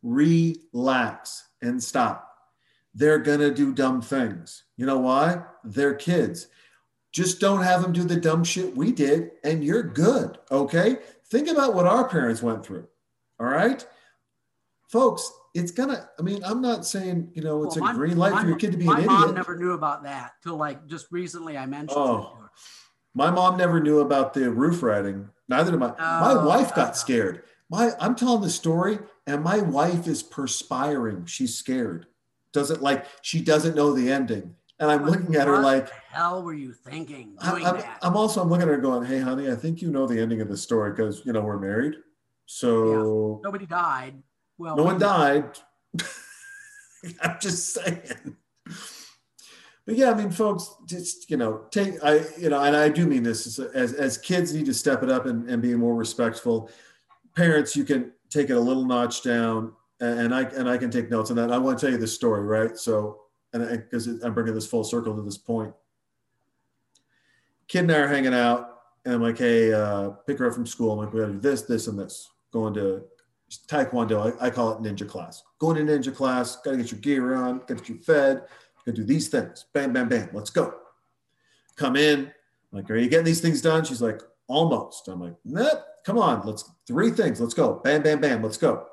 Relax and stop. They're going to do dumb things. You know why? They're kids. Just don't have them do the dumb shit we did, and you're good. Okay? Think about what our parents went through. All right? Folks, it's gonna, I mean, I'm not saying, you know, it's Well, a my- green light my- for your kid to be an idiot. My mom never knew about that till like just recently. I mentioned. Oh. My mom never knew about the roof riding. Neither did my my Oh, wife got okay. scared. My I'm telling the story, and my wife is perspiring. She's scared. Doesn't like she doesn't know the ending. And I'm looking at her like the hell were you thinking I- doing I'm, that? I'm also I'm looking at her going, Hey honey, I think you know the ending of the story because you know we're married. So Nobody died. Well, no one died. <laughs> I'm just saying. But yeah, I mean, folks, just you know, take I you know, and I do mean this as as, as kids need to step it up and, and be more respectful. Parents, you can take it a little notch down, and, I and I can take notes on that. I want to tell you this story, right? So, and because I'm bringing this full circle to this point. Kid and I are hanging out, and I'm like, hey, uh, pick her up from school. I'm like, we got to do this, this, and this. Going to Taekwondo, I, I call it ninja class. Going to ninja class, got to get your gear on, get you fed, got to do these things. Bam, bam, bam. Let's go. Come in. I'm like, are you getting these things done? She's like, almost. I'm like, nope. Come on. Let's three things. Let's go. Bam, bam, bam. Let's go.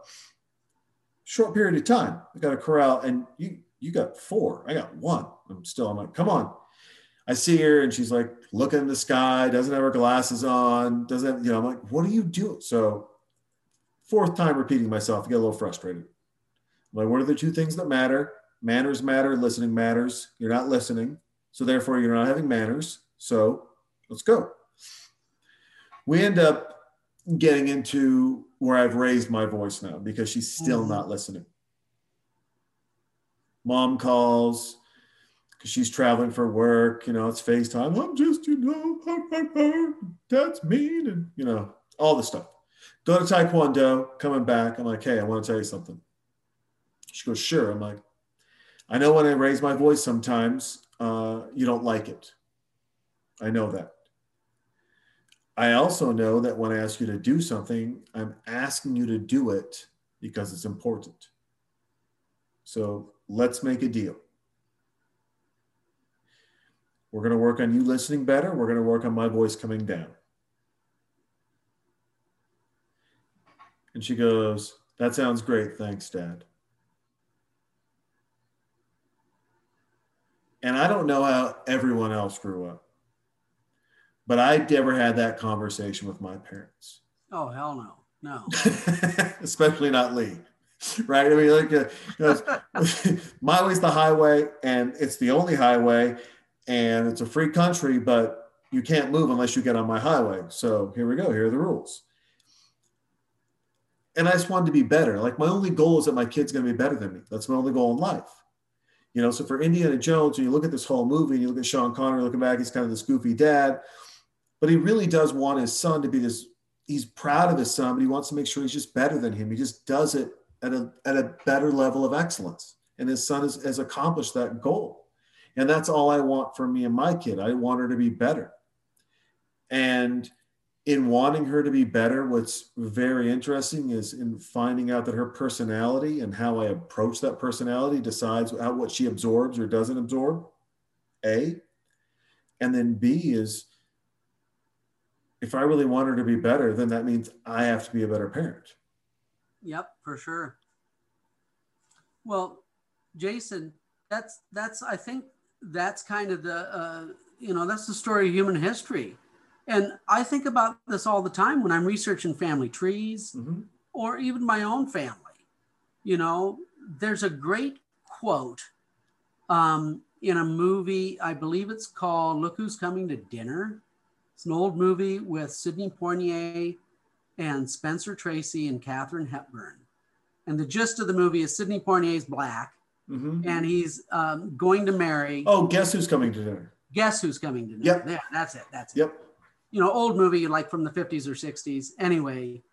Short period of time. I got a corral, and you you got four. I got one. I'm still. I'm like, come on. I see her, and she's like looking in the sky. Doesn't have her glasses on. Doesn't have, you know. I'm like, what are you doing? So fourth time repeating myself, I get a little frustrated. I'm like, what are the two things that matter? Manners matter, listening matters. You're not listening. So therefore, you're not having manners. So let's go. We end up getting into where I've raised my voice now because she's still Mhm. not listening. Mom calls because she's traveling for work. You know, it's FaceTime. I'm just, you know, that's mean. And, you know, all the stuff. Go to Taekwondo, coming back. I'm like, hey, I want to tell you something. She goes, sure. I'm like, I know when I raise my voice sometimes, uh, you don't like it. I know that. I also know that when I ask you to do something, I'm asking you to do it because it's important. So let's make a deal. We're going to work on you listening better. We're going to work on my voice coming down. And she goes, That sounds great. Thanks, Dad. And I don't know how everyone else grew up, but I never had that conversation with my parents, Oh hell no, no. <laughs> especially not Lee. Right? I mean, like, uh, you know, <laughs> my way's the highway, and it's the only highway, and it's a free country, but you can't move unless you get on my highway. So here we go. Here are the rules. And I just wanted to be better. Like my only goal is that my kid's going to be better than me. That's my only goal in life. You know, so for Indiana Jones, when you look at this whole movie, and you look at Sean Connery looking back, he's kind of this goofy dad, but he really does want his son to be this. He's proud of his son, but he wants to make sure he's just better than him. He just does it at a at a better level of excellence, and his son has, has accomplished that goal. And that's all I want for me and my kid. I want her to be better. And in wanting her to be better, what's very interesting is in finding out that her personality and how I approach that personality decides how what she absorbs or doesn't absorb. A. And then B is if I really want her to be better, then that means I have to be a better parent. Yep, for sure. Well, Jason, that's that's I think that's kind of the uh, you know that's the story of human history, and I think about this all the time when I'm researching family trees Mhm. or even my own family. You know, there's a great quote um, in a movie. I believe it's called "Look Who's Coming to Dinner." It's an old movie with Sidney Poitier and Spencer Tracy and Katharine Hepburn. And the gist of the movie is Sidney Poitier is black Mhm. and he's um, going to marry. Oh, guess who's coming to dinner? Guess who's coming to dinner? Yep. Yeah, that's it. That's it. Yep. You know, old movie like from the 50s or 60s. Anyway,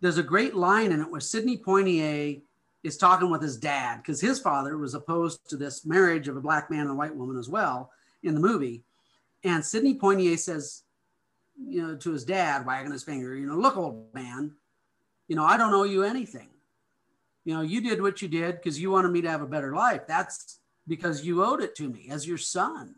there's a great line in it where Sidney Poitier is talking with his dad because his father was opposed to this marriage of a black man and a white woman as well in the movie. And Sidney Poitier says, you know, to his dad, wagging his finger, you know, look, old man, you know, I don't owe you anything. You know, you did what you did because you wanted me to have a better life. That's because you owed it to me as your son.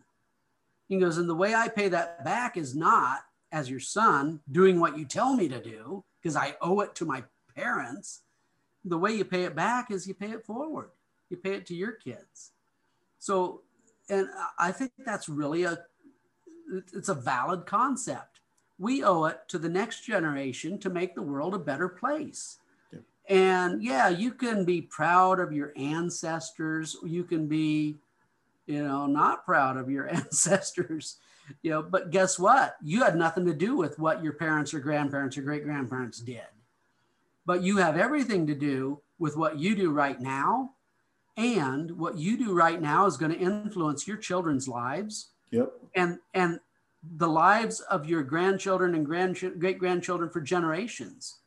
He goes, and the way I pay that back is not as your son doing what you tell me to do because I owe it to my parents. The way you pay it back is you pay it forward. You pay it to your kids. So, and I think that's really a it's a valid concept. We owe it to the next generation to make the world a better place. Yep. And yeah, you can be proud of your ancestors. You can be, you know, not proud of your <laughs> ancestors. You know, but guess what? You had nothing to do with what your parents or grandparents or great grandparents did. But you have everything to do with what you do right now. And what you do right now is going to influence your children's lives Yep. and and the lives of your grandchildren and grand great grandchildren for generations.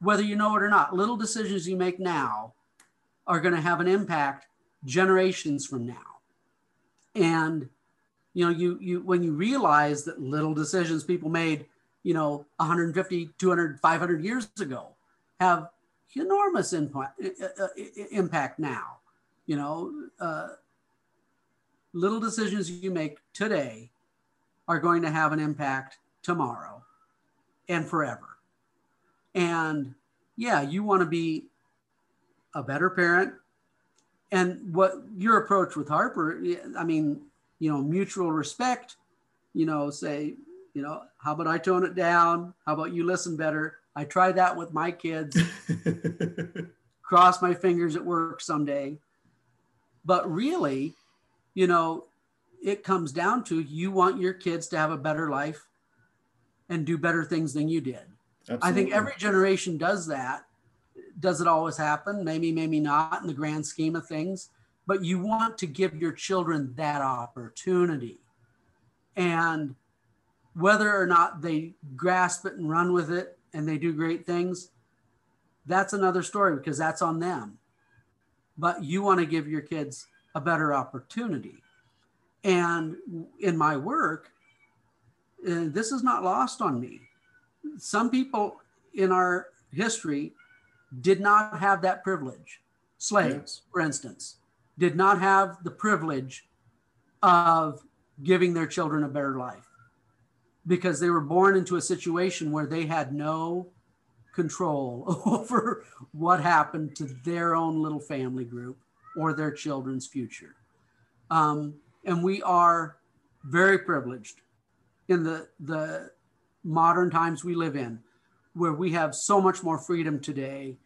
Whether you know it or not little decisions you make now are going to have an impact generations from now. And you know you you when you realize that little decisions people made you know 150 200 500 years ago have enormous impact impact now you know uh, little decisions you make today are going to have an impact tomorrow and forever. And yeah, you want to be a better parent. And what your approach with Harper, I mean, you know, mutual respect, you know, say, you know, how about I tone it down? How about you listen better? I try that with my kids. <laughs> Cross my fingers it works someday. But really, you know, it comes down to you want your kids to have a better life and do better things than you did. I think every generation does that. Does it always happen? Maybe, maybe not in the grand scheme of things, but you want to give your children that opportunity. And whether or not they grasp it and run with it and they do great things, that's another story because that's on them. But you want to give your kids a better opportunity. And in my work, uh, this is not lost on me. Some people in our history did not have that privilege. Slaves, for instance, did not have the privilege of giving their children a better life because they were born into a situation where they had no control <laughs> over what happened to their own little family group or their children's future. Um, and we are very privileged in the, the modern times we live in, where we have so much more freedom today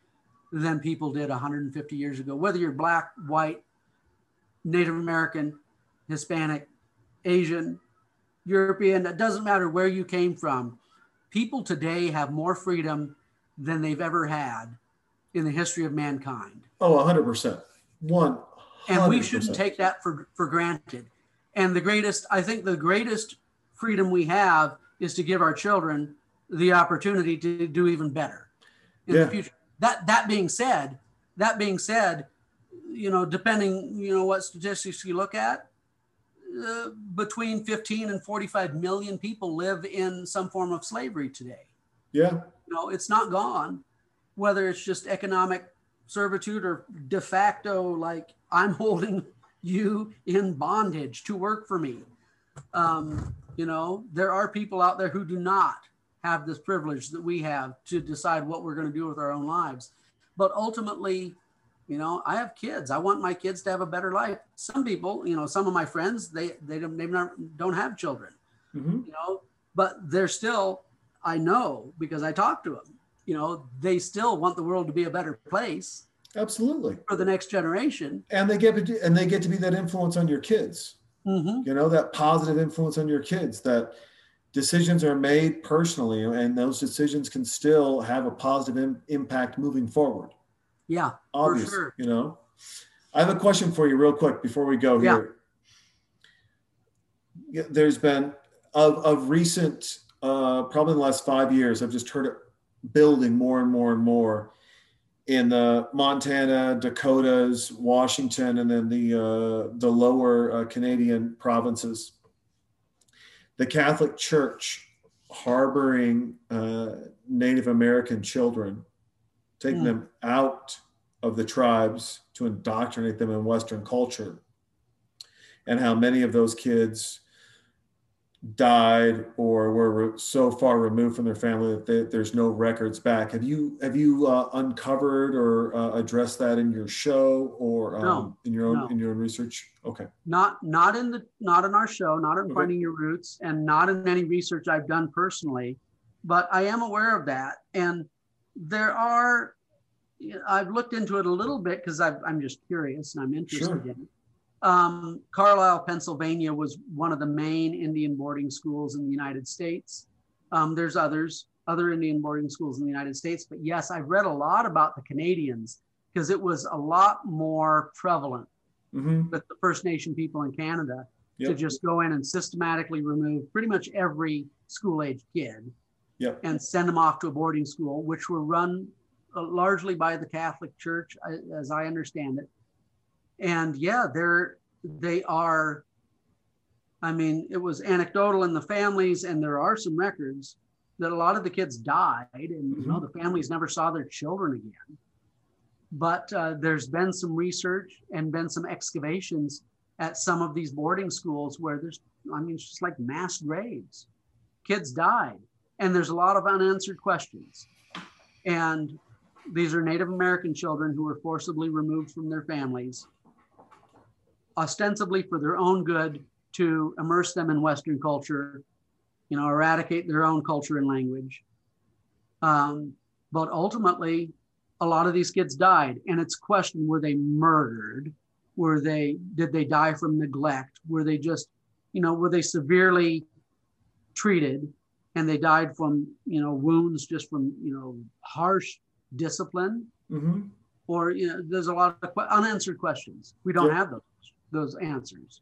than people did 150 years ago. Whether you're black, white, Native American, Hispanic, Asian, European, it doesn't matter where you came from. People today have more freedom than they've ever had in the history of mankind. Oh, 100%. One. And we shouldn't take that for, for granted. And the greatest, I think the greatest freedom we have is to give our children the opportunity to do even better in Yeah. the future. That that being said, that being said, you know, depending, you know, what statistics you look at, uh, between 15 and 45 million people live in some form of slavery today. Yeah. You know, it's not gone, whether it's just economic servitude or de facto, like I'm holding you in bondage to work for me. Um, you know, there are people out there who do not have this privilege that we have to decide what we're going to do with our own lives. But ultimately, You know, I have kids. I want my kids to have a better life. Some people, you know, some of my friends, they they don't they don't have children. Mhm. You know, but they're still. I know because I talk to them. You know, they still want the world to be a better place Absolutely. for the next generation. And they get to, and they get to be that influence on your kids. hmm You know, that positive influence on your kids. That decisions are made personally, and those decisions can still have a positive im- impact moving forward. Yeah, Obviously, sure. you know. I have a question for you, real quick, before we go here. Yeah, There's been of of recent, uh, probably in the last five years, I've just heard it building more and more and more in the Montana, Dakotas, Washington, and then the uh, the lower uh, Canadian provinces. The Catholic Church harboring uh, Native American children, taking Hmm. them out of the tribes to indoctrinate them in Western culture, and how many of those kids died or were so far removed from their family that they, there's no records back. Have you have you uh, uncovered or uh, addressed that in your show or um, No, in your own no. in your own research? Okay, not not in the not in our show, not in Okay. finding your roots, and not in any research I've done personally. But I am aware of that, and there are. I've looked into it a little bit because I'm just curious and I'm interested Sure. in it. Um, Carlisle, Pennsylvania was one of the main Indian boarding schools in the United States. Um, there's others, other Indian boarding schools in the United States, but yes, I've read a lot about the Canadians because it was a lot more prevalent hmm with the First Nation people in Canada to just go in and systematically remove pretty much every school age kid Yep. and send them off to a boarding school, which were run uh, largely by the Catholic Church, as I understand it. And yeah, they're they are. I mean, it was anecdotal in the families, and there are some records that a lot of the kids died, and you know the families never saw their children again. But uh, there's been some research and been some excavations at some of these boarding schools where there's, I mean, it's just like mass graves. Kids died, and there's a lot of unanswered questions. And these are Native American children who were forcibly removed from their families, ostensibly for their own good to immerse them in Western culture, you know, eradicate their own culture and language. Um, but ultimately, a lot of these kids died, and it's questioned: were they murdered? Were they? Did they die from neglect? Were they just, you know, were they severely treated, and they died from, you know, wounds just from, you know, harsh discipline? hmm or you know, there's a lot of unanswered questions. We don't Yeah. have those those answers.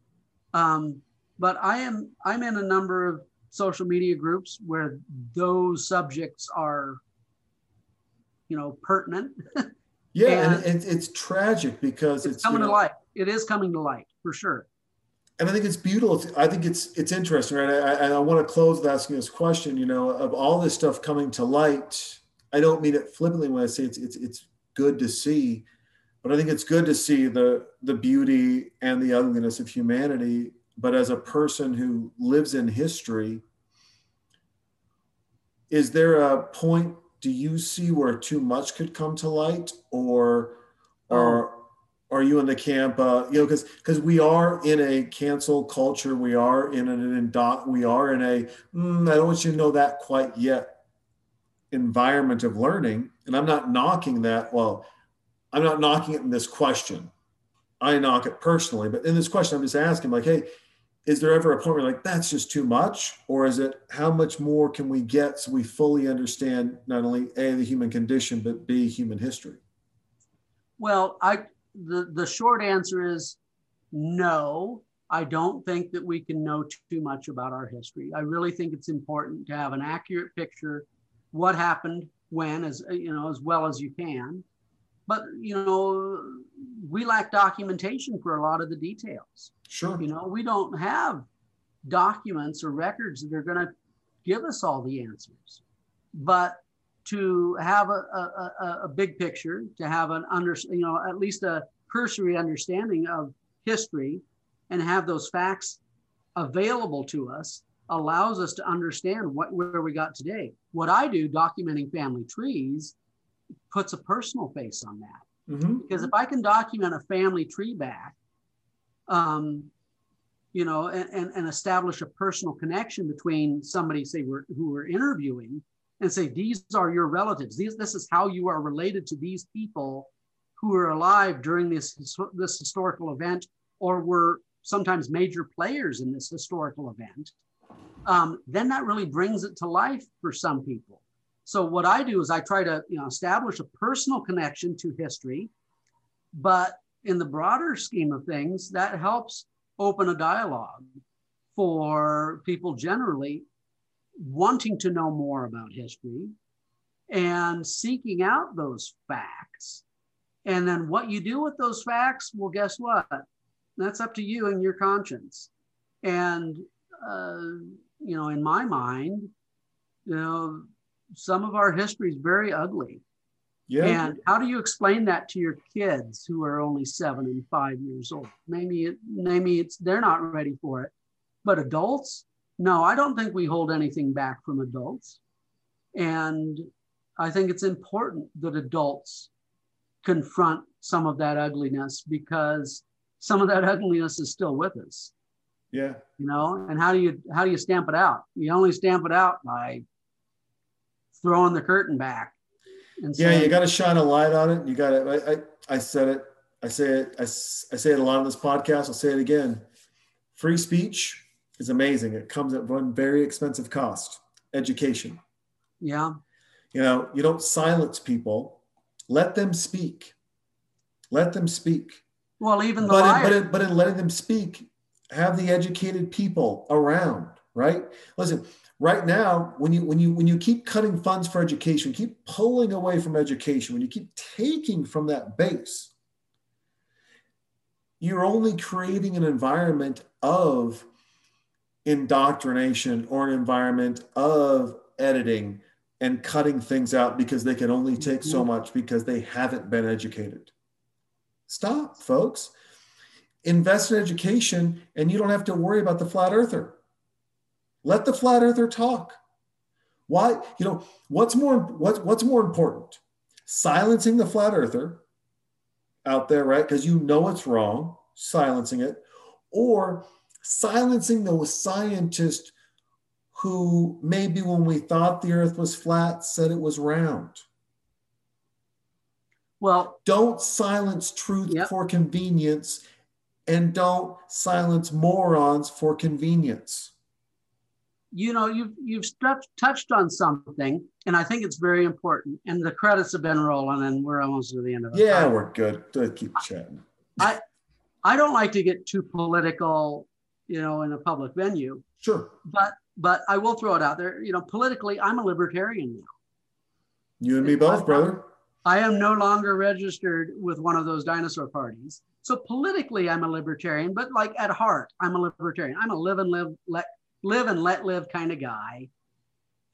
Um, but I am I'm in a number of social media groups where those subjects are, you know, pertinent. <laughs> Yeah, And- and it, it's tragic because it's it's, you coming to light. It is coming to light for sure. and I think it's beautiful. I think it's it's interesting, right? I, I, I want to close with asking this question. You know, of all this stuff coming to light, I don't mean it flippantly when I say it's it's it's good to see, but I think it's good to see the the beauty and the ugliness of humanity. But as a person who lives in history, is there a point? Do you see where too much could come to light, or or are you in the camp uh, you know because because we are in a cancel culture we are in an indo- we are in a mm, i don't want you to know that quite yet environment of learning and i'm not knocking that well i'm not knocking it in this question i knock it personally but in this question i'm just asking like hey is there ever a point where like that's just too much or is it how much more can we get so we fully understand not only a the human condition but b human history Well, I the the short answer is no. I don't think that we can know too much about our history. I really think it's important to have an accurate picture what happened when as you know as well as you can. But you know, we lack documentation for a lot of the details. sure You know, we don't have documents or records that are going to give us all the answers. But to have a, a, a, big picture, to have an under, you know, at least a cursory understanding of history and have those facts available to us allows us to understand what where we got today. What I do documenting family trees puts a personal face on that. Mhm. because if I can document a family tree back, um, you know, and, and, and establish a personal connection between somebody, say, we're, who we're interviewing, and say, these are your relatives. These, this is how you are related to these people who were alive during this this historical event, or were sometimes major players in this historical event. Um, then that really brings it to life for some people. So what I do is I try to you know establish a personal connection to history, but in the broader scheme of things, that helps open a dialogue for people generally wanting to know more about history and seeking out those facts. And then what you do with those facts, well, guess what? That's up to you and your conscience. And, uh, you know, in my mind, you know, some of our history is very ugly. Yeah. And how do you explain that to your kids who are only seven and five years old? Maybe it, maybe it's they're not ready for it. But adults, no, I don't think we hold anything back from adults. And I think it's important that adults confront some of that ugliness because some of that ugliness is still with us yeah. you know and how do you how do you stamp it out you only stamp it out by throwing the curtain back and Yeah, you got to shine a light on it. You got to. I, I, I said it. I say it. I, I say it a lot on this podcast. I'll say it again. Free speech is amazing. It comes at one very expensive cost. Education. yeah You know, you don't silence people. Let them speak. Let them speak. well even the But in, but, in, but in letting them speak, have the educated people around, right? Listen, right now, when you when you when you keep cutting funds for education, keep pulling away from education, when you keep taking from that base, you're only creating an environment of indoctrination or an environment of editing and cutting things out because they can only take so mm-hmm. much because they haven't been educated. Stop, folks. Invest in education and you don't have to worry about the flat earther. Let the flat earther talk. Why, you know, what's more what, what's more important? Silencing the flat earther out there, right? Because you know it's wrong, silencing it, or silencing the scientist who maybe when we thought the earth was flat said it was round. well Don't silence truth Yep. for convenience and don't silence morons for convenience. You know you've you've touched touched on something and i think it's very important and the credits have been rolling and we're almost to the end of it Yeah, we're good. Keep chatting. i I don't like to get too political you know in a public venue Sure. but but i will throw it out there you know politically i'm a libertarian now You and me both, brother. I am no longer registered with one of those dinosaur parties. So politically, I'm a libertarian, but like at heart, I'm a libertarian. I'm a live and live, let live and let live kind of guy.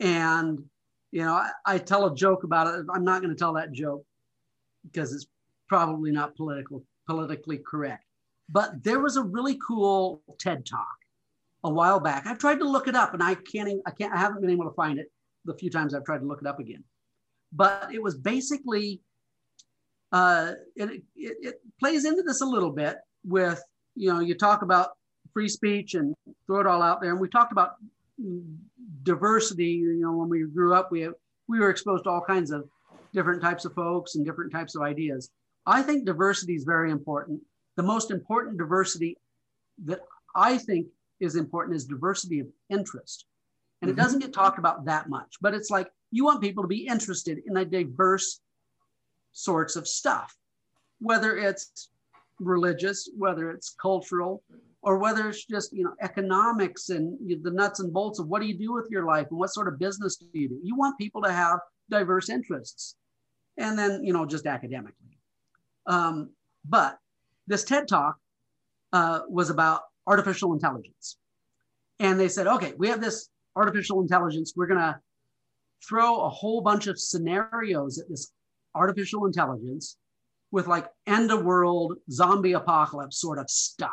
And you know, I, I tell a joke about it. I'm not going to tell that joke because it's probably not political, politically correct. But there was a really cool TED talk a while back. I've tried to look it up, and I can't. I can't. I haven't been able to find it the few times I've tried to look it up again but it was basically uh, it, it, it plays into this a little bit with you know you talk about free speech and throw it all out there. And we talked about diversity you know when we grew up we we were exposed to all kinds of different types of folks and different types of ideas. I think diversity is very important. The most important diversity that i think is important is diversity of interest. And Mhm. it doesn't get talked about that much but it's like you want people to be interested in a diverse sorts of stuff whether it's religious whether it's cultural or whether it's just you know economics and the nuts and bolts of what do you do with your life and what sort of business do you do? You want people to have diverse interests and then you know just academically. Um, but this ted talk uh, was about artificial intelligence. And they said okay we have this artificial intelligence. We're going to throw a whole bunch of scenarios at this artificial intelligence with like end of world zombie apocalypse sort of stuff.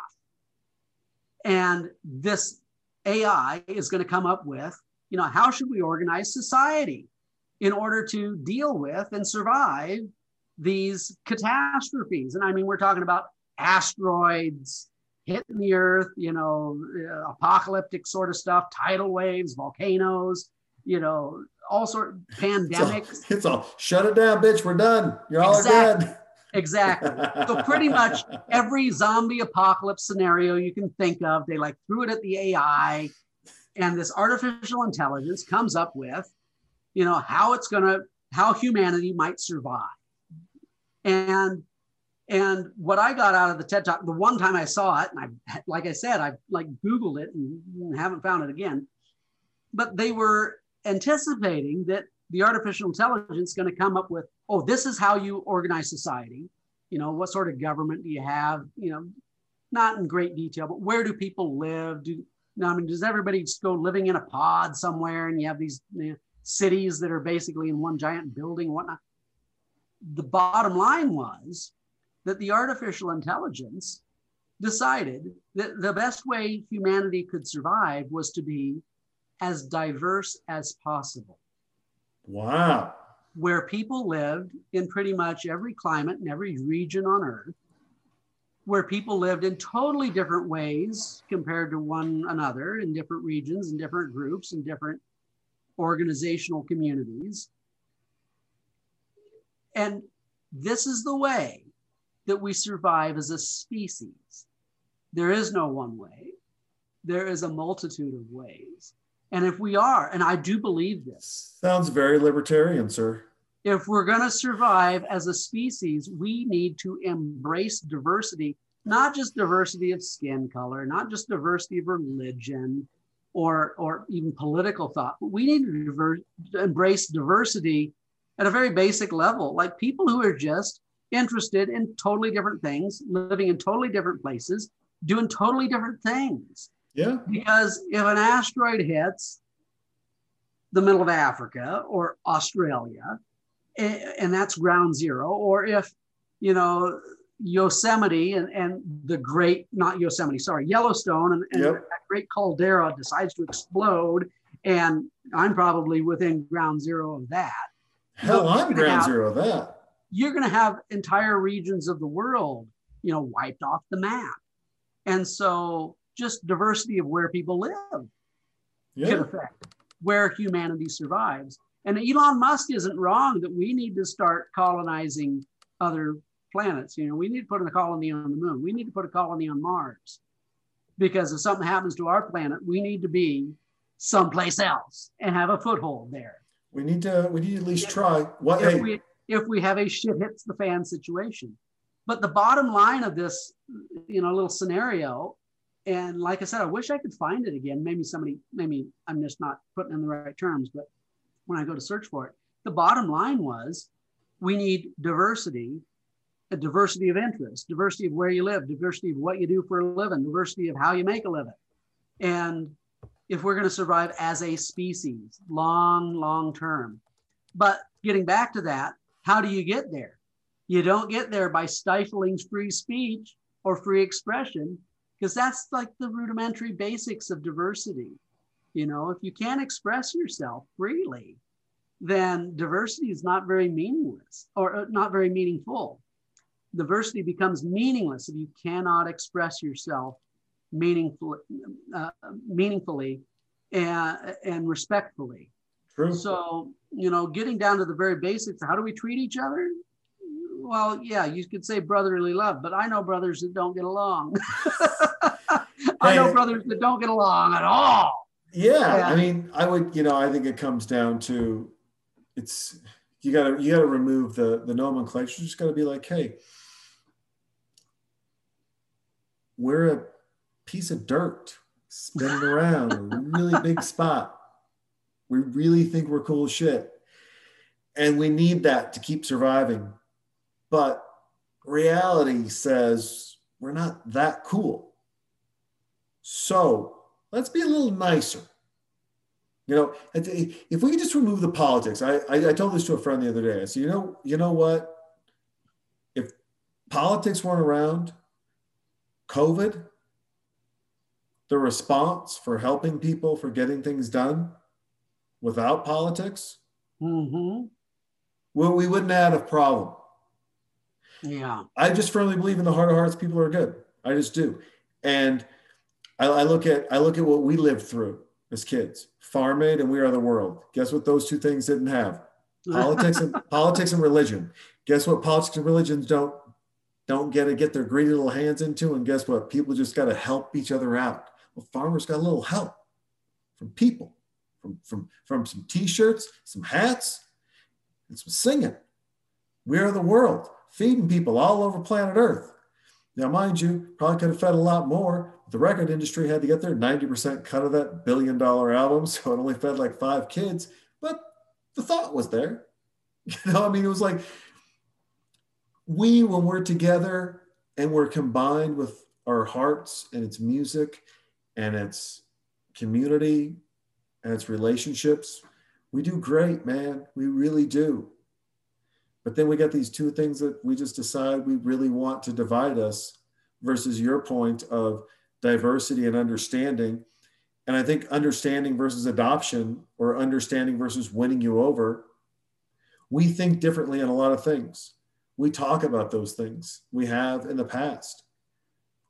And this AI is going to come up with, you know, how should we organize society in order to deal with and survive these catastrophes. And I mean, we're talking about asteroids hitting the earth, you know, uh, apocalyptic sort of stuff, tidal waves, volcanoes, you know, all sort of pandemics. It's all, it's all shut it down, bitch. We're done. You're all Exactly. dead. Exactly. So pretty much <laughs> every zombie apocalypse scenario you can think of, they like threw it at the AI, and this artificial intelligence comes up with, you know, how it's gonna, how humanity might survive. And and what I got out of the TED Talk, the one time I saw it, and I, like I said, I like Googled it and haven't found it again. But they were anticipating that the artificial intelligence is going to come up with, oh, this is how you organize society. You know, what sort of government do you have? You know, not in great detail, but where do people live? Do no, I mean, does everybody just go living in a pod somewhere and you have these you know, cities that are basically in one giant building whatnot? The bottom line was that the artificial intelligence decided that the best way humanity could survive was to be as diverse as possible Wow. Where people lived in pretty much every climate and every region on earth, where people lived in totally different ways compared to one another in different regions and different groups and different organizational communities. And this is the way that we survive as a species. There is no one way, there is a multitude of ways. And if we are, and I do believe this, Sounds very libertarian, sir. If we're going to survive as a species, we need to embrace diversity, not just diversity of skin color, not just diversity of religion or, or even political thought, but we need to diver- embrace diversity at a very basic level, like people who are just interested in totally different things, living in totally different places, doing totally different things Yeah. because if an asteroid hits the middle of Africa or Australia, and that's ground zero, or if, you know, Yosemite and, and the great, not Yosemite, sorry, Yellowstone and, and Yep. that great caldera decides to explode, and I'm probably within ground zero of that, Hell, I'm ground have- zero of that. you're going to have entire regions of the world, you know, wiped off the map. And so just diversity of where people live can affect where humanity survives. And Elon Musk isn't wrong that we need to start colonizing other planets. You know, we need to put a colony on the moon. We need to put a colony on Mars. Because if something happens to our planet, we need to be someplace else and have a foothold there. We need to we need to at least try. What If hey, we if we have a shit hits the fan situation. But the bottom line of this, you know, little scenario, and like I said, I wish I could find it again. Maybe somebody, maybe I'm just not putting in the right terms, but when I go to search for it, the bottom line was we need diversity, a diversity of interest, diversity of where you live, diversity of what you do for a living, diversity of how you make a living. And if we're going to survive as a species, long, long term. But getting back to that, how do you get there? You don't get there by stifling free speech or free expression, because that's like the rudimentary basics of diversity. You know, if you can't express yourself freely, then diversity is not very meaningless or uh, not very meaningful. Diversity becomes meaningless if you cannot express yourself meaningfully, uh, meaningfully and, and respectfully. true. So, you know, getting down to the very basics, how do we treat each other? Well, yeah, you could say brotherly love, but I know brothers that don't get along. <laughs> I know brothers that don't get along at all. Yeah, Yeah. I mean, I would, you know, I think it comes down to it's you gotta you gotta remove the the nomenclature. You just gotta be like, hey, we're a piece of dirt spinning around a really big spot. We really think we're cool shit. And we need that to keep surviving. But reality says we're not that cool. So let's be a little nicer. You know, if we could just remove the politics, I, I, I told this to a friend the other day. I said, you know, you know what? If politics weren't around, COVID, the response for helping people for getting things done without politics, hmm well, we wouldn't have a problem. Yeah. I just firmly believe in the heart of hearts, people are good. I just do. And I, I look at I look at what we lived through as kids. Farm Aid and We Are the World. Guess what those two things didn't have? <laughs> Politics and politics and religion. Guess what politics and religions don't don't get to get their greedy little hands into? And guess what? People just got to help each other out. Well, farmers got a little help from people, from from from some t-shirts, some hats, and some singing. We are the world, feeding people all over planet Earth. Now, mind you, probably could have fed a lot more. The record industry had to get their 90% cut of that billion dollar album, so it only fed like five kids. But the thought was there. <laughs> You know, I mean, it was like we, when we're together and we're combined with our hearts and its music and its community and its relationships, we do great, man. We really do. But then we get these two things that we just decide we really want to divide us versus your point of diversity and understanding. And I think understanding versus adoption or understanding versus winning you over, we think differently on a lot of things. We talk about those things. We have in the past.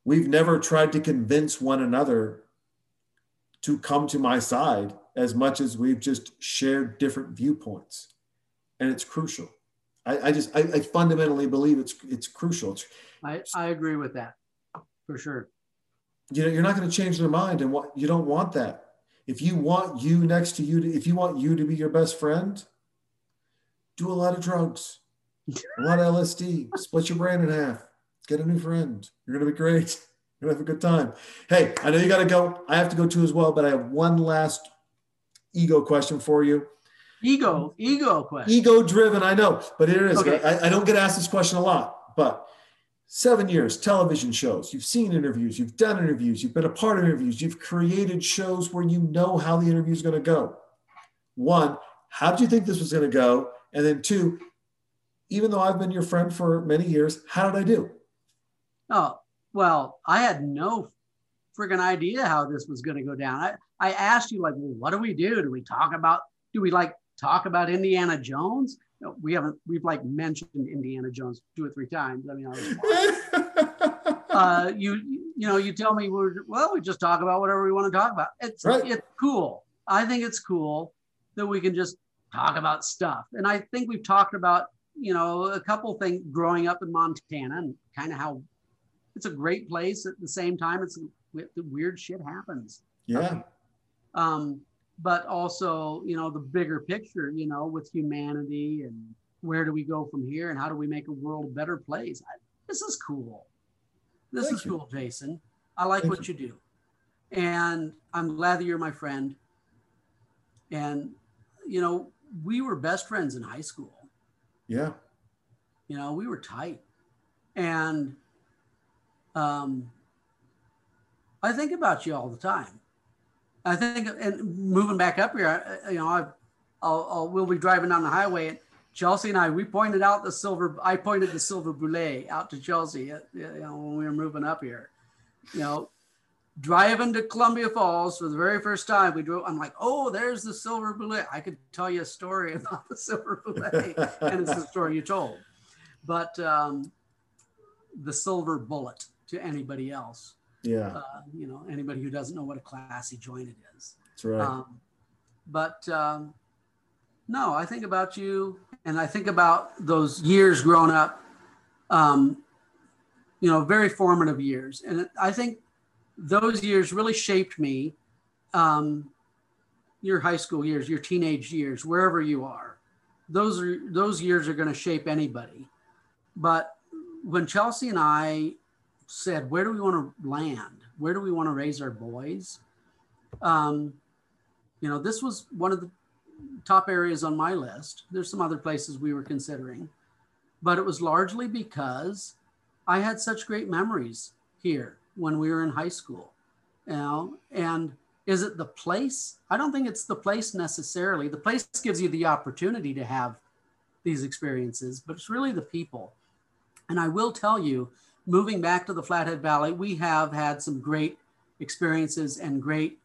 We've never tried to convince one another to come to my side as much as we've just shared different viewpoints. And it's crucial. I, I just, I, I, fundamentally believe it's, it's crucial. It's, I, I agree with that for sure. You know, you're not going to change their mind and what you don't want that. If you want you next to you, to, if you want you to be your best friend, do a lot of drugs a lot of LSD, split your brain in half, get a new friend. You're going to be great. <laughs> You're going to have a good time. Hey, I know you got to go. I have to go too as well, but I have one last ego question for you. Ego, ego question. Ego driven, I know, but here it is. Okay. I, I don't get asked this question a lot, but seven years, television shows, you've seen interviews, you've done interviews, you've been a part of interviews, you've created shows where you know how the interview is going to go. One, how did you think this was going to go? And then two, even though I've been your friend for many years, how did I do? Oh, well, I had no friggin' idea how this was going to go down. I, I asked you, like, well, what do we do? Do we talk about, do we like talk about Indiana Jones? No, we haven't, we've like mentioned Indiana Jones two or three times. I mean, I <laughs> uh, you, you know, you tell me, we're, well, we just talk about whatever we want to talk about. It's, Right. it's cool. I think it's cool that we can just talk about stuff. And I think we've talked about you know, a couple things growing up in Montana and kind of how it's a great place at the same time. It's the weird shit happens. yeah. Um, but also, you know, the bigger picture, you know, with humanity and where do we go from here and how do we make a world a better place? I, this is cool. This Thank is you. cool, Jason. I like Thank what you do. And I'm glad that you're my friend. And, you know, we were best friends in high school Yeah. you know we were tight and um i think about you all the time i think and moving back up here I- you know i I'll, I'll we'll be driving down the highway and chelsea and i we pointed out the silver i pointed the silver boulet out to chelsea uh, you know when we were moving up here. You know driving to columbia falls for the very first time we drove i'm like oh there's the silver boulet. I could tell you a story <laughs> about the silver boulet and it's the story you told. But um, the silver bullet to anybody else, yeah. uh, you know, anybody who doesn't know what a classy joint it is. That's right. Um, but um, no, I think about you, and I think about those years growing up. Um, you know, very formative years, and I think those years really shaped me. Um, your high school years, your teenage years, wherever you are, those are those years are going to shape anybody. But when Chelsea and I said, "Where do we want to land? Where do we want to raise our boys?" Um, you know, this was one of the top areas on my list. There's some other places we were considering, but it was largely because I had such great memories here when we were in high school. You know, and is it the place? I don't think it's the place necessarily. The place gives you the opportunity to have these experiences, but it's really the people. And I will tell you, moving back to the Flathead Valley, we have had some great experiences and great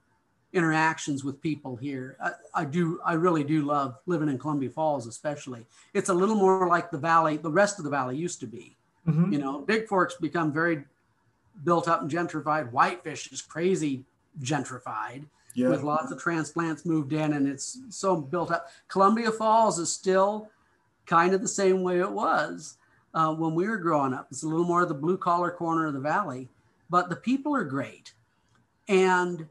interactions with people here. I, I do, I really do love living in Columbia Falls, especially. It's a little more like the valley, the rest of the valley used to be. Mhm. You know, Bigfork's become very built up and gentrified. Whitefish is crazy gentrified Yeah. with lots of transplants moved in and it's so built up. Columbia Falls is still kind of the same way it was uh, when we were growing up. It's a little more of the blue collar corner of the valley, but the people are great. And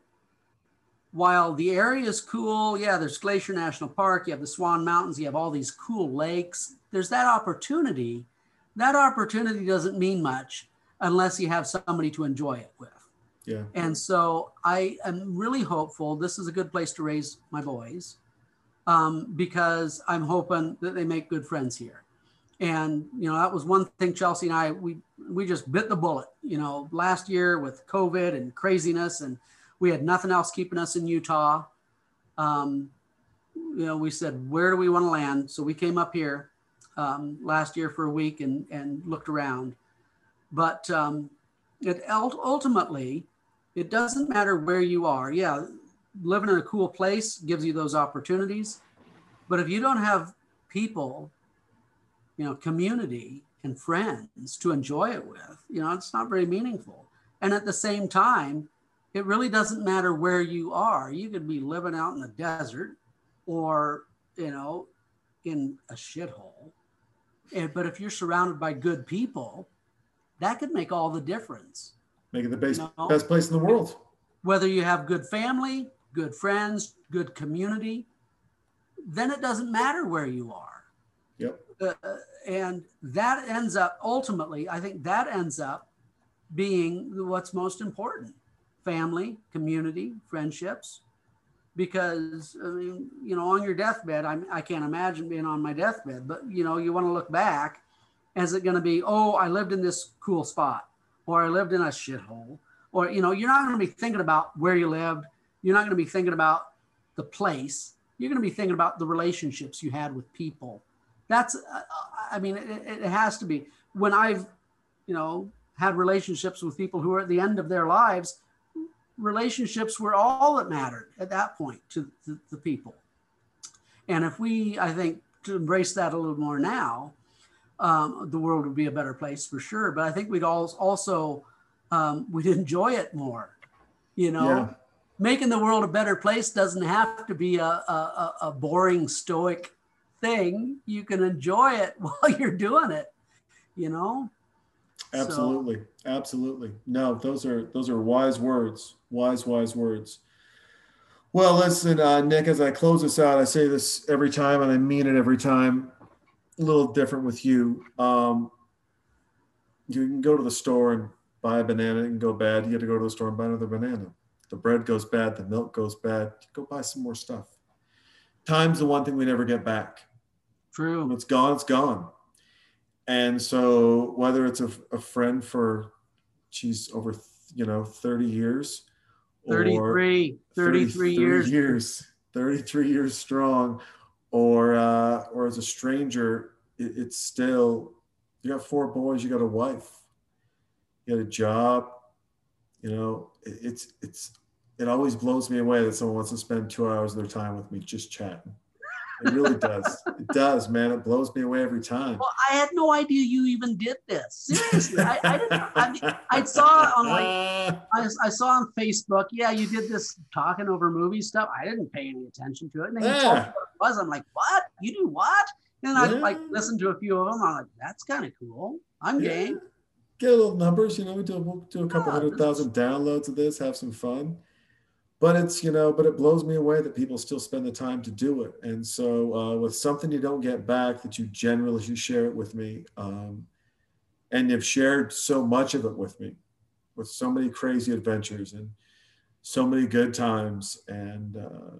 while the area is cool, yeah, there's Glacier National Park, you have the Swan Mountains, you have all these cool lakes. There's that opportunity. That opportunity doesn't mean much unless you have somebody to enjoy it with. Yeah. And so I am really hopeful this is a good place to raise my boys um, because I'm hoping that they make good friends here. And you know that was one thing Chelsea and I we we just bit the bullet. You know last year with COVID and craziness, and we had nothing else keeping us in Utah. Um, you know we said where do we want to land? So we came up here um, last year for a week and and looked around. But um, it ultimately it doesn't matter where you are. Yeah, living in a cool place gives you those opportunities. But if you don't have people, you know, community and friends to enjoy it with, you know, it's not very meaningful. And at the same time, it really doesn't matter where you are. You could be living out in the desert or, you know, in a shithole. And, but if you're surrounded by good people, that could make all the difference Make it the best, No. best place in the world. whether you have good family, good friends, good community, then it doesn't matter where you are. Uh, and that ends up ultimately, I think that ends up being what's most important family, community, friendships. Because, I mean, you know, on your deathbed, I, I can't imagine being on my deathbed, but, you know, you want to look back. Is it going to be, oh, I lived in this cool spot, or I lived in a shithole, or you know you're not going to be thinking about where you lived you're not going to be thinking about the place you're going to be thinking about the relationships you had with people that's uh, i mean it, it has to be when i've you know had relationships with people who are at the end of their lives relationships were all that mattered at that point to the, the people and if we i think to embrace that a little more now um, the world would be a better place for sure but i think we'd all also um, we'd enjoy it more. You know, Yeah. making the world a better place doesn't have to be a, a, a- a boring stoic thing. You can enjoy it <laughs> while you're doing it. You know, So- Absolutely. Absolutely. No, those are those are wise words. Wise, wise words. Well, listen, uh, Nick, as I close this out, I say this every time and I mean it every time. A little different with you. Um, you can go to the store and buy a banana and go bad. You got to go to the store and buy another banana. The bread goes bad, the milk goes bad. Go buy some more stuff. Time's the one thing we never get back. When true. it's gone, it's gone. And so whether it's a, a friend for, she's over, you know, 30 years or 33, 33 years. years, 33 years strong, or, uh, or as a stranger, it, it's still, you got four boys, you got a wife, you got a job, you know, it, it's, it's, it always blows me away that someone wants to spend two hours of their time with me just chatting. It really does. It does, man. It blows me away every time. Well, I had no idea you even did this. Seriously, I, I didn't. I, mean, I saw on like <laughs> I, I saw on Facebook. Yeah, you did this talking over movie stuff. I didn't pay any attention to it. And then you told me Yeah. what it was. I'm like, what? You do what? And I Yeah. like listened to a few of them. I'm like, that's kind of cool. I'm Yeah. game. Get a little numbers, you know, we do, we'll do a couple Yeah, hundred is- downloads of this, have some fun. But it's, you know, but it blows me away that people still spend the time to do it. And so uh, with something you don't get back that you generally you share it with me. Um, and you've shared so much of it with me with so many crazy adventures and so many good times and uh,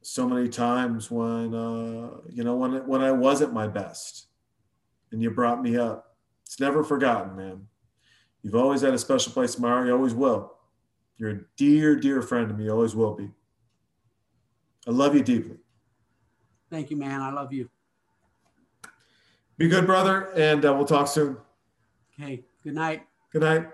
so many times when uh, you know when when I wasn't my best and you brought me up. It's never forgotten, man. You've always had a special place in my heart. You always will. You're a dear, dear friend to me. You always will be. I love you deeply. Thank you, man. I love you. Be good, brother, and uh, we'll talk soon. Okay. Good night. Good night.